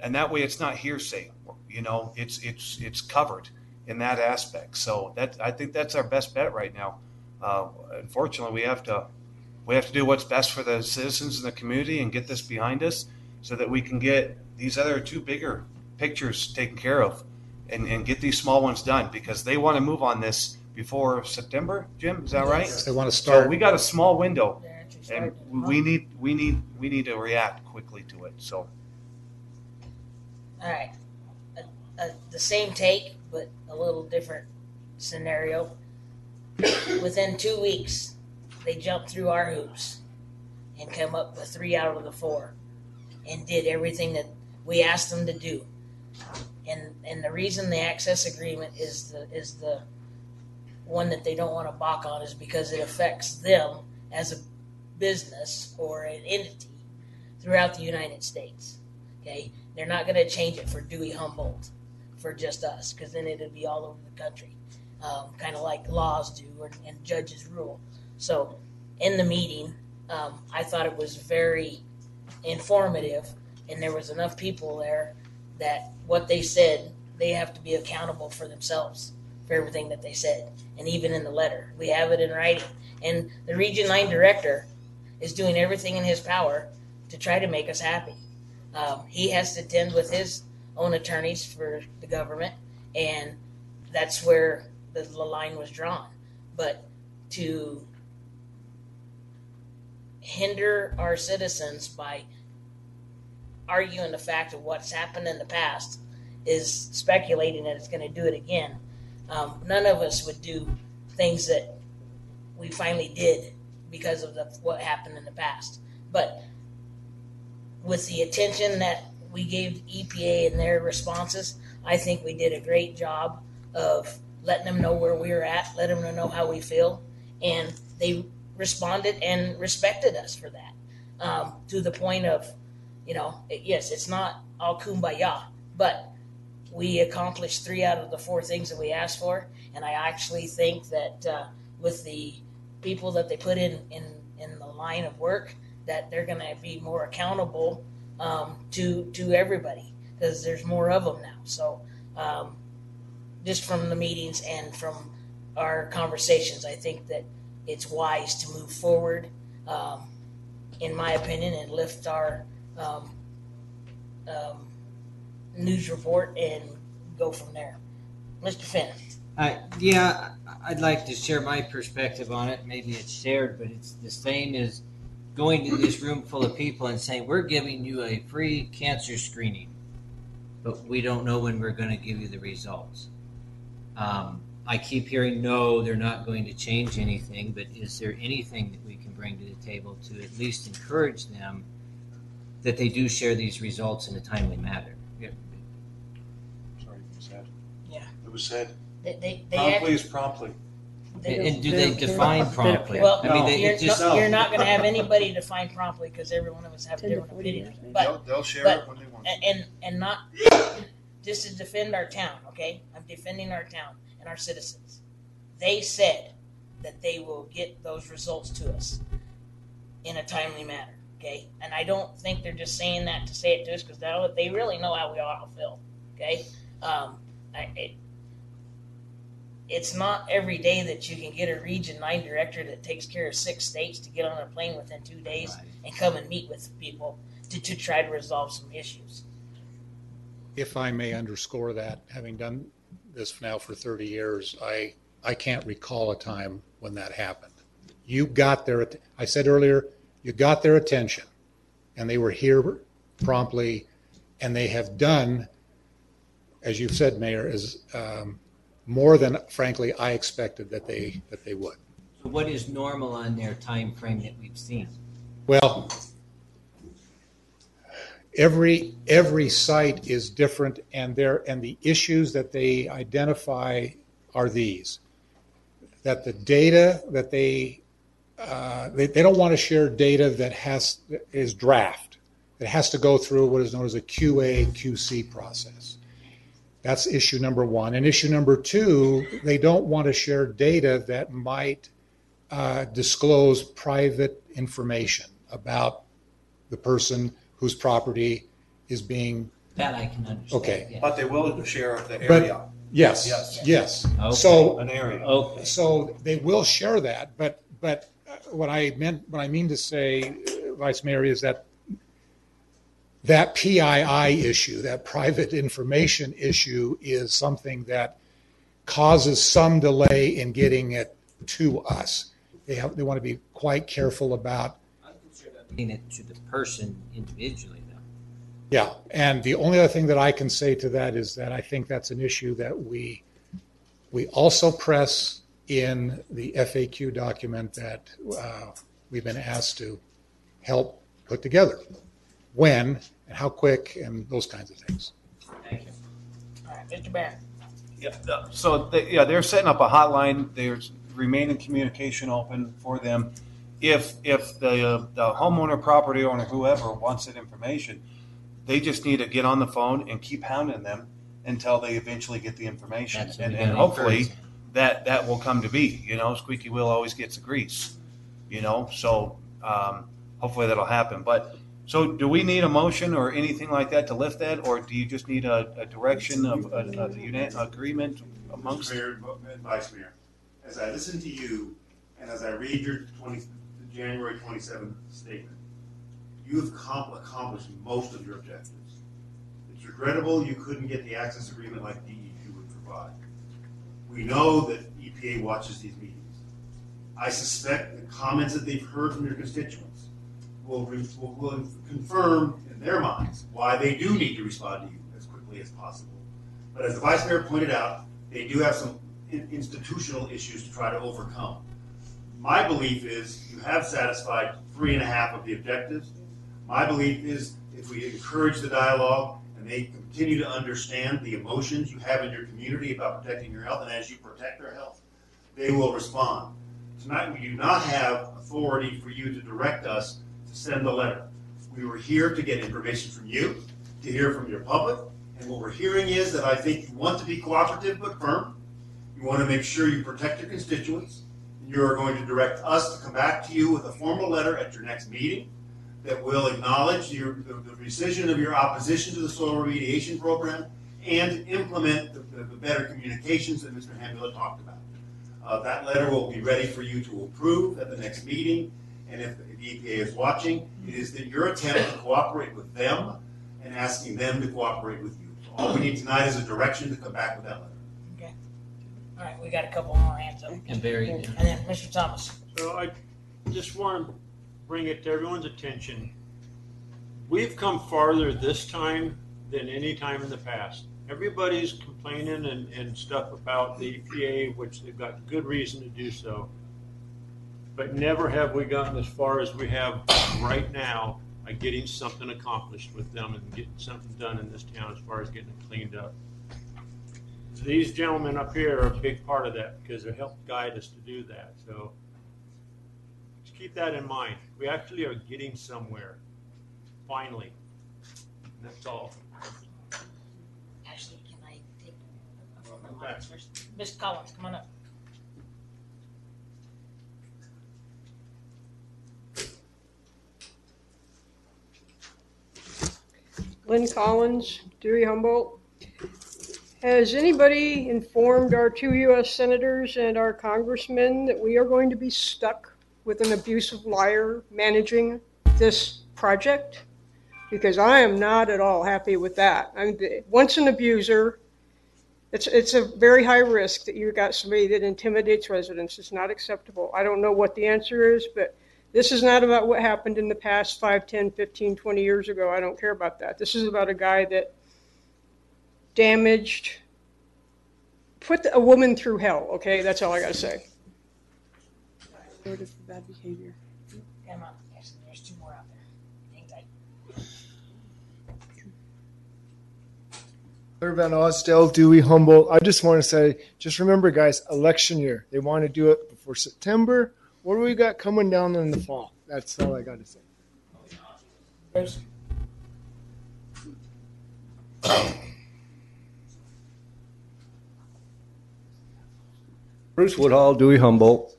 and that way it's not hearsay. You know, it's it's it's covered in that aspect. So that I think that's our best bet right now. Uh, unfortunately, we have to we have to do what's best for the citizens in the community and get this behind us, so that we can get these other two bigger pictures taken care of, and, and get these small ones done because they want to move on this before September. Jim, is that right? Yes, they want to start. So start. we got a small window, and we need we need we need to react quickly to it. So All right. Uh, uh, the same take, but a little different scenario. Within two weeks, they jumped through our hoops and come up with three out of the four and did everything that we asked them to do. And and the reason the access agreement is the is the one that they don't want to balk on is because it affects them as a business or an entity throughout the United States. Okay, they're not going to change it for Dewey Humboldt for just us because then it'd be all over the country, um, kind of like laws do or, and judges rule. So, in the meeting, um, I thought it was very informative, and there was enough people there that what they said they have to be accountable for themselves for everything that they said, and even in the letter we have it in writing. And the Region Nine director is doing everything in his power to try to make us happy. Um, he has to attend with his own attorneys for the government, and that's where the, line was drawn. But to hinder our citizens by arguing the fact of what's happened in the past is speculating that it's going to do it again. Um, none of us would do things that we finally did because of the, what happened in the past. But with the attention that we gave EPA and their responses, I think we did a great job of letting them know where we were at, letting them know how we feel, and they responded and respected us for that. Um, to the point of, you know, it, yes, it's not all kumbaya, but we accomplished three out of the four things that we asked for, and I actually think that uh, with the people that they put in in in the line of work, that they're going to be more accountable um, to to everybody because there's more of them now. So um, just from the meetings and from our conversations, I think that it's wise to move forward, um, in my opinion, and lift our um, um, news report and go from there. Mr. Finn. Uh, yeah, I'd like to share my perspective on it. Maybe it's shared, but it's the same as going to this room full of people and saying, We're giving you a free cancer screening, but we don't know when we're going to give you the results. Um, I keep hearing, no, they're not going to change anything, but is there anything that we can bring to the table to at least encourage them that they do share these results in a timely manner? Sorry, it was said. Yeah. It was said. They, they, they Promptly act- is promptly. they And, don't- and do they define promptly? Well, I mean, they, you're, it just, no, you're not going to have anybody define promptly because every one of us have Ten to different 40 opinions. days. But They'll, they'll share but- it when they want. and, and and not just to defend our town. Okay, I'm defending our town and our citizens. They said that they will get those results to us in a timely manner. Okay, and I don't think they're just saying that to say it to us because they really know how we all feel. Okay, um, I, it, it's not every day that you can get a Region Nine director that takes care of six states to get on a plane within two days and come and meet with people to, to try to resolve some issues. If I may underscore that, having done this now for 30 years, I, I can't recall a time when that happened. You got their, att- I said earlier, you got their attention and they were here promptly and they have done, as you've said, Mayor, is um, more than frankly I expected that they, that they would. so what is normal on their time frame that we've seen? Well, every every site is different, and there and the issues that they identify are these: that the data that they uh, they, they don't want to share data that has is draft. It has to go through what is known as a QA QC process. That's issue number one. And issue number two, they don't want to share data that might uh, disclose private information about the person whose property is being. That I can understand. Okay. yeah. But they will share the But- area. Yes, Yes. yes. Okay. So, An area. Okay. so they will share that, but, but uh, what I meant, what I mean to say, uh, Vice Mayor, is that that PII issue, that private information issue is something that causes some delay in getting it to us. They have, they want to be quite careful about Getting it to the person individually, though. Yeah, and the only other thing that I can say to that is that I think that's an issue that we, we also press in the FAQ document that uh, we've been asked to help put together. When and how quick and those kinds of things. Thank you. All right, Mr. Barron. Yeah, so, they, yeah, they're setting up a hotline, there's remaining communication open for them. If, if the, uh, the homeowner, property owner, whoever wants that information, they just need to get on the phone and keep hounding them until they eventually get the information. That's what And, we and gotta hopefully, encourage. that, that will come to be, you know, squeaky wheel always gets the grease, you know, so, um, hopefully that'll happen, but, so do we need a motion or anything like that to lift that, or do you just need a, a direction of, a, a unan- agreement amongst? Mr. Mayor and Vice Mayor, as I listen to you and as I read your twenty, the January twenty-seventh statement, you've accom- accomplished most of your objectives. It's regrettable you couldn't get the access agreement like DEQ would provide. We know that EPA watches these meetings. I suspect the comments that they've heard from your constituents will, will, will confirm in their minds why they do need to respond to you as quickly as possible. But as the vice mayor pointed out, they do have some institutional issues to try to overcome. My belief is you have satisfied three and a half of the objectives. My belief is if we encourage the dialogue and they continue to understand the emotions you have in your community about protecting your health, and as you protect their health, they will respond. Tonight, we do not have authority for you to direct us to send the letter. We were here to get information from you, to hear from your public, and what we're hearing is that I think you want to be cooperative but firm. You want to make sure you protect your constituents. And you are going to direct us to come back to you with a formal letter at your next meeting that will acknowledge your, the, the rescission of your opposition to the soil remediation program and implement the, the, the better communications that Mr. Hamula talked about. Uh, that letter will be ready for you to approve at the next meeting. And if the EPA is watching, it is that your attempt to cooperate with them and asking them to cooperate with you. All we need tonight is a direction to come back with that letter. Okay. All right, we got a couple more hands up. And Barry, And then Mr. Thomas. So I just want to bring it to everyone's attention. We've come farther this time than any time in the past. Everybody's complaining and, and stuff about the EPA, which they've got good reason to do so. But never have we gotten as far as we have right now by getting something accomplished with them and getting something done in this town as far as getting it cleaned up. These gentlemen up here are a big part of that because they helped guide us to do that. So just keep that in mind. We actually are getting somewhere, finally. And that's all. Ashley, can I take a few more minutes first? Ms. Collins, come on up. Lynn Collins, Dewey Humboldt. Has anybody informed our two U.S. senators and our congressmen that we are going to be stuck with an abusive liar managing this project? Because I am not at all happy with that. I'm, once an abuser, it's, it's a very high risk that you've got somebody that intimidates residents. It's not acceptable. I don't know what the answer is, but this is not about what happened in the past 5, 10, 15, 20 years ago. I don't care about that. This is about a guy that damaged, put a woman through hell, okay? That's all I got to say. Order for bad behavior. Come on, Ashley, there's two more out there. Hang tight. Claire Van Osdale, Dewey, Humboldt. I just want to say, just remember, guys, election year. They want to do it before September. What do we got coming down in the fall? That's all I got to say. Bruce? Bruce Woodhall, Dewey Humboldt.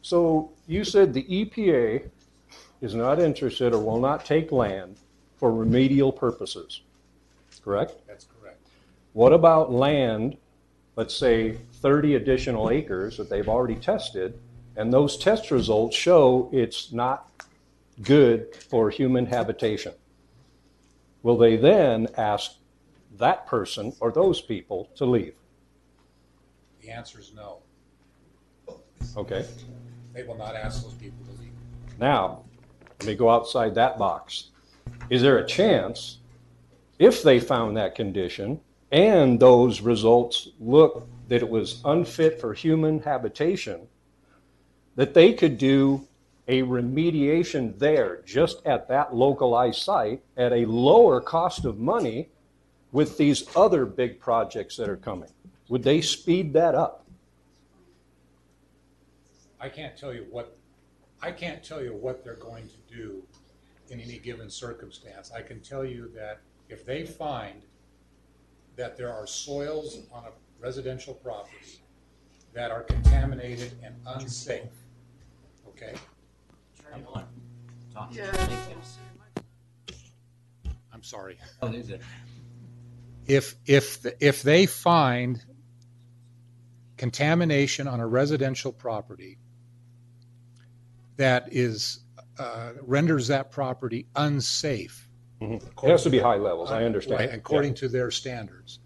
So you said the EPA is not interested or will not take land for remedial purposes, correct? That's correct. What about land, let's say 30 additional acres that they've already tested, and those test results show it's not good for human habitation? Will they then ask that person or those people to leave? The answer is no. Okay. They will not ask those people to leave. Now, let me go outside that box. Is there a chance, if they found that condition and those results look that it was unfit for human habitation, that they could do a remediation there just at that localized site at a lower cost of money with these other big projects that are coming? Would they speed that up? I can't tell you what, I can't tell you what they're going to do in any given circumstance. I can tell you that if they find that there are soils on a residential property that are contaminated and unsafe, okay? Tom, Yeah. thank you. I'm sorry. Oh, is it? If, if, if they find contamination on a residential property that is, uh, renders that property unsafe It has to be high levels, I understand. Right, according Yeah. to their standards,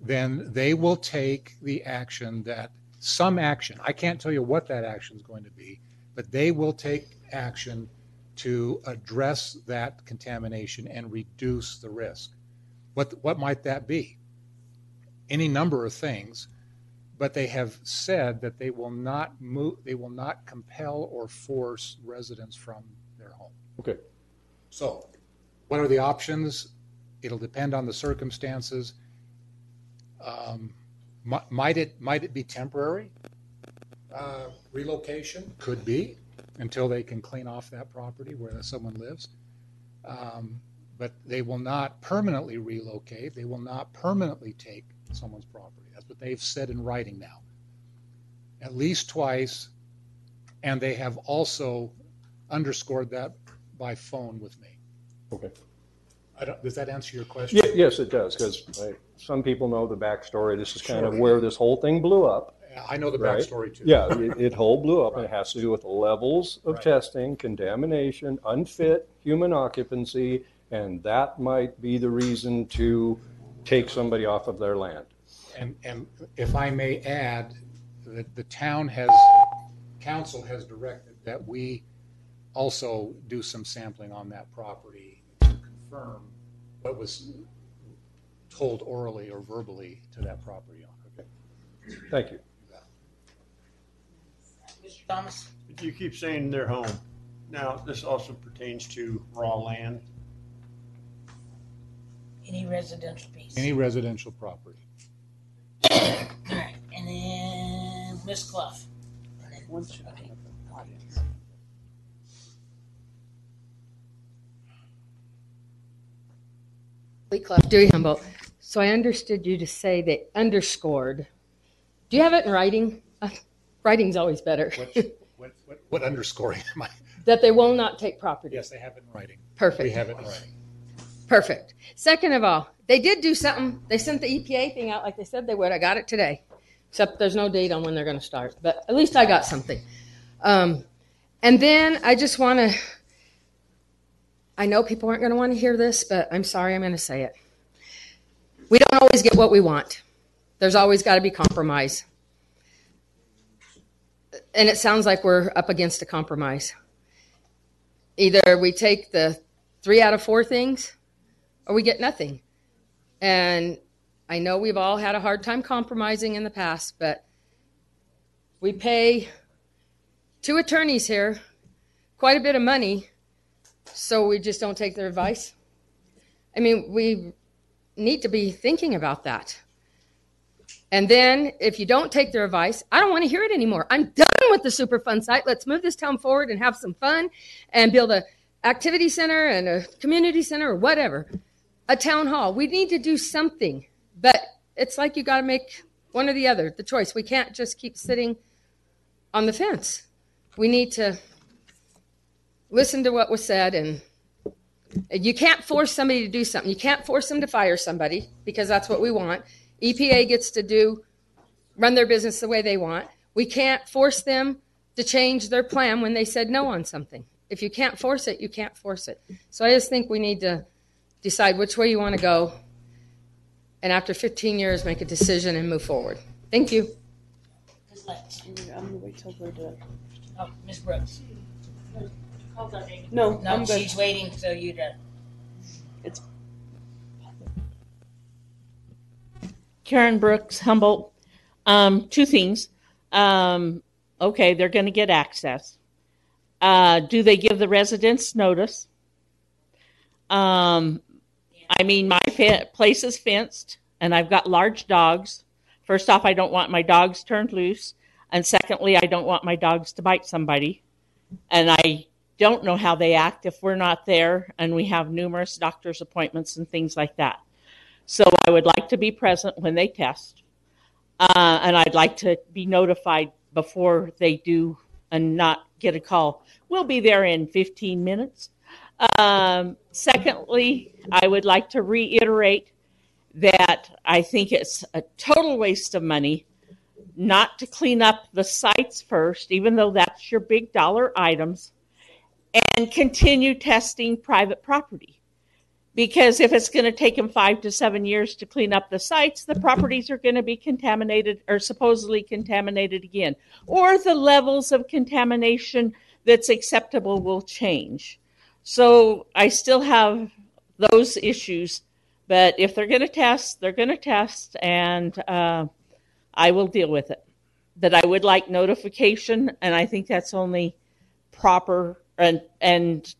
then they will take the action that, some action, I can't tell you what that action is going to be, but they will take action to address that contamination and reduce the risk. What, what might that be? Any number of things, but they have said that they will not move, they will not compel or force residents from their home. Okay. So, what are the options? It'll depend on the circumstances. Um, mi- Might it, might it be temporary? Uh, Relocation? Could be, until they can clean off that property where someone lives. Um, But they will not permanently relocate, they will not permanently take someone's property. That's what they've said in writing now. At least twice, and they have also underscored that by phone with me. Okay. I don't, does that answer your question? Ye- Yes, it does, because some people know the backstory. This is kind of Sure. where this whole thing blew up. I know the right? backstory too. Yeah, it, it whole blew up, and it has to do with levels of Right. testing, contamination, unfit human occupancy, and that might be the reason to take somebody off of their land. And, and if I may add, the, the town has, council has directed that we also do some sampling on that property to confirm what was told orally or verbally to that property owner. Okay. Thank you. Mr. Thomas? You keep saying their home. Now, this also pertains to raw land. Any residential piece? Any residential property. Alright, and then Ms. Clough. And then- okay. Lee Clough, Dewey Humboldt. So I understood you to say they underscored. Do you have it in writing? Uh, writing's always better. What, what, what underscoring am I? that they will not take property. Yes, they have it in writing. Perfect. We have it in writing. Perfect. Second of all, they did do something. They sent the EPA thing out like they said they would. I got it today, except there's no date on when they're going to start. But at least I got something. Um, and then I just want to. I know people aren't going to want to hear this, but I'm sorry, I'm going to say it. We don't always get what we want. There's always got to be compromise. And it sounds like we're up against a compromise. Either we take the three out of four things or we get nothing. And I know we've all had a hard time compromising in the past, but we pay two attorneys here quite a bit of money, so we just don't take their advice. I mean, we need to be thinking about that. And then if you don't take their advice, I don't want to hear it anymore. I'm done with the Superfund site. Let's move this town forward and have some fun and build a activity center and a community center or whatever. A town hall. We need to do something. But it's like you got to make one or the other, the choice. We can't just keep sitting on the fence. We need to listen to what was said and you can't force somebody to do something. You can't force them to fire somebody because that's what we want. EPA gets to do run their business the way they want. We can't force them to change their plan when they said no on something. If you can't force it, you can't force it. So I just think we need to decide which way you want to go and after 15 years make a decision and move forward. Thank you. Ms. I'm going to wait till we're done. Oh, Ms. Brooks? No, No, I'm good. she's waiting till you're done. Karen Brooks, Humboldt. Um, two things. Um, okay, they're going to get access. Uh, do they give the residents notice? Um, I mean, my place is fenced, and I've got large dogs. First off, I don't want my dogs turned loose, and secondly, I don't want my dogs to bite somebody. And I don't know how they act if we're not there, and we have numerous doctor's appointments and things like that. So I would like to be present when they test, uh, and I'd like to be notified before they do and not get a call. We'll be there in 15 minutes. Um, secondly, I would like to reiterate that I think it's a total waste of money not to clean up the sites first, even though that's your big dollar items, and continue testing private property. Because if it's going to take them five to seven years to clean up the sites, the properties are going to be contaminated or supposedly contaminated again. Or the levels of contamination that's acceptable will change. So I still have those issues. But if they're going to test, they're going to test, and uh, I will deal with it. That I would like notification, and I think that's only proper and and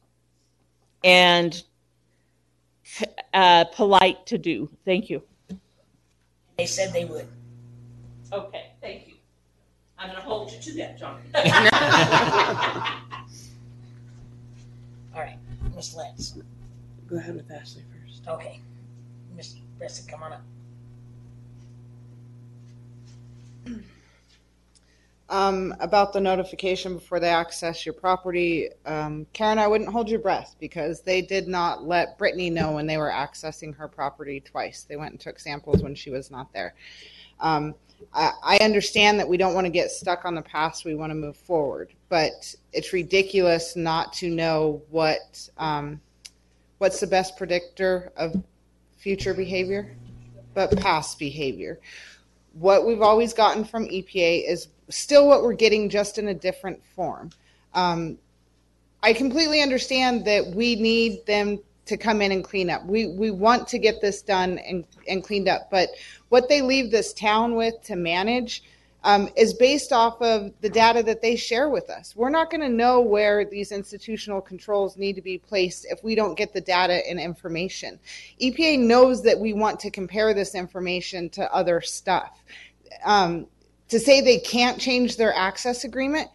and uh, polite to do. Thank you. They said they would. Okay, thank you. I'm going to hold you to that, John. All right, Miss Lance. Go ahead with Ashley first. Okay. Miss Bressa, come on up. Um, about the notification before they access your property, um, Karen, I wouldn't hold your breath because they did not let Brittany know when they were accessing her property twice. They went and took samples when she was not there. Um, I, I understand that we don't want to get stuck on the past. We want to move forward, but it's ridiculous not to know what um, what's the best predictor of future behavior, but past behavior. What we've always gotten from EPA is still what we're getting, just in a different form. Um, I completely understand that we need them to come in and clean up. We we want to get this done and, and cleaned up, but what they leave this town with to manage um, is based off of the data that they share with us. We're not going to know where these institutional controls need to be placed if we don't get the data and information. EPA knows that we want to compare this information to other stuff. Um, to say they can't change their access agreement,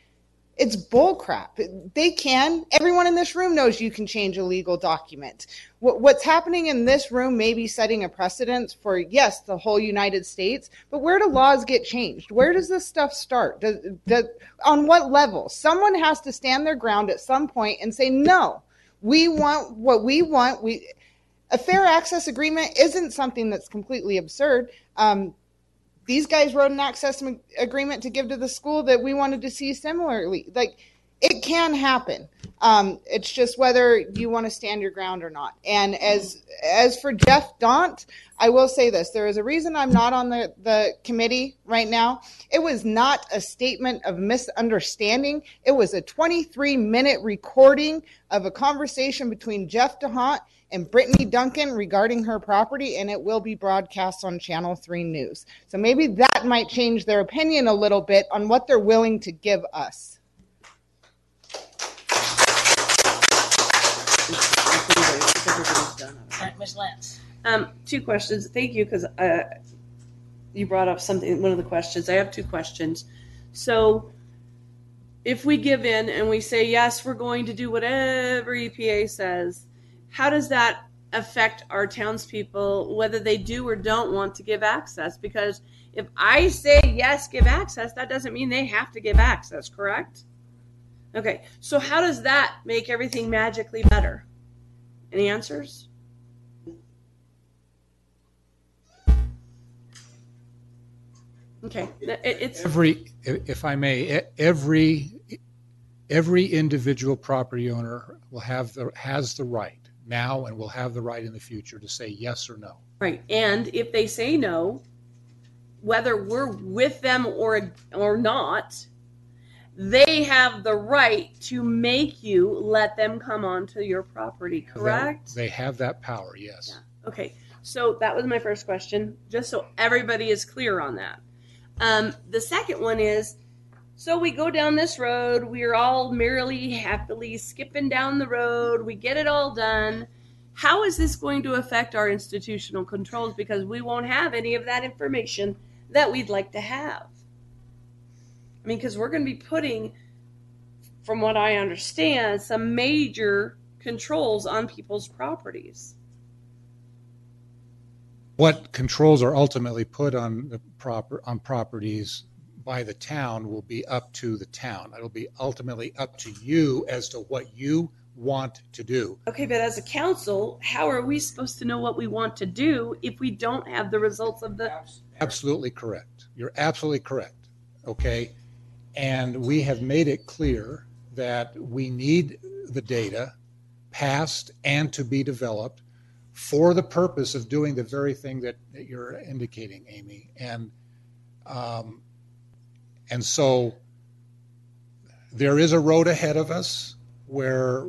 it's bullcrap. They can. Everyone in this room knows you can change a legal document. What, what's happening in this room may be setting a precedent for, yes, the whole United States, but where do laws get changed? Where does this stuff start? Does, does, on what level? Someone has to stand their ground at some point and say, no, we want what we want. We, a fair access agreement isn't something that's completely absurd. Um, these guys wrote an access agreement to give to the school that we wanted to see similarly. Like, it can happen. Um, it's just whether you want to stand your ground or not. And as as for Jeff Daunt, I will say this: there is a reason I'm not on the the committee right now. It was not a statement of misunderstanding. It was a 23 minute recording of a conversation between Jeff DeHaan and Brittany Duncan regarding her property, and it will be broadcast on Channel 3 News. So maybe that might change their opinion a little bit on what they're willing to give us. All right, Miss Lance. Um, two questions. Thank you because uh, you brought up something. One of the questions. I have two questions. So, if we give in and we say yes, we're going to do whatever EPA says, how does that affect our townspeople, whether they do or don't want to give access? Because if I say yes, give access, that doesn't mean they have to give access. Correct? Okay. So how does that make everything magically better? Any answers? Okay, it, it's Every, if I may, every, every individual property owner will have the, has the right now and will have the right in the future to say yes or no. right. And if they say no, whether we're with them or or not, they have the right to make you let them come onto your property. Correct? They have that power, yes. Okay, so that was my first question, just so everybody is clear on that. Um, the second one is so we go down this road, we're all merrily, happily skipping down the road, we get it all done. How is this going to affect our institutional controls? Because we won't have any of that information that we'd like to have. I mean, because we're going to be putting, from what I understand, some major controls on people's properties. What controls are ultimately put on the proper, on properties by the town will be up to the town. It'll be ultimately up to you as to what you want to do. Okay, but as a council, how are we supposed to know what we want to do if we don't have the results of the? Absolutely correct. You're absolutely correct. Okay. And we have made it clear that we need the data, past and to be developed, for the purpose of doing the very thing that, that you're indicating, Amy. And um, and so there is a road ahead of us where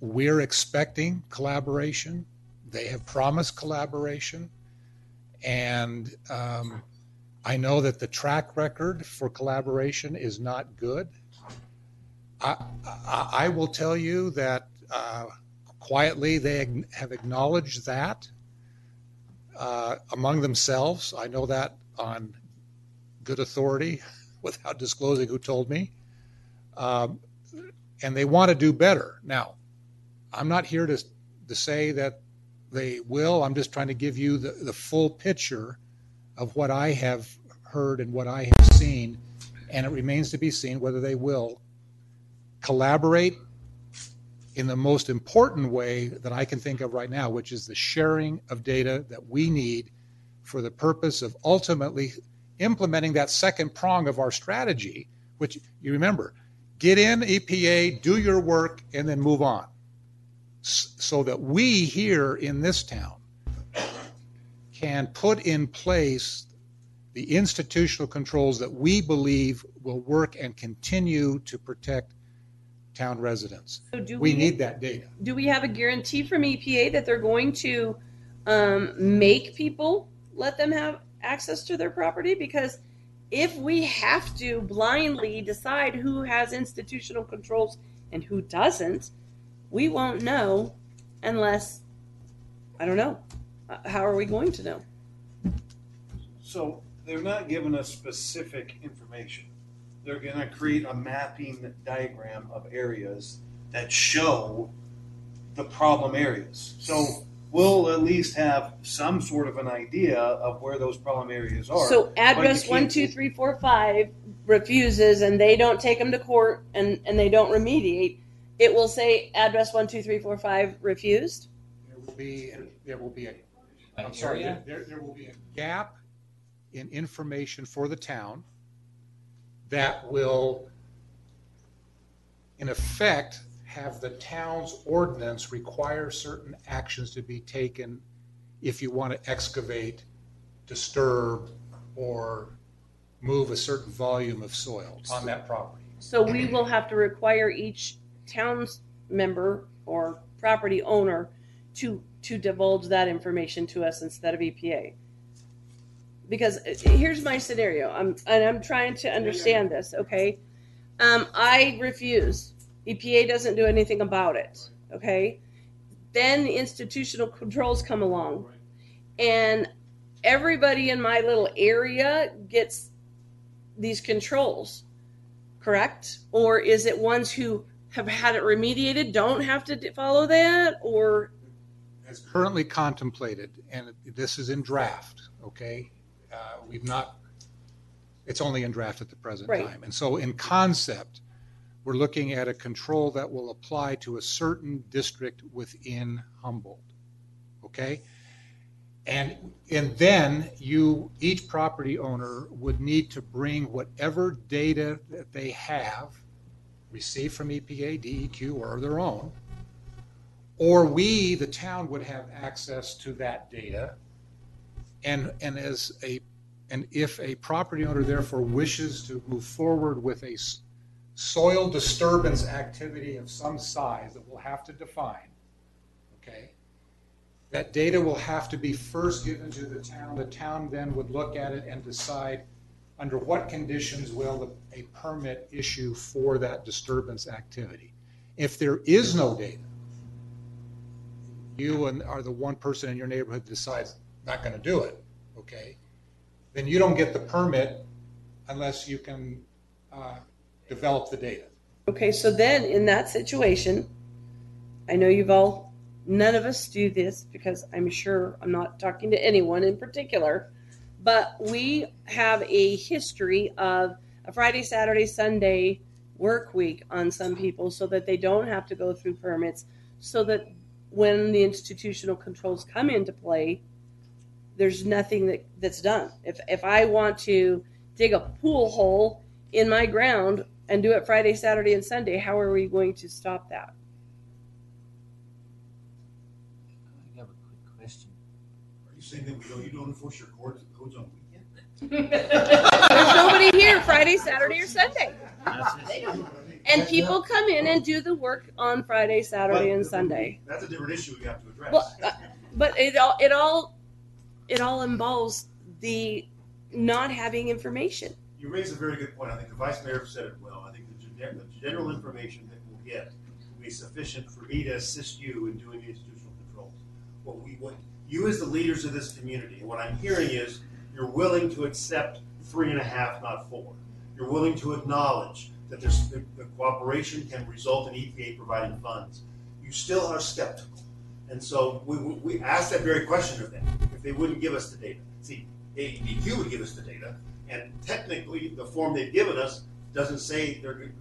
we're expecting collaboration. They have promised collaboration. And um, I know that the track record for collaboration is not good. I, I, I will tell you that uh, quietly they have acknowledged that uh, among themselves. I know that on good authority without disclosing who told me. Um, and they want to do better. Now, I'm not here to, to say that they will. I'm just trying to give you the, the full picture of what I have heard and what I have seen. And it remains to be seen whether they will collaborate in the most important way that I can think of right now, which is the sharing of data that we need for the purpose of ultimately implementing that second prong of our strategy, which you remember get in EPA, do your work, and then move on. So that we here in this town can put in place the institutional controls that we believe will work and continue to protect town residents. So do We we- need that data. Do we have a guarantee from EPA that they're going to um, make people let them have access to their property? Because if we have to blindly decide who has institutional controls and who doesn't, we won't know unless, I don't know. Uh, How are we going to know? So they're not giving us specific information. They're gonna create a mapping diagram of areas that show the problem areas. So we'll at least have some sort of an idea of where those problem areas are. So address one, two, three, four, five refuses, and they don't take them to court, and and they don't remediate. It will say address one, two, three, four, five refused. There will be, there will be a, I'm sorry, area? there, there will be a gap in information for the town that will, in effect, have the town's ordinance require certain actions to be taken if you want to excavate, disturb, or move a certain volume of soil on that property. So we will have to require each town's member or property owner to to divulge that information to us instead of EPA. Because uh, here's my scenario. I'm and I'm trying to understand this. Okay, um, I refuse. EPA doesn't do anything about it. Okay, then the institutional controls come along, and everybody in my little area gets these controls correct? Or is it ones who have had it remediated don't have to follow that? Or as currently contemplated, and this is in draft, okay? Uh, We've not, it's only in draft at the present Right. time. And so in concept, we're looking at a control that will apply to a certain district within Humboldt, okay? And, and then you, each property owner would need to bring whatever data that they have received from EPA, DEQ, or their own, or we, the town, would have access to that data. And, and as a, and if a property owner therefore wishes to move forward with a soil disturbance activity of some size that we'll have to define, okay? That data will have to be first given to the town. The town then would look at it and decide under what conditions will a permit issue for that disturbance activity. If there is no data, you and are the one person in your neighborhood decides not going to do it, okay? Then you don't get the permit unless you can uh, develop the data. okay, so then in that situation, I know you've all none of us do this because I'm sure I'm not talking to anyone in particular, but we have a history of a Friday, Saturday, Sunday work week on some people so that they don't have to go through permits so that when the institutional controls come into play, there's nothing that, that's done. If if I want to dig a pool hole in my ground and do it Friday, Saturday, and Sunday, how are we going to stop that? I have a quick question. Are you saying that we don't, you don't enforce your codes, codes on weekends? There's nobody here Friday, Saturday, or Sunday. And people come in and do the work on Friday, Saturday, and Sunday. That's a different issue we have to address. Well, uh, but it all it all it all involves the not having information. You raise a very good point. I think the vice mayor said it The, gen- information that we'll get will be sufficient for me to assist you in doing the institutional controls. What we, what you as the leaders of this community, what I'm hearing is you're willing to accept three and a half, not four. You're willing to acknowledge that there's, the, the cooperation can result in EPA providing funds. You still are skeptical. And so we, we, we asked that very question of them, if they wouldn't give us the data. See, ADEQ would give us the data, and technically, the form they've given us doesn't say they're,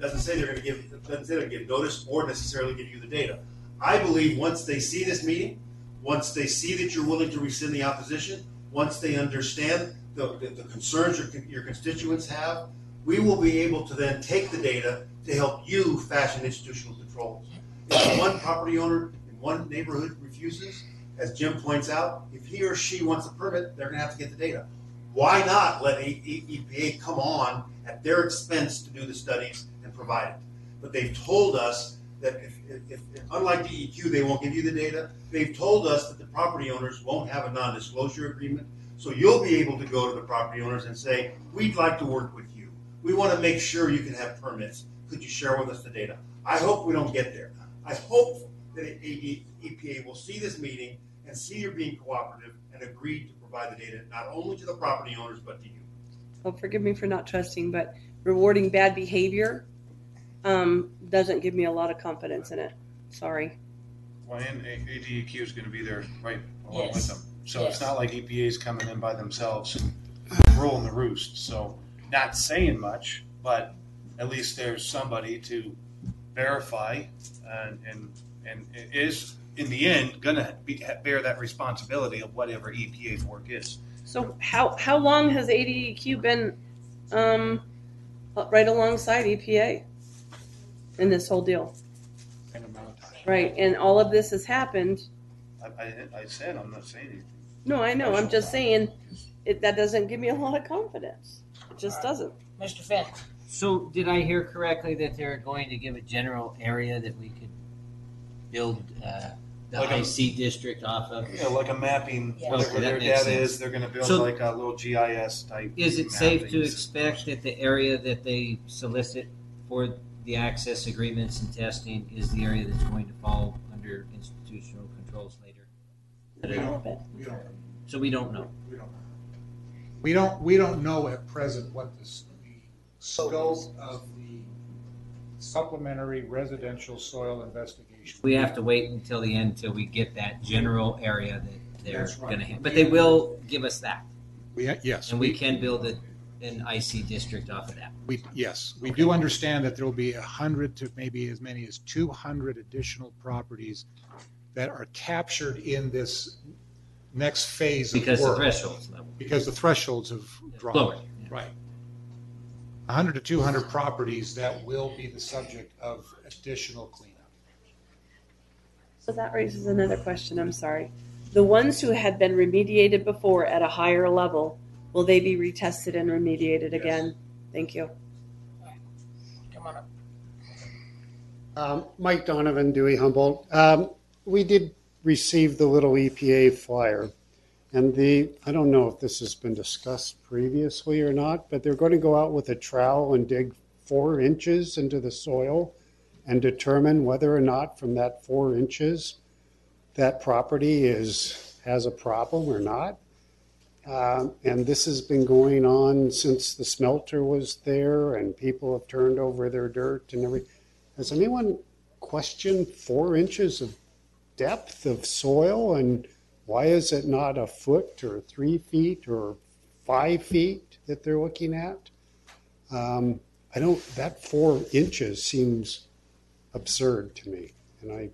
doesn't say they're gonna give, doesn't say they're gonna give notice or necessarily give you the data. I believe once they see this meeting, once they see that you're willing to rescind the opposition, once they understand the, the, the concerns your, your constituents have, we will be able to then take the data to help you fashion institutional controls. If one property owner in one neighborhood refuses, as Jim points out, if he or she wants a permit, they're gonna have to get the data. Why not let EPA come on at their expense to do the studies and provide it? But they've told us that if, if, if unlike DEQ, they won't give you the data. They've told us that the property owners won't have a non-disclosure agreement. So you'll be able to go to the property owners and say, we'd like to work with you. We want to make sure you can have permits. Could you share with us the data? I hope we don't get there. I hope that EPA will see this meeting and see you're being cooperative and agree to provide the data, not only to the property owners, but to you. Well, forgive me for not trusting, but rewarding bad behavior um, doesn't give me a lot of confidence in it. Sorry. Well, and ADEQ is gonna be there right along Yes. with them. So it's not like EPA is coming in by themselves and ruling the roost. So not saying much, but at least there's somebody to verify and, and, and it is in the end gonna bear that responsibility of whatever EPA's work is. So how how long has ADEQ been um, right alongside EPA in this whole deal? Right, and all of this has happened. I, I, I said, I'm not saying anything. No, I know. I'm just saying it, that doesn't give me a lot of confidence. It just doesn't. Mr. Finn. So did I hear correctly that they're going to give a general area that we could build uh, the Like a- IC district off of? Yeah, like a mapping, Yeah. whatever Okay, their that makes data sense. is, they're gonna build So- like a little GIS type. Is it safe to mapping. expect that the area that they solicit for the access agreements and testing is the area that's going to fall under institutional controls later? We don't- we don't- So we don't know. We don't, we don't know at present what the s- the scope of the supplementary residential soil investigation. We have to wait until the end till we get that general area that they're That's right. going to have. But they will give us that. We, yes. And we can build a, an IC district off of that. We, yes, we do understand that there will be a hundred to maybe as many as two hundred additional properties that are captured in this next phase of Because the work. thresholds level. Because the thresholds have dropped. Lowered, Right. Hundred to two hundred properties that will be the subject of additional cleanup. So that raises another question. I'm sorry. The ones who had been remediated before at a higher level, will they be retested and remediated again? Thank you. Come on up. Um, Mike Donovan, Dewey Humboldt. Um, we did receive the little EPA flyer. And the, I don't know if this has been discussed previously or not, but they're going to go out with a trowel and dig four inches into the soil and determine whether or not from that four inches that property is, has a problem or not. Um, and this has been going on since the smelter was there and people have turned over their dirt and everything. Has anyone questioned four inches of depth of soil and why is it not a foot or three feet or five feet that they're looking at? Um, I don't, that four inches seems absurd to me. And I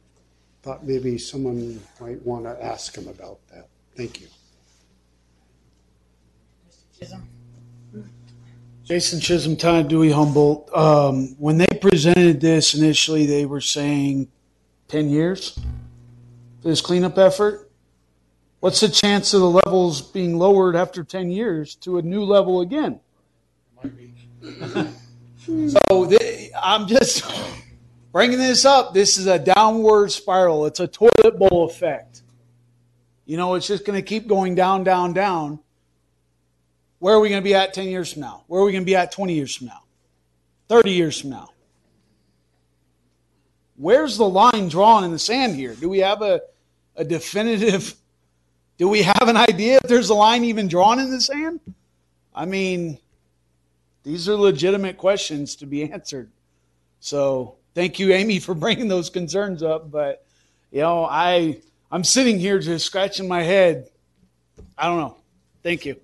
thought maybe someone might want to ask him about that. Thank you. Chisholm. Jason Chisholm, Todd Dewey Humboldt. Um, when they presented this initially, they were saying 10 years for this cleanup effort. What's the chance of the levels being lowered after 10 years to a new level again? so th- I'm just bringing this up. This is a downward spiral. It's a toilet bowl effect. You know, it's just going to keep going down, down, down. Where are we going to be at 10 years from now? Where are we going to be at 20 years from now? 30 years from now? Where's the line drawn in the sand here? Do we have a, a definitive, do we have an idea if there's a line even drawn in the sand? I mean, these are legitimate questions to be answered. So thank you, Amy, for bringing those concerns up. But, you know, I, I'm sitting here just scratching my head. I don't know. Thank you.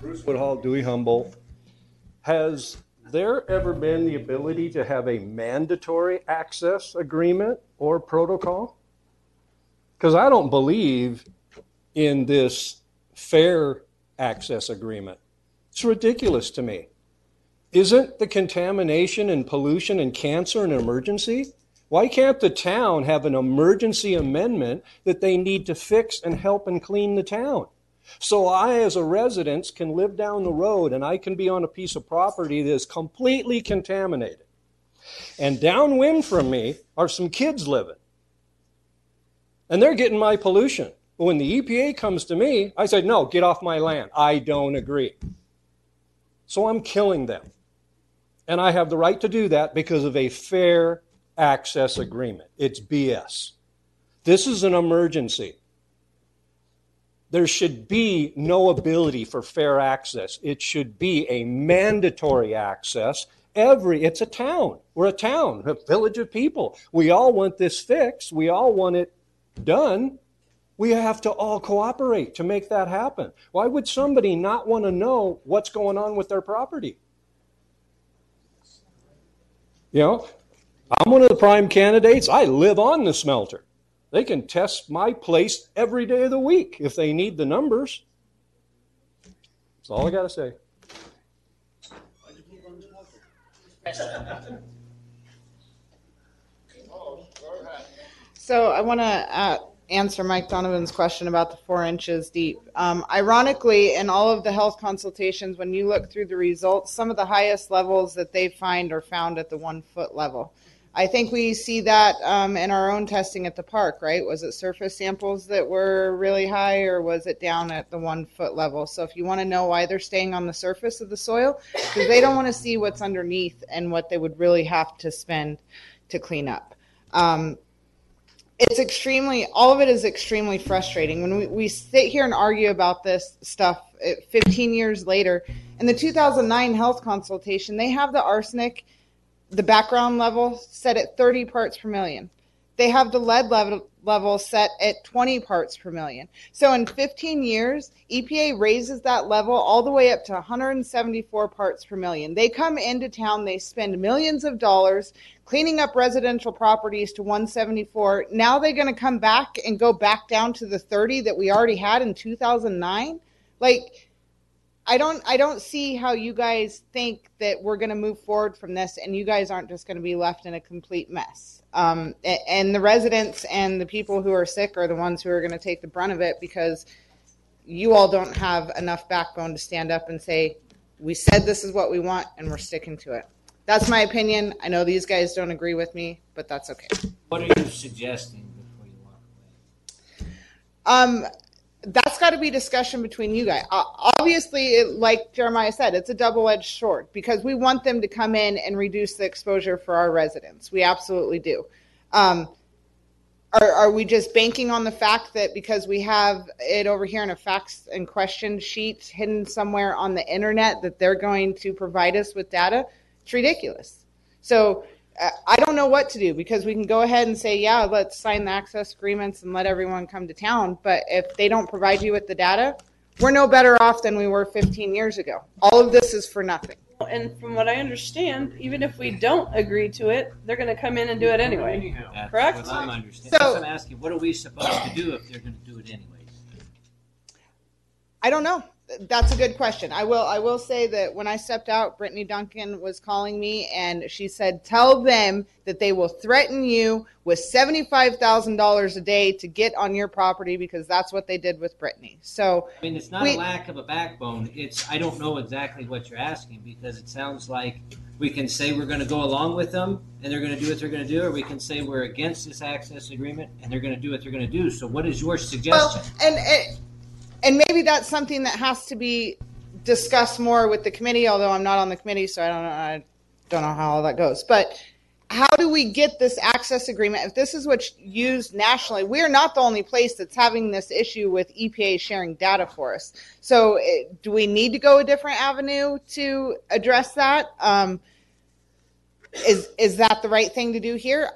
Bruce Woodhall, Dewey Humboldt. Has there ever been the ability to have a mandatory access agreement or protocol? Because I don't believe in this fair access agreement. It's ridiculous to me. Isn't the contamination and pollution and cancer an emergency? Why can't the town have an emergency amendment that they need to fix and help and clean the town? So I, as a resident, can live down the road and I can be on a piece of property that is completely contaminated. And downwind from me are some kids living. And they're getting my pollution. When the EPA comes to me, I said, no, get off my land. I don't agree. So I'm killing them. And I have the right to do that because of a fair access agreement. It's BS. This is an emergency. There should be no ability for fair access. It should be a mandatory access. Every, it's a town. We're a town, a village of people. We all want this fixed. We all want it done. We have to all cooperate to make that happen. Why would somebody not want to know what's going on with their property? You know, I'm one of the prime candidates. I live on the smelter. They can test my place every day of the week if they need the numbers. That's all I got to say. So I want to uh, answer Mike Donovan's question about the four inches deep. Um, ironically, in all of the health consultations, when you look through the results, some of the highest levels that they find are found at the one foot level. I think we see that um, in our own testing at the park, right? Was it surface samples that were really high, or was it down at the one foot level? So if you want to know why they're staying on the surface of the soil, because they don't want to see what's underneath and what they would really have to spend to clean up. Um, it's extremely all of it is extremely frustrating. When we, we sit here and argue about this stuff eh, 15 years later in the 2009 health consultation they have the arsenic the background level set at 30 parts per million they have the lead level, level set at 20 parts per million so in 15 years epa raises that level all the way up to 174 parts per million they come into town they spend millions of dollars cleaning up residential properties to 174. Now they're going to come back and go back down to the 30 that we already had in 2009. Like, I don't, I don't see how you guys think that we're going to move forward from this, and you guys aren't just going to be left in a complete mess. Um, and the residents and the people who are sick are the ones who are going to take the brunt of it because you all don't have enough backbone to stand up and say, "We said this is what we want, and we're sticking to it." That's my opinion. I know these guys don't agree with me, but that's okay. What are you suggesting before you walk away? Um, that's got to be discussion between you guys. Obviously, like Jeremiah said, it's a double-edged sword because we want them to come in and reduce the exposure for our residents. We absolutely do. Um, are, are we just banking on the fact that because we have it over here in a facts and question sheet hidden somewhere on the internet that they're going to provide us with data? It's ridiculous. So I don't know what to do because we can go ahead and say, yeah, let's sign the access agreements and let everyone come to town. But if they don't provide you with the data, we're no better off than we were 15 years ago. All of this is for nothing. And from what I understand, even if we don't agree to it, they're going to come in and do it anyway. That's Correct? What I'm understanding. So- what I'm asking. What are we supposed to do if they're going to do it anyways? I don't know. That's a good question. I will I will say that when I stepped out, Brittany Duncan was calling me and she said, "Tell them that they will threaten you with seventy five thousand dollars a day to get on your property because that's what they did with Brittany." So I mean, it's not we- a lack of a backbone. It's I don't know exactly what you're asking because it sounds like we can say we're going to go along with them and they're going to do what they're going to do, or we can say we're against this access agreement and they're going to do what they're going to do. So, what is your suggestion? and, and and maybe that's something that has to be discussed more with the committee. Although I'm not on the committee, so I don't know. I don't know how all that goes. But how do we get this access agreement? If this is what's used nationally, we are not the only place that's having this issue with EPA sharing data for us. So, eh, do we need to go a different avenue to address that? Um, is is that the right thing to do here?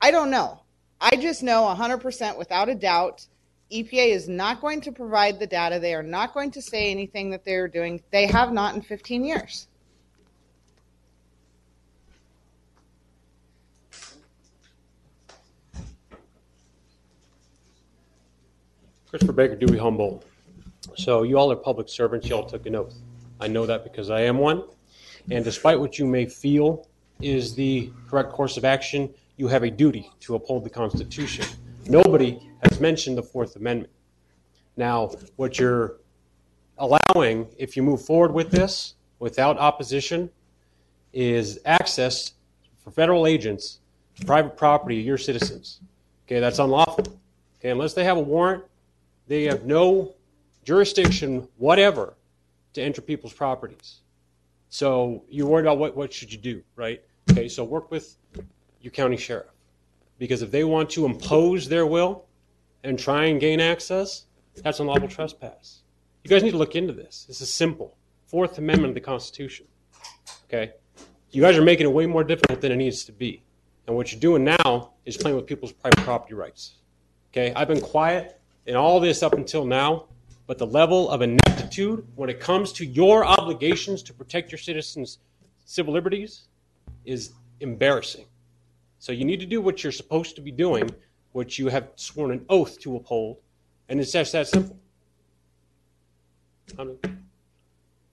I don't know. I just know 100% without a doubt EPA is not going to provide the data. They are not going to say anything that they're doing. They have not in 15 years. Christopher Baker, Dewey Humboldt. So you all are public servants. You all took an oath. I know that because I am one. And despite what you may feel is the correct course of action, you have a duty to uphold the Constitution. Nobody has mentioned the Fourth Amendment. Now, what you're allowing, if you move forward with this without opposition, is access for federal agents to private property of your citizens. Okay, that's unlawful. Okay, unless they have a warrant, they have no jurisdiction whatever to enter people's properties. So you're worried about what, what should you do, right? Okay, so work with your county sheriff. Because if they want to impose their will and try and gain access, that's unlawful trespass. You guys need to look into this. This is simple. Fourth Amendment of the Constitution. Okay? You guys are making it way more difficult than it needs to be. And what you're doing now is playing with people's private property rights. Okay? I've been quiet in all this up until now, but the level of ineptitude when it comes to your obligations to protect your citizens' civil liberties is embarrassing. So you need to do what you're supposed to be doing, what you have sworn an oath to uphold, and it's just that simple. Oh, I don't.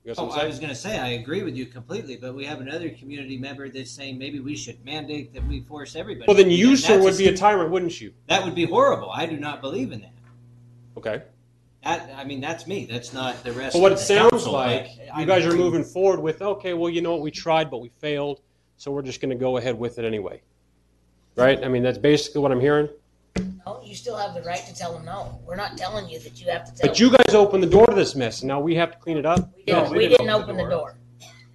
You Oh, I was going to say I agree with you completely, but we have another community member that's saying maybe we should mandate that we force everybody. Well, then you, sir, would be a tyrant, wouldn't you? That would be horrible. I do not believe in that. Okay. That I mean, that's me. That's not the rest. But what it sounds council, like, I you guys are moving forward with, okay, well, you know what, we tried, but we failed, so we're just going to go ahead with it anyway. Right? I mean, that's basically what I'm hearing. No, you still have the right to tell them no. We're not telling you that you have to tell But you guys opened the door to this mess, and now we have to clean it up? We didn't, No, we we didn't didn't open open the the door.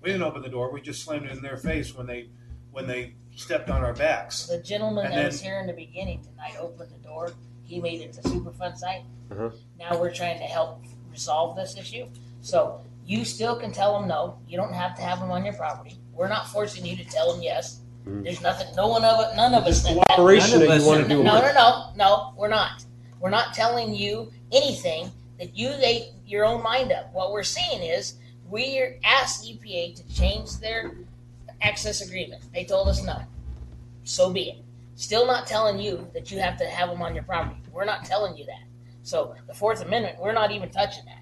We didn't open the door. We just slammed it in their face when they when they stepped on our backs. The gentleman And that then- was here in the beginning tonight opened the door. He made it to Superfund site. Uh-huh. Now we're trying to help resolve this issue. So you still can tell them no. You don't have to have them on your property. We're not forcing you to tell them yes. Mhm. There's nothing. No one of it. None of us. Cooperation that. that you wanna do. No, no, no, no. We're not. We're not telling you anything that you made your own mind up. What we're saying is we asked EPA to change their access agreement. They told us no. So be it. Still not telling you that you have to have them on your property. We're not telling you that. So the Fourth Amendment, we're not even touching that.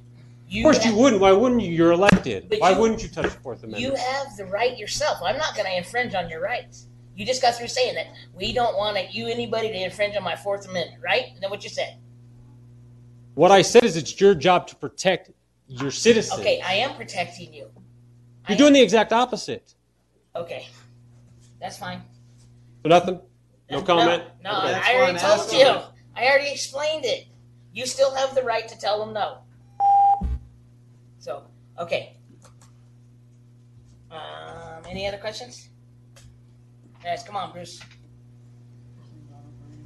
Of course you wouldn't. Why wouldn't you? You're elected. Why you- wouldn't you touch the Fourth Amendment? You have the right yourself. I'm not going to infringe on your rights. You just got through saying that we don't want to, you anybody to infringe on my Fourth Amendment, right? And then what you said? What I said is it's your job to protect your citizens. Okay, I am protecting you. You're doing the exact opposite. Okay, that's fine. So nothing? No comment? No, Okay. I already told you. I already explained it. You still have the right to tell them no. So, okay. Um, any other questions? Yes, come on, Bruce.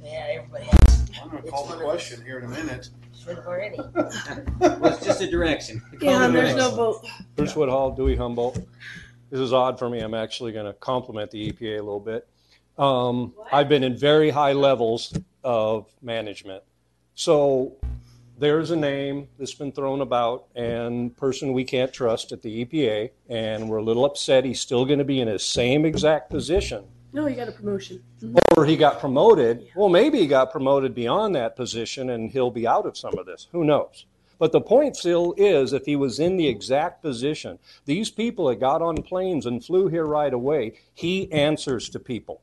Yeah, everybody has. I'm going to call the question here in a minute. Should have already. Well, it's just a direction. Yeah, there's no vote. Bruce Woodhall, Dewey Humboldt. This is odd for me. I'm actually going to compliment the EPA a little bit. Um, I've been in very high levels of management. So there's a name that's been thrown about and person we can't trust at the EPA, and we're a little upset he's still going to be in his same exact position. No, he got a promotion. Mm-hmm. Or he got promoted. Well, maybe he got promoted beyond that position and he'll be out of some of this. Who knows? But the point still is, if he was in the exact position, these people that got on planes and flew here right away, he answers to people.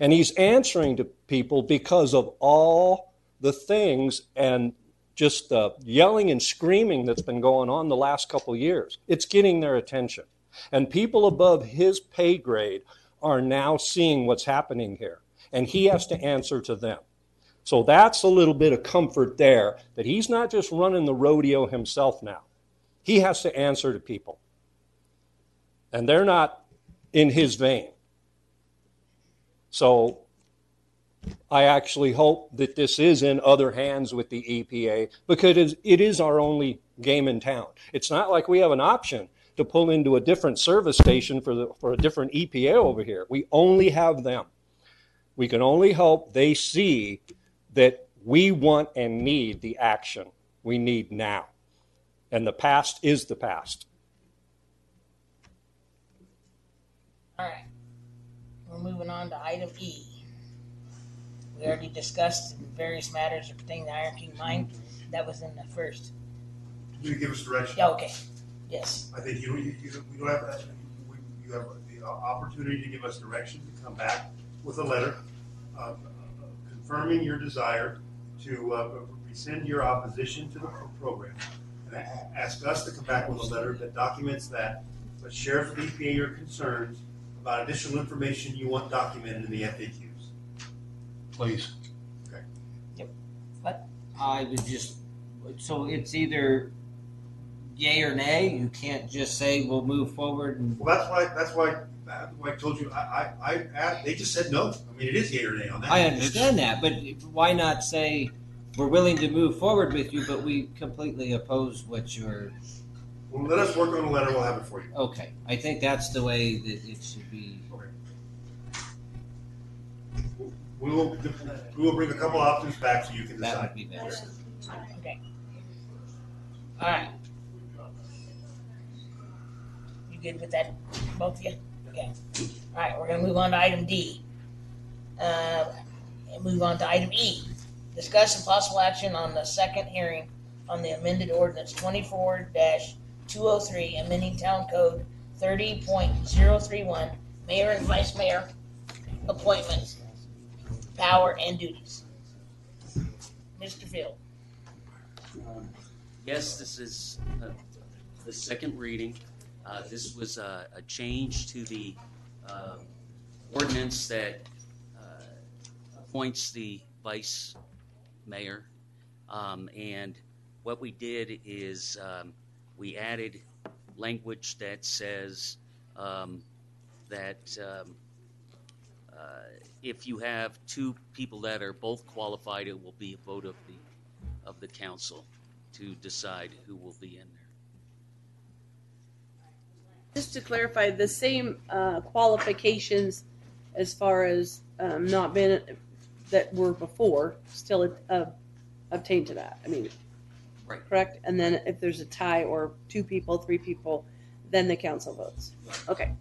And he's answering to people because of all the things and just the yelling and screaming that's been going on the last couple years. It's getting their attention. And people above his pay grade are now seeing what's happening here. And he has to answer to them. So that's a little bit of comfort there that he's not just running the rodeo himself now. He has to answer to people. And they're not in his vein. So I actually hope that this is in other hands with the EPA because it is our only game in town. It's not like we have an option to pull into a different service station for, the, for a different EPA over here. We only have them. We can only hope they see that we want and need the action we need now. And the past is the past. All right. We're moving on to item E. We already discussed various matters pertaining to Iron King mine. That was in the first. Can you give us direction? Yeah, okay. Yes. I think you, you, you, we don't have, we- you have the opportunity to give us direction to come back with a letter uh, confirming your desire to uh, rescind your opposition to the pro- program. And a- ask us to come back with a letter that documents that, but share with EPA your concerns about additional information you want documented in the FAQs. Please. Okay. Yep. What? I would just, so it's either yay or nay. You can't just say we'll move forward and. Well, that's why, that's why, that's why I told you, I, I, I, asked- they just said no. I mean, it is yea or nay on that. I understand that, but why not say we're willing to move forward with you, but we completely oppose what you're. Well, let us work on a letter, we'll have it for you. Okay, I think that's the way that it should be. We will, we will bring a couple options back so you can That decide. would be better. Okay. All right. You good with that, both of you? Okay. All right, we're gonna move on to item D. Uh, and move on to item E. Discuss and possible action on the second hearing on the amended ordinance twenty-four two oh three, amending town code thirty point zero three one, mayor and vice mayor appointments, power and duties. Mr. Field. Yes, this is uh, the second reading. Uh, This was a a change to the uh, ordinance that uh, appoints the vice mayor. Um, And what we did is um, we added language that says um, that um, uh, if you have two people that are both qualified, it will be a vote of the, of the council to decide who will be in there. Just to clarify, the same uh, qualifications as far as um, not been that were before still uh, obtained to that. I mean, Right. correct. And then if there's a tie or two people, three people, then the council votes. Okay.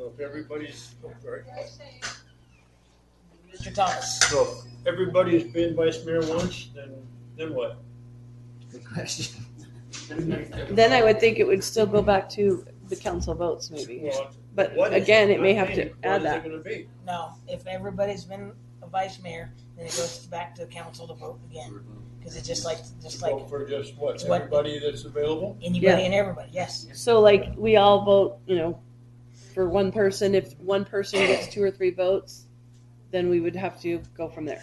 So if everybody's, oh, sorry. Mr. Thomas. So if everybody's been vice mayor once, then, then what? Good question. Then I would think it would still go back to the council votes, maybe. Well, But what is- again, it may not have me. to What add is that. it gonna be? No, if everybody's been a vice mayor, then it goes back to the council to vote again. Because it's just like, just like Vote For just what, It's what- everybody that's available? anybody Yeah. and everybody, yes. So like we all vote, you know, for one person. If one person gets two or three votes, then we would have to go from there.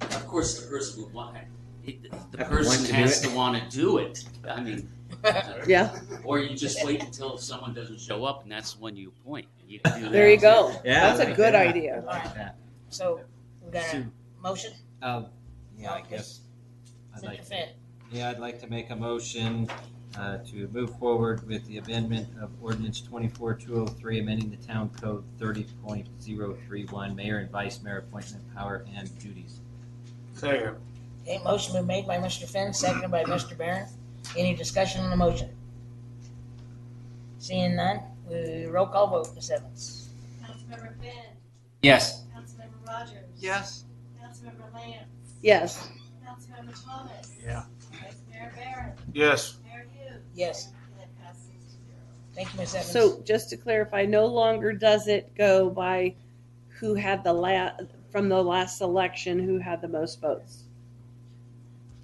Of course, the person would want, it- the Have person to do has it. to want to do it. I mean. Yeah. Or you just wait until someone doesn't show up and that's when you appoint. You can do that. There you go. Yeah, That's I a like good that. idea. I like that. So, we got a So- motion? Um, yeah, I guess. I'd Mr. like, Finn. yeah, I'd like to make a motion uh, to move forward with the amendment of ordinance twenty-four two oh three, amending the town code thirty point zero three one, mayor and vice mayor appointment power and duties. Second. Okay, motion been made by Mr. Finn, seconded by Mr. Barron. Any discussion on the motion? Seeing none, we roll call vote, Ms. Evans. Councilmember Finn. Yes. Councilmember Rogers. Yes. Councilmember Lance. Yes. Councilmember Thomas. Yeah. Vice Mayor Barron. Yes. Yes. And it passes to zero. Thank you, Ms. Evans. So just to clarify, no longer does it go by who had the la, from the last election, who had the most votes.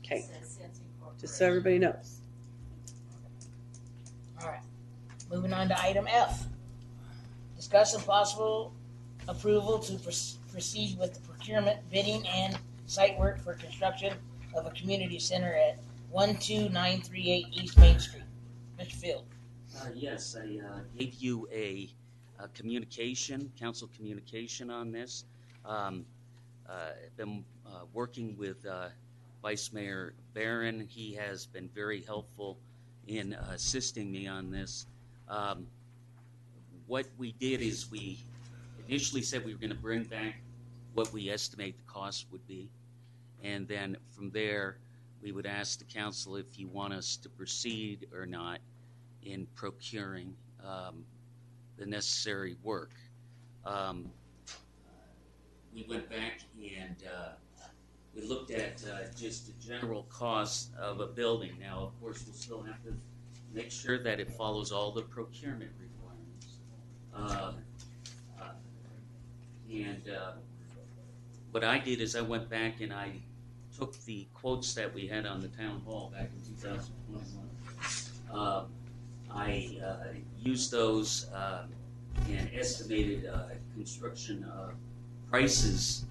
Okay, Says Sense Incorporated. just so everybody knows. All right. Moving on to item F. Discuss and possible approval to proceed with the procurement, bidding, and site work for construction of a community center at one two nine three eight East Main Street. Mr. Field. Uh, yes, I uh, gave you a, a communication, council communication on this. Um, uh, been uh, working with uh, Vice Mayor Barron. He has been very helpful in assisting me on this. Um, what we did is we initially said we were going to bring back what we estimate the cost would be, and then from there we would ask the council if you want us to proceed or not in procuring um, the necessary work. Um, we went back and uh, we looked at uh, just the general cost of a building. Now, of course, we'll still have to make sure that it follows all the procurement requirements. Um, uh, and uh, what I did is I went back and I took the quotes that we had on the town hall back in 2021. Um, I uh, used those uh, and estimated uh, construction uh, prices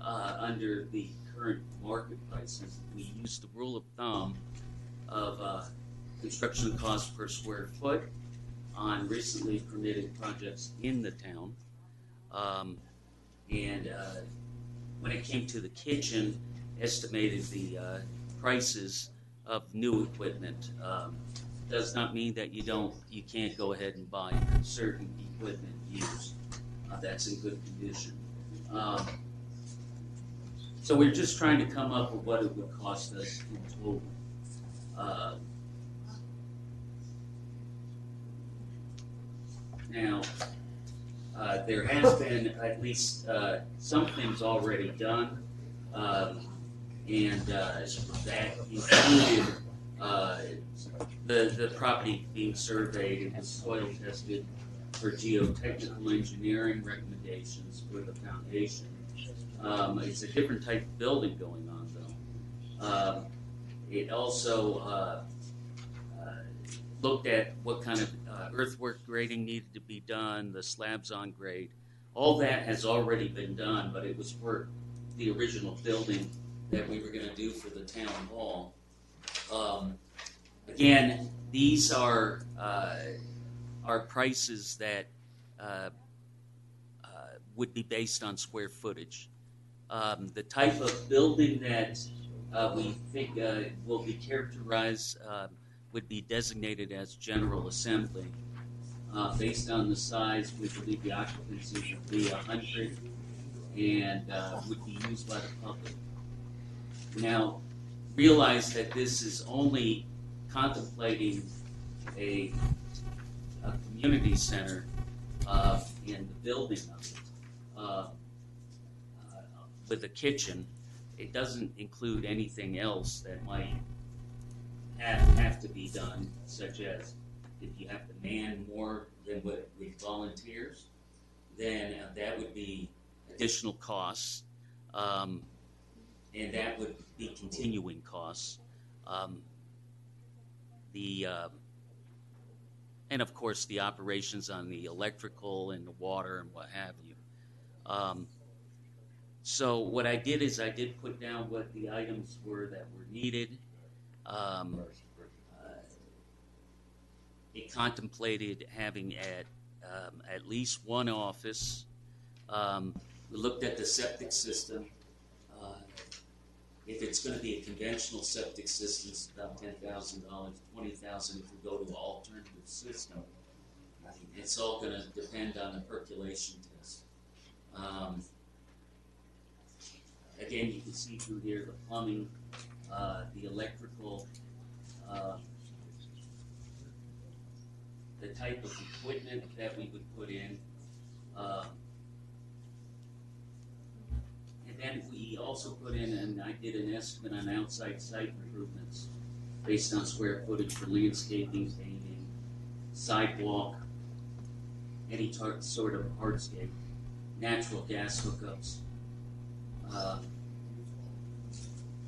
uh, under the current market prices. We used the rule of thumb of uh, construction cost per square foot on recently permitted projects in the town. Um, and uh, when it came to the kitchen, estimated the uh, prices of new equipment. Um, does not mean that you don't, you can't go ahead and buy certain equipment used uh, that's in good condition. Um, so we're just trying to come up with what it would cost us in total. Uh, now, uh, there has been at least uh, some things already done, um, and uh, that included uh, the, the property being surveyed and soil tested for geotechnical engineering recommendations for the foundation. Um, it's a different type of building going on though. Um, it also uh, uh, looked at what kind of uh, earthwork grading needed to be done, the slabs on grade. All that has already been done, but it was for the original building that we were going to do for the town hall. Um, again, these are uh, are prices that uh, uh, would be based on square footage. Um, the type of building that uh, we think uh, will be characterized uh, would be designated as general assembly. Uh, based on the size, we believe the occupancy would be 100 and would be used by the public. Now, realize that this is only contemplating a, a community center uh, and the building of it uh, uh, with a kitchen. It doesn't include anything else that might have, have to be done, such as if you have to man more than what with volunteers, then uh, that would be additional costs. Um, and that would be continuing costs. Um, the uh, and of course the operations on the electrical and the water and what have you. Um, so what I did is I did put down what the items were that were needed. Um, uh, it contemplated having at um, at least one office. Um, we looked at the septic system. If it's going to be a conventional septic system, it's about ten thousand dollars, twenty thousand if we go to an alternative system. It's all going to depend on the percolation test. Um, again, you can see through here the plumbing, uh, the electrical, uh, the type of equipment that we would put in. Uh, then we also put in, and I did an estimate on outside site improvements based on square footage for landscaping, paving, sidewalk, any tar- sort of hardscape, natural gas hookups. Uh,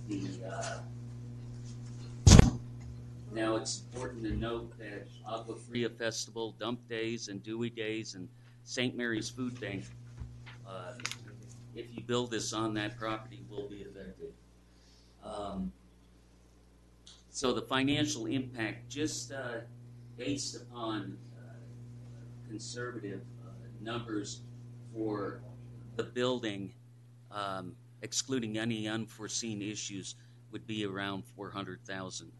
The, uh, now it's important to note that Agua Fria Festival, Dump Days, and Dewey Days, and St. Mary's Food Bank, uh, if you build this on that property, will be affected. Um, So the financial impact, just uh, based upon uh, conservative uh, numbers for the building, um, excluding any unforeseen issues, would be around four hundred thousand.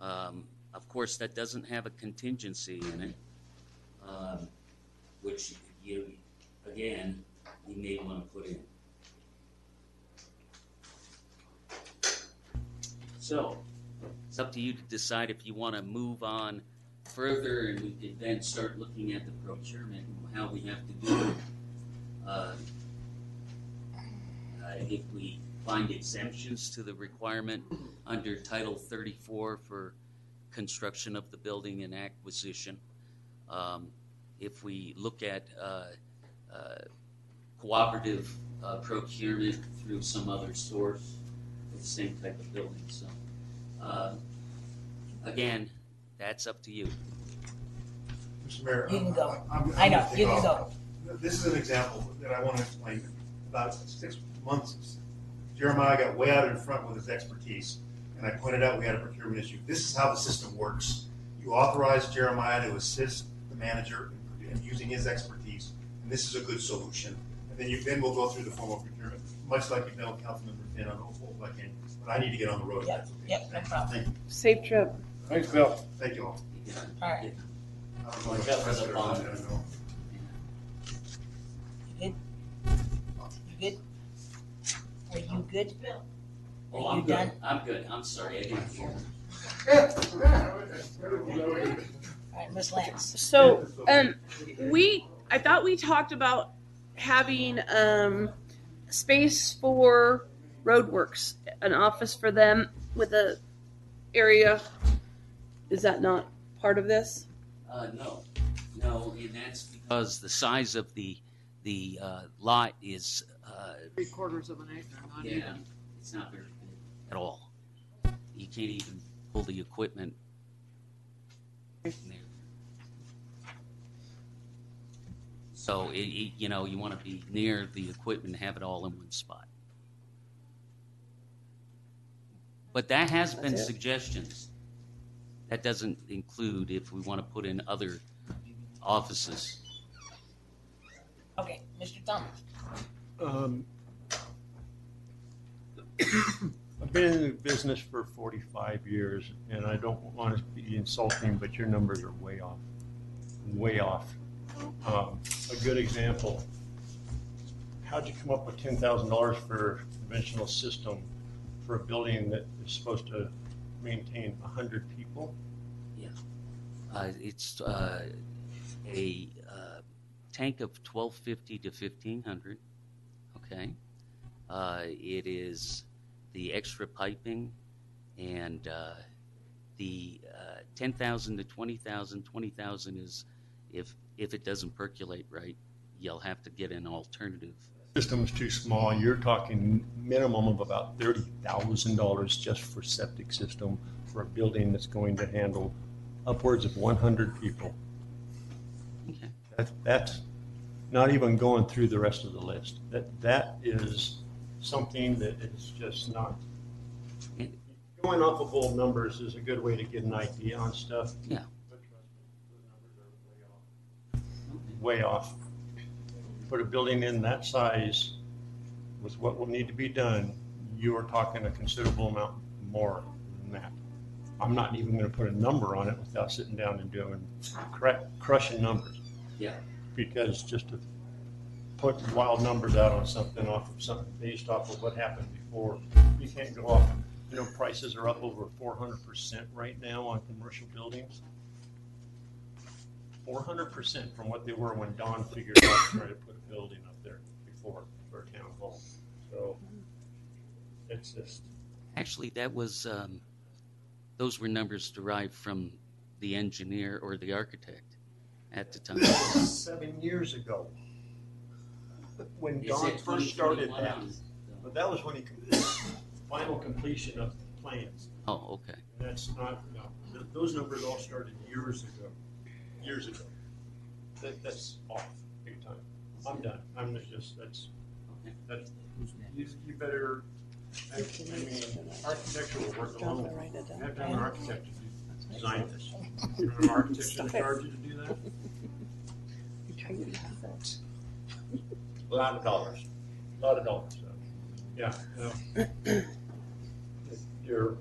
Um, of course, that doesn't have a contingency in it, um, which you, again, you may want to put in. So, it's up to you to decide if you want to move on further, and we could then start looking at the procurement and how we have to do it. Uh, uh, if we find exemptions to the requirement under Title 34 for construction of the building and acquisition. Um, If we look at uh, uh, cooperative uh, procurement through some other source for the same type of building, so. uh, Again, that's up to you. Mr. Mayor. You can go. I'm- I'm I know, gonna take you can off. This is an example that I want to explain. About six months, Jeremiah got way out in front with his expertise, and I pointed out we had a procurement issue. This is how the system works. You authorize Jeremiah to assist the manager in in using his expertise, and this is a good solution. And then you, then we'll go through the formal procurement, much like you've done with Councilmember Finn on Old Black Inn. But I need to get on the road. if that's okay. Yep, no problem. Thank you. Safe trip. Thanks, Bill. Thank you all. All right. I don't know if that's better or not, I don't know. You good? Are you good? Bill? Oh, Are I'm you good. done? I'm good. I'm sorry, I didn't hear. All right, Miss Lance. So, um, we, I thought we talked about having, um, space for roadworks, an office for them with a area. Is that not part of this? Uh, no, no, and that's because the size of the, the, uh, lot is, uh, Three quarters of an acre, not yeah, it's not very big at all. You can't even pull the equipment in there. So it, it, you know, you want to be near the equipment, and have it all in one spot. But that has been it. suggestions. That doesn't include if we want to put in other offices. Okay, Mr. Thomas. Um, I've been in the business for 45 years, and I don't want to be insulting, but your numbers are way off, way off. Um, A good example, how'd you come up with $10,000 for a conventional system for a building that is supposed to maintain a 100 people? Yeah. Uh, it's uh, a uh, tank of 1250 to 1500. Okay. Uh, it is the extra piping and uh, the uh, 10,000 to 20,000. 20,000 is if if it doesn't percolate right, you'll have to get an alternative. System is too small, you're talking minimum of about $30,000 just for septic system for a building that's going to handle upwards of 100 people. Okay. That, that's not even going through the rest of the list. That, that is something that is just not. Going off of old numbers is a good way to get an idea on stuff. Yeah. Way off. Put a building in that size with what will need to be done, you are talking a considerable amount more than that. I'm not even gonna put a number on it without sitting down and doing, cra- crushing numbers. Yeah. Because just to put wild numbers out on something off of something based off of what happened before, you can't go off, you know, prices are up over four hundred percent right now on commercial buildings. Four hundred percent from what they were when Don figured out trying to put a building up there before for a town hall. So it's just, Actually, that was, um, those were numbers derived from the engineer or the architect at the time. seven years ago. When Is Don it first started 2021? that. But that was when he, com- final completion of the plans. Oh, okay. And that's not, no, th- those numbers all started years ago, years ago. That, that's off, big time. I'm done. I'm just, that's, that's, you, you better, I, I mean, architectural work alone. You have to have an architect to design this. You have an architect in charge you to do that? A lot of dollars, a lot of dollars, so, yeah. no. You're,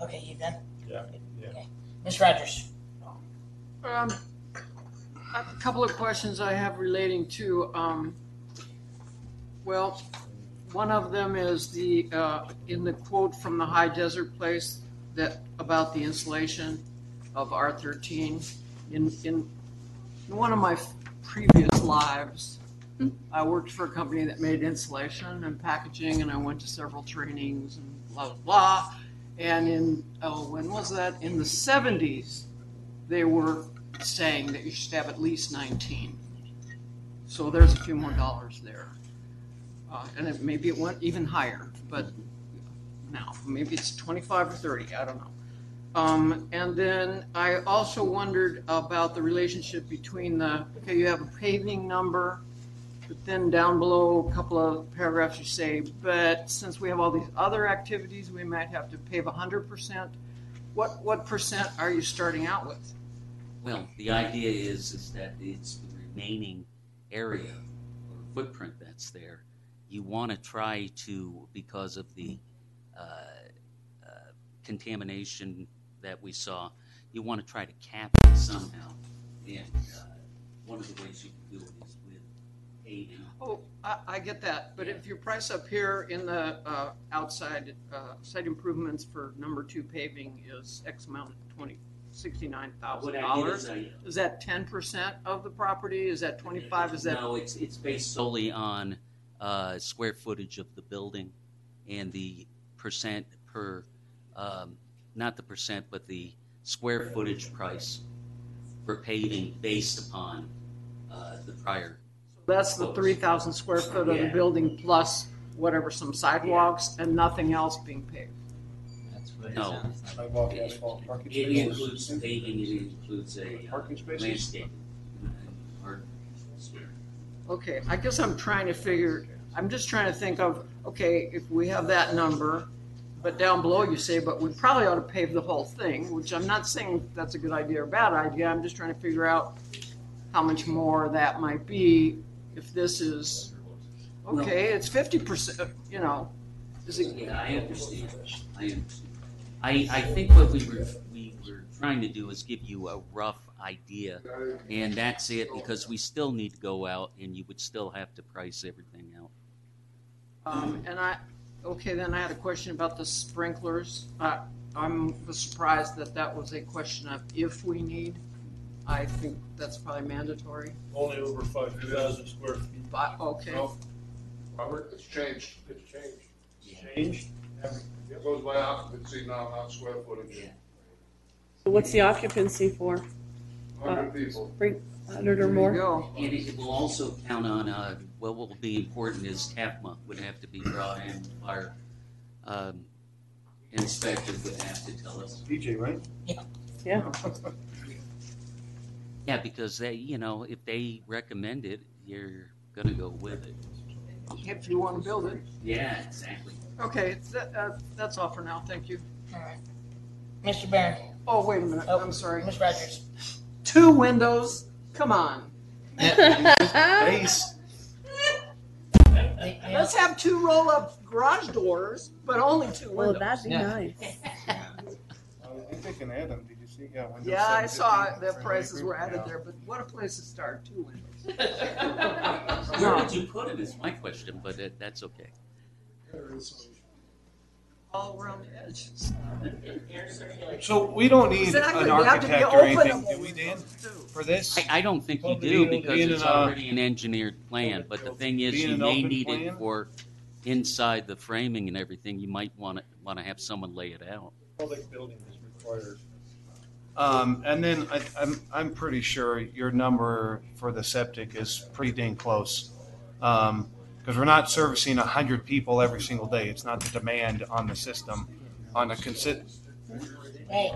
Okay, you done? yeah, yeah. Ms. Rogers? Um, a couple of questions I have relating to, um, well, one of them is the, uh, in the quote from the High Desert Place that, about the installation of R thirteen. In, in, in one of my previous lives, I worked for a company that made insulation and packaging, and I went to several trainings and blah, blah, blah. And in, oh, when was that? In the seventies, they were saying that you should have at least 19. So there's a few more dollars there. Uh, and it, maybe it went even higher, but now maybe it's 25 or 30, I don't know. Um, and then I also wondered about the relationship between the, okay, you have a paving number, but then down below, a couple of paragraphs you say, but since we have all these other activities, we might have to pave 100%. What, what percent are you starting out with? Well, the idea is, is that it's the remaining area or footprint that's there. You want to try to, because of the uh, uh, contamination that we saw, you want to try to cap it somehow. And uh, one of the ways you can do it is with paving. Oh, I, I get that, but if your price up here in the uh, outside uh, site improvements for number two paving is X amount of twenty, sixty-nine thousand What I did dollars, I- is that ten percent of the property? Is that twenty-five? Is that? No, it's, it's based solely on uh, square footage of the building and the percent per, um, not the percent, but the square footage price for paving based upon uh, the prior. That's the three thousand square foot of the Yeah. building plus whatever, some sidewalks and nothing else being paved. No. Sidewalk, asphalt, parking It spaces. includes paving, it includes a uh, Parking spaces? landscape. and park. Okay, I guess I'm trying to figure, I'm just trying to think of, okay, if we have that number, but down below you say, but we probably ought to pave the whole thing, which I'm not saying that's a good idea or bad idea, I'm just trying to figure out how much more that might be if this is, okay, it's fifty percent, you know, is it? Yeah, I understand. I understand. I, I think what we were, we were trying to do is give you a rough idea, and that's it, because we still need to go out, and you would still have to price everything out. Um, and I, okay, then I had a question about the sprinklers. Uh, I'm surprised that that was a question of if we need. I think that's probably mandatory. Only over five thousand square feet. But, okay. Robert, it's changed, it's changed. Changed? It goes by occupancy now, not square footage. What's the occupancy for? Hundred people. Bring hundred or more? And it will also count on, uh, what will be important is CAFMA would have to be brought in, our um, inspector would have to tell us. PJ, right? Yeah. Yeah. Yeah, because they, you know, if they recommend it, you're gonna go with it. If you want to build it. Yeah, exactly. Okay, that, uh, that's all for now, thank you. All right. Mr. Barron? Oh, wait a minute, Oh, I'm sorry. Ms. Rogers? Two windows, come on. Base. Let's have two roll-up garage doors, but only two Well, windows. that'd be nice. I think they can add them, did you see? Yeah. Windows Yeah, I saw 750, the prices right? were added Yeah. there, but what a place to start, two windows. Where would you put it is my question, but it, that's okay. all around the edges. So we don't need Exactly, an they have to be architect or anything, openable. do we, Dan, for this? I, I don't think you Well, do being- because being it's an, uh, already an engineered plan, but the thing is, being you an may open need plan? it for inside the framing and everything, you might want to, want to have someone lay it out. Public building is required. Um, and then I, I'm, I'm pretty sure your number for the septic is pretty dang close. Um, cause we're not servicing a hundred people every single day. It's not the demand on the system on a consi- Hey,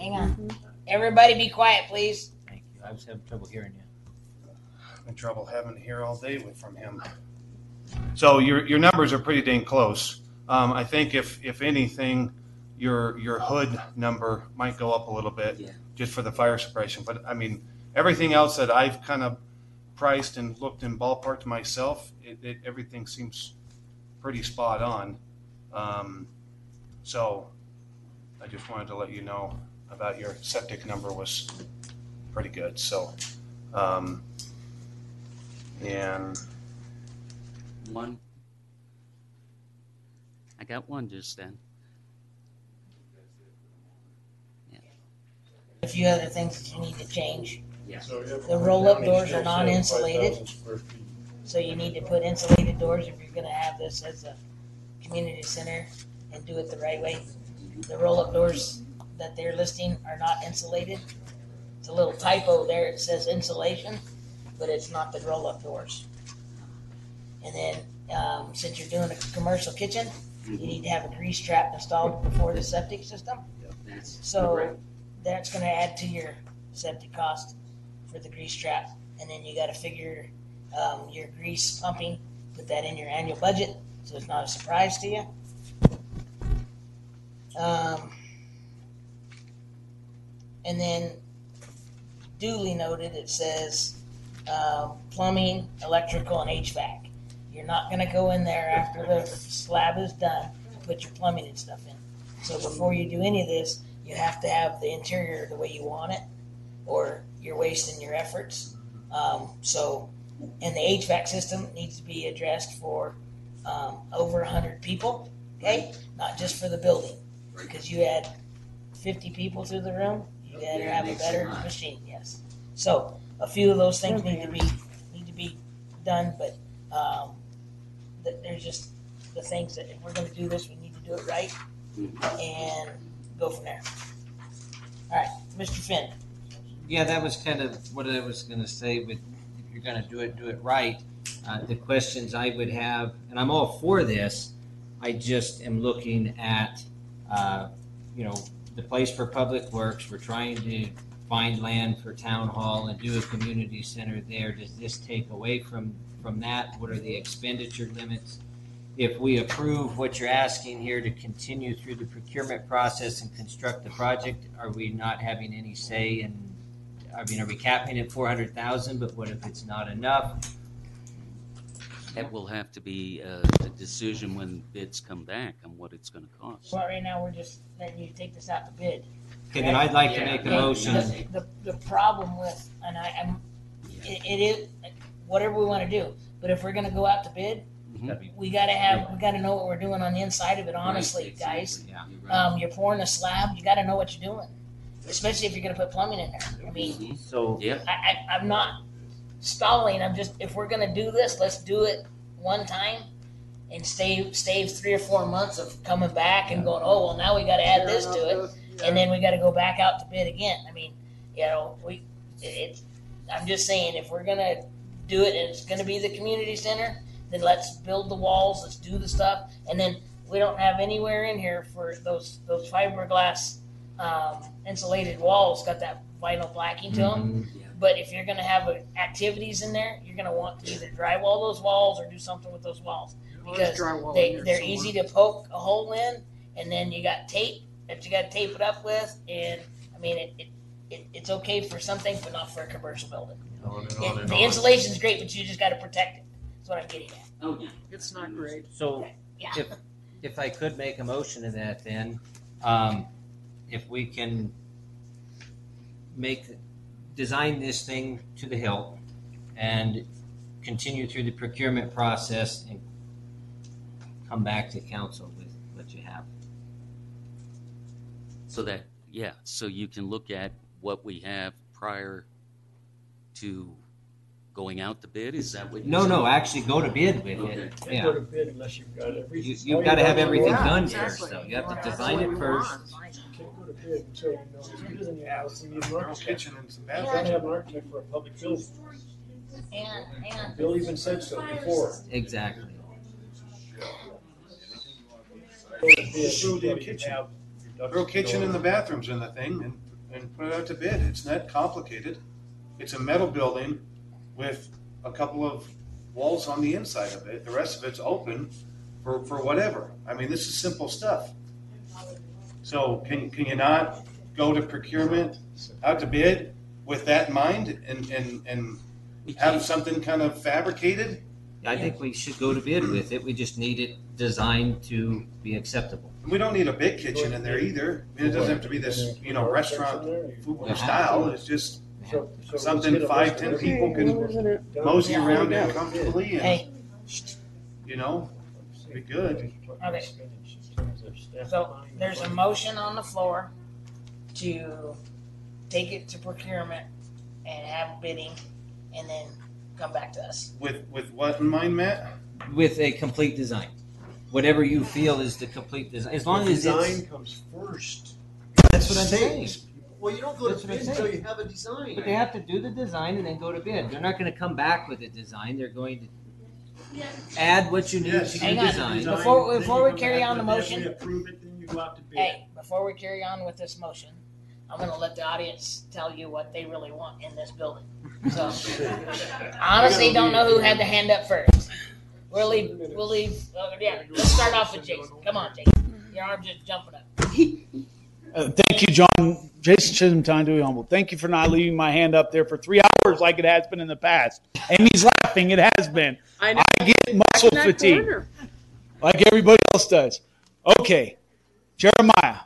hang on. Everybody be quiet, please. Thank you. I was having trouble hearing you. I'm in trouble having to hear all day with from him. So your your numbers are pretty dang close. Um, I think if if anything, your your hood number might go up a little bit just for the fire suppression. But I mean, everything else that I've kind of priced and looked in ballpark to myself, it, it, everything seems pretty spot on. Um, so I just wanted to let you know about your septic number was pretty good. So. Um, and One. I got one just then. A few other things that you need to change. Yeah. The roll-up doors are non-insulated, so you need to put insulated doors if you're gonna have this as a community center and do it the right way. The roll-up doors that they're listing are not insulated. It's a little typo there. It says insulation, but it's not the roll-up doors. And then, um, since you're doing a commercial kitchen, you need to have a grease trap installed before the septic system. That's So correct. That's gonna add to your septic cost for the grease trap. And then you gotta figure, um, your grease pumping, put that in your annual budget, so it's not a surprise to you. Um, and then duly noted, it says, uh, plumbing, electrical, and HVAC. You're not gonna go in there after the slab is done, and put your plumbing and stuff in. So before you do any of this, you have to have the interior the way you want it, or you're wasting your efforts. Um, so, and the HVAC system needs to be addressed for um, over 100 people, okay? Not just for the building. Because you add 50 people through the room, you better have a better machine, yes. So, a few of those things need to be need to be done, but um, th- there's just the things that if we're going to do this, we need to do it right and go from there. All right, Mr. Finn. Yeah, that was kind of what I was going to say. With if you're going to do it, do it right. Uh, the questions I would have, and I'm all for this. I just am looking at, uh, you know, the place for public works. We're trying to find land for town hall and do a community center there. Does this take away from from that? What are the expenditure limits? If we approve what you're asking here to continue through the procurement process and construct the project, are we not having any say in I mean, are we capping at four hundred thousand, but what if it's not enough? That will have to be a, a decision when bids come back on what it's going to cost. Well, right now, we're just letting you take this out to bid. Okay, then I'd like to make a Okay, motion. The, the, the problem with, and I, I'm, it, it is, whatever we wanna do, but if we're gonna go out to bid, Mhm. we gotta have, we gotta know what we're doing on the inside of it, honestly, guys. Yeah. Um, you're pouring a slab, you gotta know what you're doing, especially if you're gonna put plumbing in there. I mean, So Yeah. I, I, I'm not stalling, I'm just, if we're gonna do this, let's do it one time and save, save three or four months of coming back and going, oh, well, now we gotta add this to it and then we got to go back out to bid again. I mean, you know, we, it, it's, I'm just saying, if we're gonna do it and it's gonna be the community center, then let's build the walls, let's do the stuff, and then we don't have anywhere in here for those those fiberglass um, insulated walls. Got that vinyl blacking to them. But if you're gonna have uh, activities in there, you're gonna want to either drywall those walls or do something with those walls because there's drywall in they, they're somewhere. easy to poke a hole in, and then you got tape that you got to tape it up with, and I mean it, it, it it's okay for some things, but not for a commercial building. On and It- on and the on. insulation's great, but you just got to protect it. That's what I'm getting at. Oh, yeah. It's not great. So Yeah. if, if I could make a motion to that then, um, if we can make, design this thing to the hilt and continue through the procurement process and come back to council with what you have. So that, yeah, so you can look at what we have prior to going out to bid, is that what you No, no, actually go to bid with Okay. it. Can't Yeah. go to bid unless you've got everything. You, you've got to have everything Yeah, done exactly. first, though. You have to design it first. Can't go to bid until you know who's in the house. We need an architect. kitchen and some You bathrooms. gotta have an architect for a public building. And, and. Bill even said so before. Exactly. Go to bid, Throw the gotta kitchen. have your ducks Throw kitchen order. and the bathrooms in the thing and, and put it out to bid. It's not complicated. It's a metal building with a couple of walls on the inside of it. The rest of it's open for, for whatever. I mean, this is simple stuff. So can, can you not go to procurement, out to bid with that in mind and, and, and have something kind of fabricated? I think we should go to bid with it. We just need it designed to be acceptable. We don't need a big kitchen in there either. I mean, it doesn't have to be this, you know, restaurant food style. It's just So- so let's something get a five, list ten of people everything. can mosey Yeah. around Yeah. in comfortably Hey. and, you know, be good. Okay. So there's a motion on the floor to take it to procurement and have bidding and then come back to us. With, with what in mind, Matt? With a complete design. Whatever you feel is the complete design, as long as it's. design comes first. That's what I'm saying. Well, you don't go That's to what I'm bid until saying. you have a design. But they have to do the design and then go to bid. They're not gonna come back with a design. They're going to add what you need Yes. to Hang do on. design. Before, Then before we come carry back on the with this, We motion, approve it, then you go out to bid. hey, before we carry on with this motion, I'm gonna let the audience tell you what they really want in this building. So, honestly, don't know who had the hand up first. We'll leave, we'll leave, uh, yeah, let's start off with Jason. Come on, Jason. Your arm's just jumping up. Uh, thank you, John. Jason Chisholm, time to be Humble. Thank you for not leaving my hand up there for three hours like it has been in the past. Amy's laughing. It has been. I know. get muscle Back in that fatigue corner. like everybody else does. Okay, Jeremiah.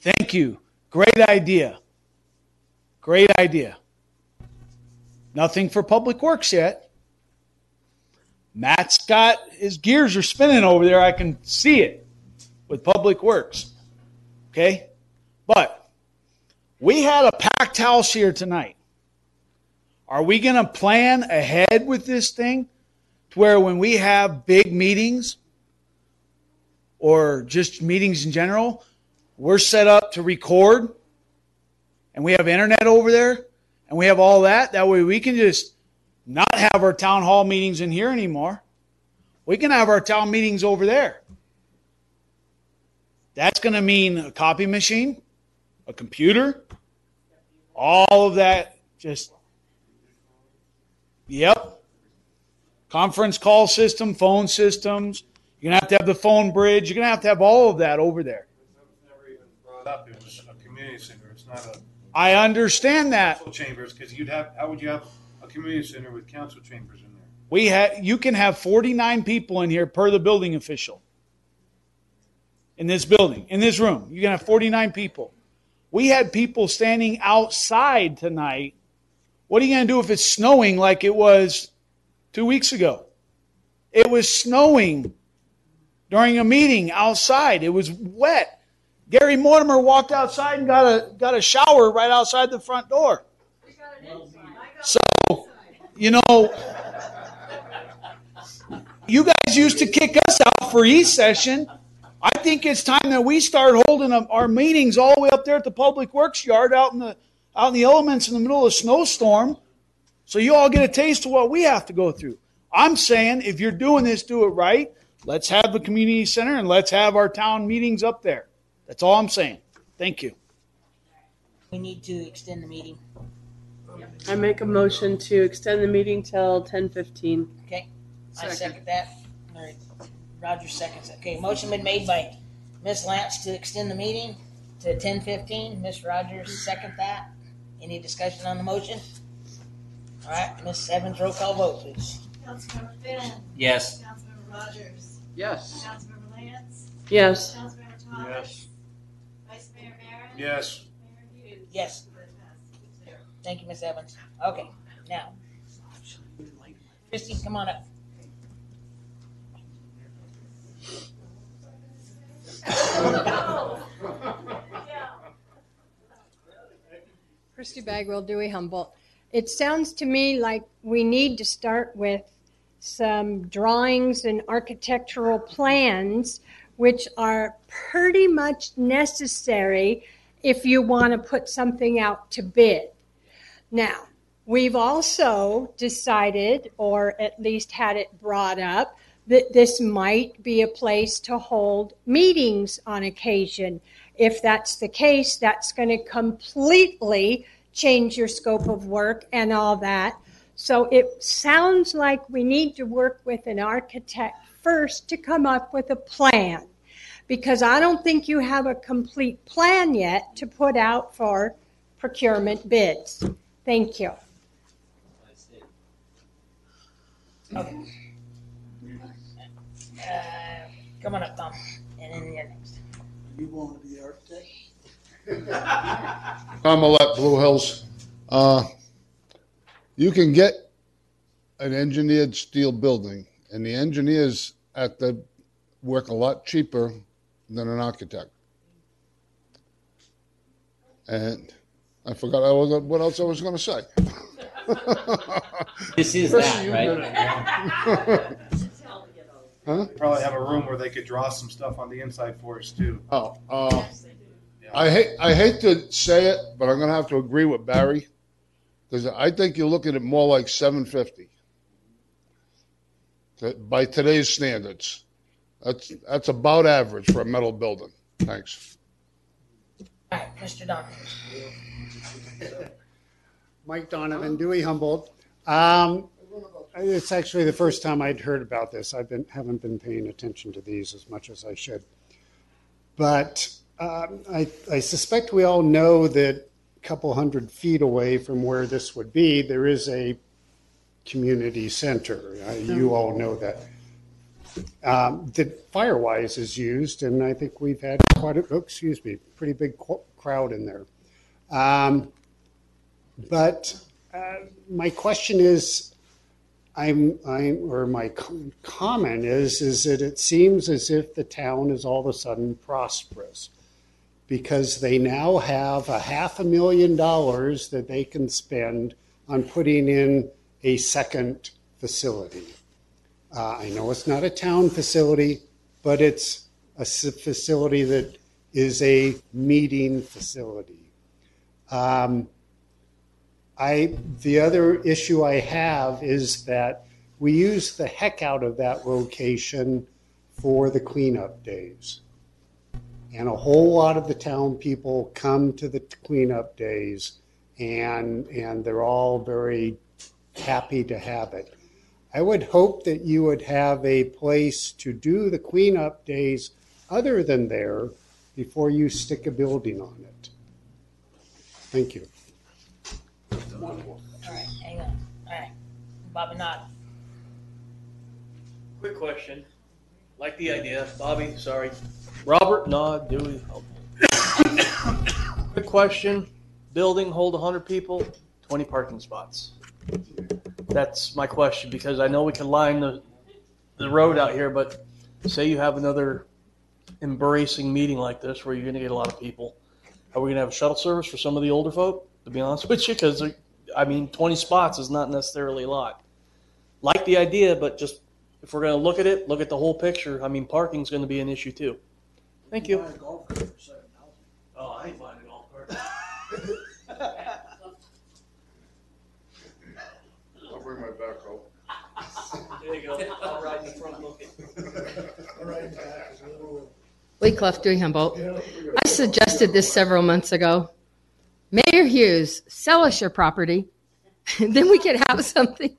Thank you. Great idea. Great idea. Nothing for public works yet. Matt's got his gears are spinning over there. I can see it with public works. Okay? But we had a packed house here tonight. Are we going to plan ahead with this thing to where when we have big meetings or just meetings in general, we're set up to record and we have internet over there and we have all that? That way we can just not have our town hall meetings in here anymore. We can have our town meetings over there. That's going to mean a copy machine, a computer, all of that just Yep. Conference call system, phone systems. You're going to have to have the phone bridge. You're going to have to have all of that over there. I up, it was a community center. It's not a I understand that. council chambers, because you'd have, how would you have a community center with council chambers in there? We had you can have 49 people in here per the building official. In this building, in this room, you can have 49 people. We had people standing outside tonight. What are you going to do if it's snowing like it was 2 weeks ago? It was snowing during a meeting outside. It was wet. Gary Mortimer walked outside and got a got a shower right outside the front door. So, you know, you guys used to kick us out for E session. I think it's time that we start holding our meetings all the way up there at the Public Works yard out in the out in the elements in the middle of a snowstorm. So you all get a taste of what we have to go through. I'm saying if you're doing this, do it right. Let's have the community center and let's have our town meetings up there. That's all I'm saying. Thank you. We need to extend the meeting. I make a motion to extend the meeting till ten fifteen. Okay, I Second. second that. All right, Roger seconds. Okay, motion been made by Miss Lance to extend the meeting to ten fifteen. Miss Rogers second that. Any discussion on the motion? All right, Miss Evans, roll call vote, please. Councilmember Finn. Yes. Councilmember Rogers. Yes. Councilmember Lance. Yes. Councilmember Thomas. Yes. Vice Mayor Barron. Yes. Mayor Hughes. Yes. Thank you, Miss Evans. Okay, now. Christie, come on up. Christy Bagwell, Dewey Humboldt. It sounds to me like we need to start with some drawings and architectural plans, which are pretty much necessary if you want to put something out to bid. Now, we've also decided, or at least had it brought up, that this might be a place to hold meetings on occasion. If that's the case, that's going to completely change your scope of work and all that. So it sounds like we need to work with an architect first to come up with a plan. Because I don't think you have a complete plan yet to put out for procurement bids. Thank you. Okay. Uh, come on up, Tom. And then you're next. You want to be architect? I'm at Blue Hills. Uh, you can get an engineered steel building, and the engineers at the work a lot cheaper than an architect. And I forgot I was, what else I was going to say. This is that, right? Huh? Probably have a room where they could draw some stuff on the inside for us too. Oh, uh, I hate I hate to say it, but I'm gonna have to agree with Barry because I think you're looking at more like 750 That- by today's standards. That's that's about average for a metal building. Thanks. All right, Mr. Donovan. Mike Donovan, Dewey Humboldt. Um, it's actually the first time I'd heard about this. I've been haven't been paying attention to these as much as I should. But um, I, I suspect we all know that a couple hundred feet away from where this would be, there is a community center. Uh, you all know that. Um, that Firewise is used, and I think we've had quite a, oh, excuse me, pretty big qu- crowd in there. Um, but uh, my question is, I'm, I'm, or my comment is, is that it seems as if the town is all of a sudden prosperous because they now have a half a million dollars that they can spend on putting in a second facility. Uh, I know it's not a town facility, but it's a facility that is a meeting facility. Um, I, the other issue I have is that we use the heck out of that location for the cleanup days. And a whole lot of the town people come to the cleanup days and, and they're all very happy to have it. I would hope that you would have a place to do the cleanup days other than there before you stick a building on it. Thank you. All right, hang on. All right, Bobby Nod. Quick question. Like the idea. Bobby, sorry. Robert, Nod, Dewey. Quick question. Building hold 100 people, 20 parking spots. That's my question because I know we can line the, the road out here, but say you have another embracing meeting like this where you're going to get a lot of people. Are we going to have a shuttle service for some of the older folk, to be honest with you? Because, I mean, 20 spots is not necessarily a lot. Like the idea, but just if we're going to look at it, look at the whole picture. I mean, parking's going to be an issue too. Thank you. Oh, I ain't buying a golf cart. I'll bring my backhoe. There you go. I'll ride in the front looking. Lee Clough, Dewey Humboldt. I suggested this several months ago. Mayor Hughes, sell us your property. then we could have something.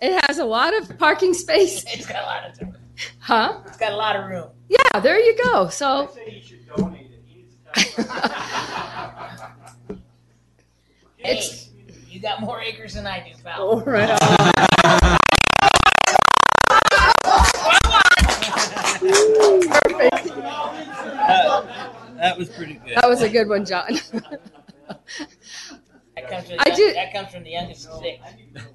It has a lot of parking space. It's got a lot of room. Huh? It's got a lot of room. Yeah, there you go. So Hey, you got more acres than I do, pal. Oh, right Perfect. That was pretty good. That was a good one, John. That comes from, I do- that comes from the youngest of six.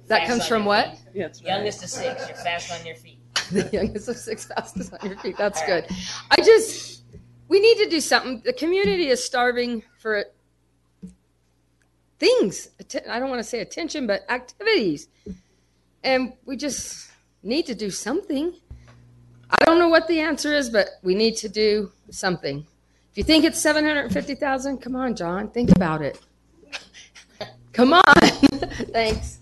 That Fast comes on from your what? feet. Youngest of six. You're fast on your feet. the youngest of six fastest on your feet. That's good. I just, we need to do something. The community is starving for things. atten- I don't want to say attention, but activities. And we just need to do something. I don't know what the answer is, but we need to do something. If you think it's 750,000, come on, John, think about it. Come on. Thanks.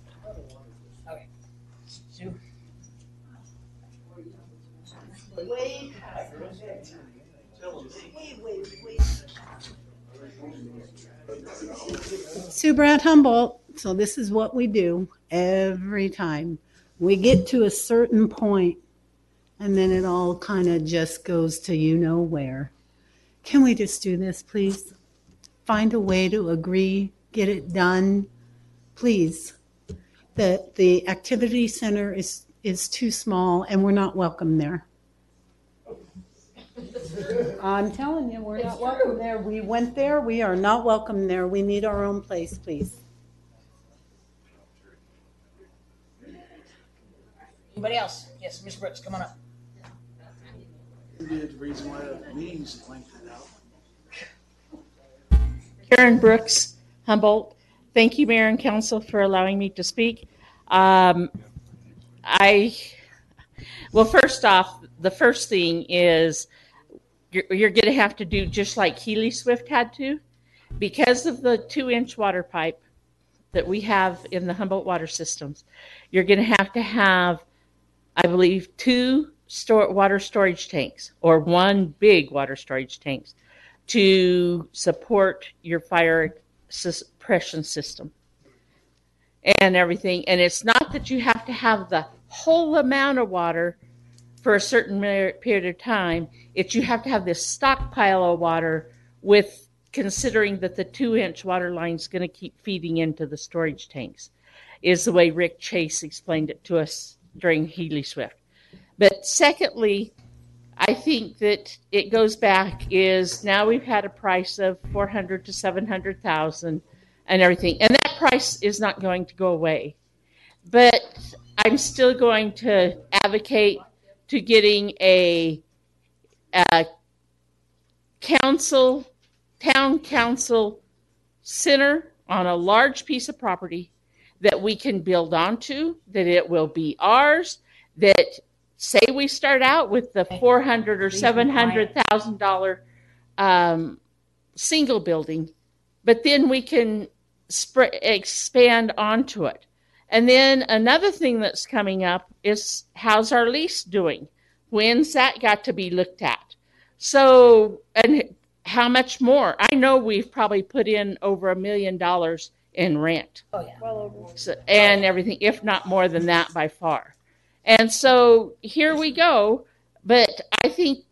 Sue Brad Humboldt. So this is what we do every time. We get to a certain point and then it all kind of just goes to you know where. Can we just do this, please? Find a way to agree, get it done, please. The the activity center is is too small and we're not welcome there. I'm telling you, we're not welcome there. We went there. We are not welcome there. We need our own place, please. Anybody else? Yes, Ms. Brooks, come on up. The reason why the meetings lengthened out. Karen Brooks, Humboldt. Thank you, Mayor and Council, for allowing me to speak. Um, I, well, first off, the first thing is you're, you're going to have to do just like Healy Swift had to. Because of the two inch water pipe that we have in the Humboldt water systems, you're going to have to have, I believe, two store, water storage tanks or one big water storage tanks to support your fire suppression system and everything. And it's not that you have to have the whole amount of water for a certain period of time. It's you have to have this stockpile of water with considering that the two inch water line is going to keep feeding into the storage tanks, is the way Rick Chase explained it to us during Healy Swift. But secondly, I think that it goes back is now we've had a price of 400 to 700,000 and everything. And that price is not going to go away. But I'm still going to advocate to getting a, a council, town council center on a large piece of property that we can build onto, that it will be ours, that say we start out with the four hundred or Please be seven hundred thousand dollar um, single building, but then we can sp- expand onto it. And then another thing that's coming up is how's our lease doing? When's that got to be looked at? So, and how much more? I know we've probably put in over a million dollars in rent Oh, yeah. Well over. so, and everything, if not more than that by far. And so here we go. But I think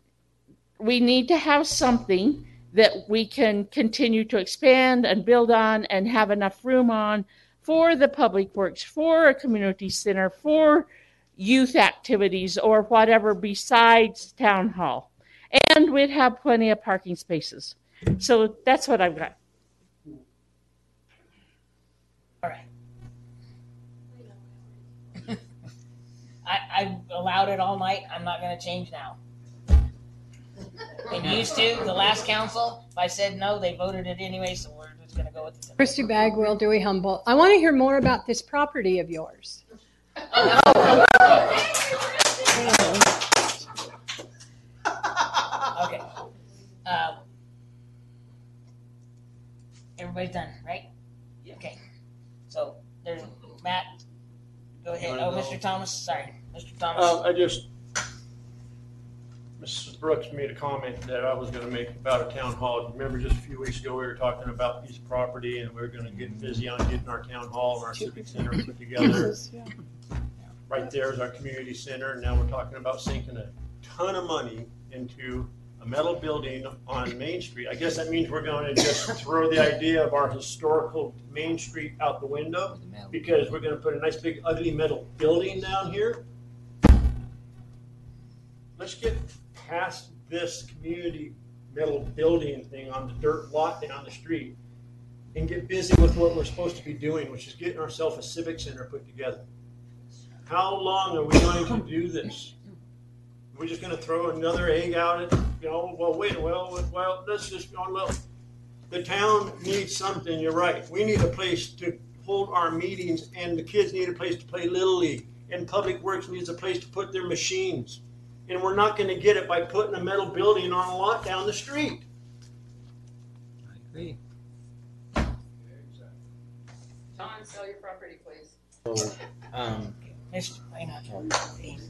we need to have something that we can continue to expand and build on and have enough room on for the public works, for a community center, for youth activities or whatever besides town hall. And we'd have plenty of parking spaces. So that's what I've got. All right. I, allowed it all night. I'm not going to change now. And used to, the last council, if I said no, they voted it anyway, so we're just going to go with it. Christy Bagwell, Dewey Humboldt. I want to hear more about this property of yours. Okay. Uh, everybody's done, right? Okay. So there's Matt. Go ahead. wanna Oh, go? Mr. Thomas. Sorry, Mr. Thomas. Uh, I just, Mrs. Brooks made a comment that I was gonna make about a town hall. Remember just a few weeks ago, we were talking about a piece of property and we were gonna get busy on getting our town hall and our civic center put together. Right there is our community center. Now we're talking about sinking a ton of money into a metal building on Main Street. I guess that means we're gonna just throw the idea of our historical Main Street out the window because we're gonna put a nice big ugly metal building down here. Let's get past this community metal building thing on the dirt lot down the street and get busy with what we're supposed to be doing, which is getting ourselves a civic center put together. How long are we going to do this? We're just gonna throw another egg out at, you know, well, wait, well, well, let's just, go well, The town needs something, you're right. We need a place to hold our meetings and the kids need a place to play Little League. And Public Works needs a place to put their machines. And we're not gonna get it by putting a metal building on a lot down the street. I agree. John, sell your property, please. So, um, Mr. Reinhardt.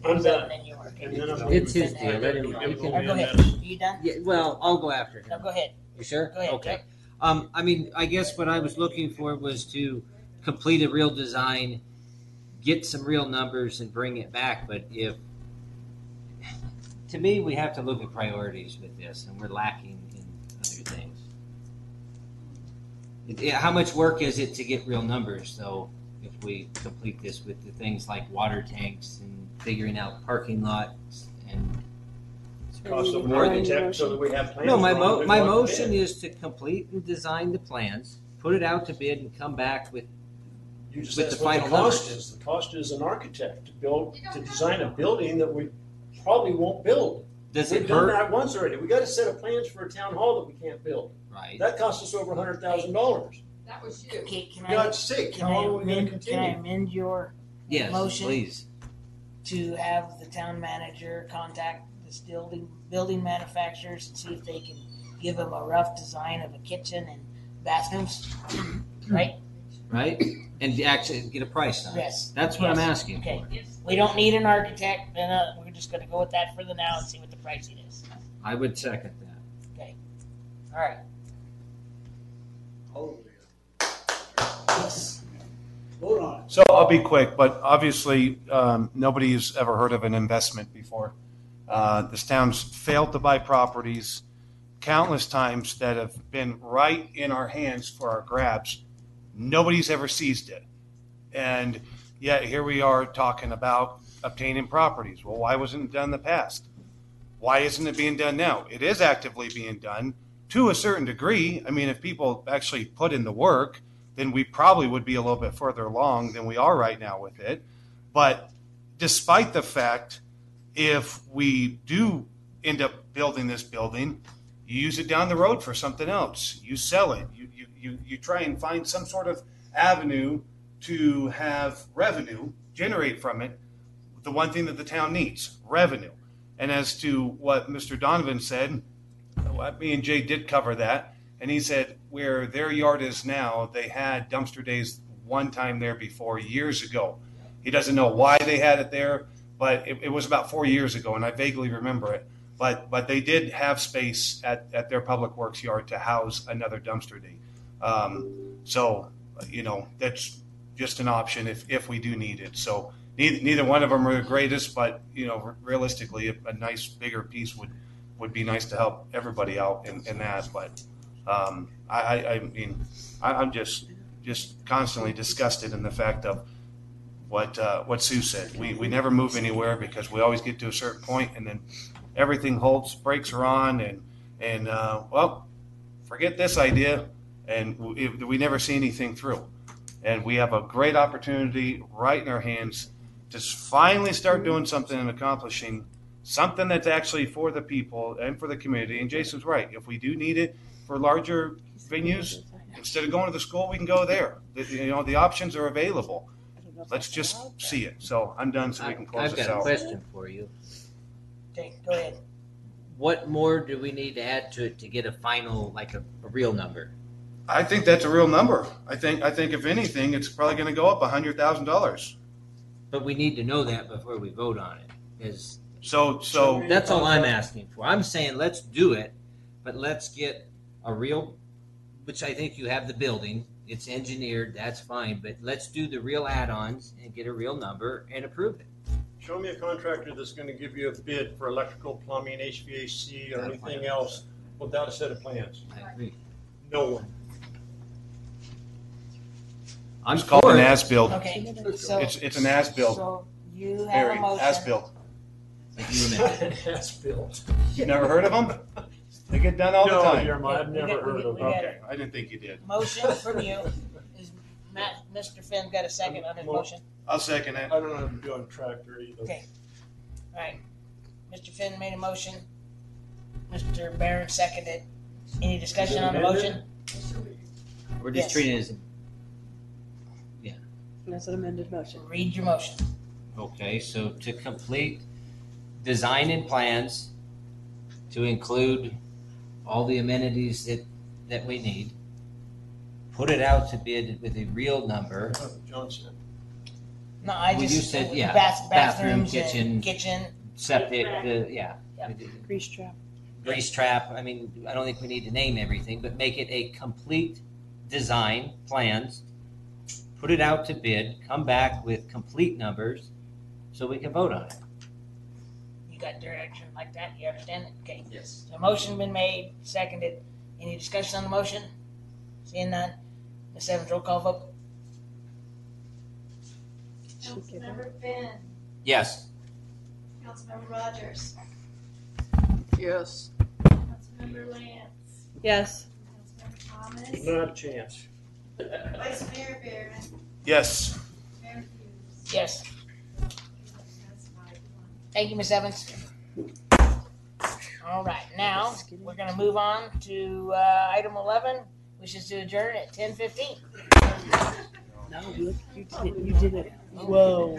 I'm done. then you are. And then I'm- It's his deal. Let him- Or he can- Go ahead. Are You done? yeah, well, I'll go after him. No, go ahead. You sure? Go ahead, Okay. Um, I mean, I guess what I was looking for was to complete a real design, get some real numbers, and bring it back. But if, to me, we have to look at priorities with this, and we're lacking in other things. It- yeah, how much work is it to get real numbers, though? If we complete this with the things like water tanks and figuring out parking lots and Cost of More than- so that we have plans. no, my mo- my go out to motion is to complete and design the plans, put it out to bid, and come back with You just with asked the what the final cost numbers. is. The cost is an architect to build, to design a building that we probably won't build. Does We've it done hurt? that once already. We got a set of plans for a town hall that we can't build. Right. That cost us over a hundred thousand dollars. That was you. Okay, can I? God's sake, can how I long are we gonna amend- Can I continue? amend your Yes, motion? please. To have the town manager contact the building, building manufacturers and see if they can give them a rough design of a kitchen and bathrooms, right? Right? And actually get a price on it. Yes. That's what I'm Yes. asking Okay, for. we don't need an architect, then, uh, we're just gonna go with that for the now and see what the pricing is. I would second that. Okay, all right. Yes. Vote on. So I'll be quick, but obviously, um, nobody's ever heard of an investment before. Uh, this town's failed to buy properties countless times that have been right in our hands for our grabs. Nobody's ever seized it. And yet here we are talking about obtaining properties. Well, why wasn't it done in the past? Why isn't it being done now? It is actively being done to a certain degree. I mean, if people actually put in the work, then we probably would be a little bit further along than we are right now with it. But despite the fact, if we do end up building this building, you use it down the road for something else. You sell it. You, you, you, try and find some sort of avenue to have revenue generate from it. The one thing that the town needs revenue. And as to what Mr. Donovan said, me and Jay did cover that. And he said where their yard is now, they had dumpster days one time there before years ago. He doesn't know why they had it there, but it, it was about four years ago, and I vaguely remember it. But but they did have space at, at their public works yard to house another dumpster day. Um, so you know that's just an option if, if we do need it. So neither, neither one of them are the greatest, but you know realistically, a, a nice bigger piece would would be nice to help everybody out in, in that. But um, I, I, I mean, I, I'm just just constantly disgusted in the fact of what uh, what Sue said. We we never move anywhere because we always get to a certain point and then everything holds, brakes are on, and and uh, well, forget this idea, and we, we never see anything through. And we have a great opportunity right in our hands to finally start doing something and accomplishing something that's actually for the people and for the community. And Jason's right. If we do need it for larger venues, instead of going to the school, we can go there. The, you know, the options are available. Let's just see it. So I'm done so we can close I've this got a out. question for you. Okay, go ahead. What more do we need to add to it to get a final, like a, a real number? I think that's a real number. I think I think if anything, it's probably going to go up hundred thousand dollars. But we need to know that before we vote on it. Is so so that's all I'm asking for. I'm saying let's do it, but let's get a real, which I think you have the building. It's engineered. That's fine. But let's do the real add-ons and get a real number and approve it. Show me a contractor that's gonna give you a bid for electrical, plumbing, HVAC, or anything else without a set of plans. I agree. No one. I'm It's called for an it. as-built. Okay, so. It's it's an as-built. So you have a Harry, motion. as-built. As built. You never heard of them? They get done all No, the time. Yerma, I've We never got- we heard got- of we them. got Okay, I didn't think you did. Motion from you. Is Matt, Mr. Finn got a second on his Well- motion? I'll second it. I don't know how to do on a tractor either. Okay. All right. Mr. Finn made a motion. Mr. Barron seconded. Any discussion on the motion? We're just Yes. treating it as, That's an amended motion. Read your motion. okay, so to complete design and plans to include all the amenities that, that we need. Put it out to bid with a real number. Johnson. No, I Well, just. you said, yeah, bath- bathroom, bathrooms uh, kitchen, Kitchen. septic, the, yeah. Grease trap. Grease trap, I mean, I don't think we need to name everything, but make it a complete design, plans. Put it out to bid, come back with complete numbers so we can vote on it. You got direction like that? You understand it? Okay. Yes. So a motion been made, seconded. Any discussion on the motion? Seeing none. Ms. Evans, roll call vote. Councilmember Finn, Yes. Councilmember Rogers, Yes. Councilmember Lance, Yes. Councilmember Thomas, Not a chance. Vice Mayor Barron, Yes. Mayor Hughes. Yes. Thank you, Ms. Evans. All right, now we're gonna move on to uh, item eleven, which is to adjourn at ten fifteen. No, look, you did, you did it. Whoa.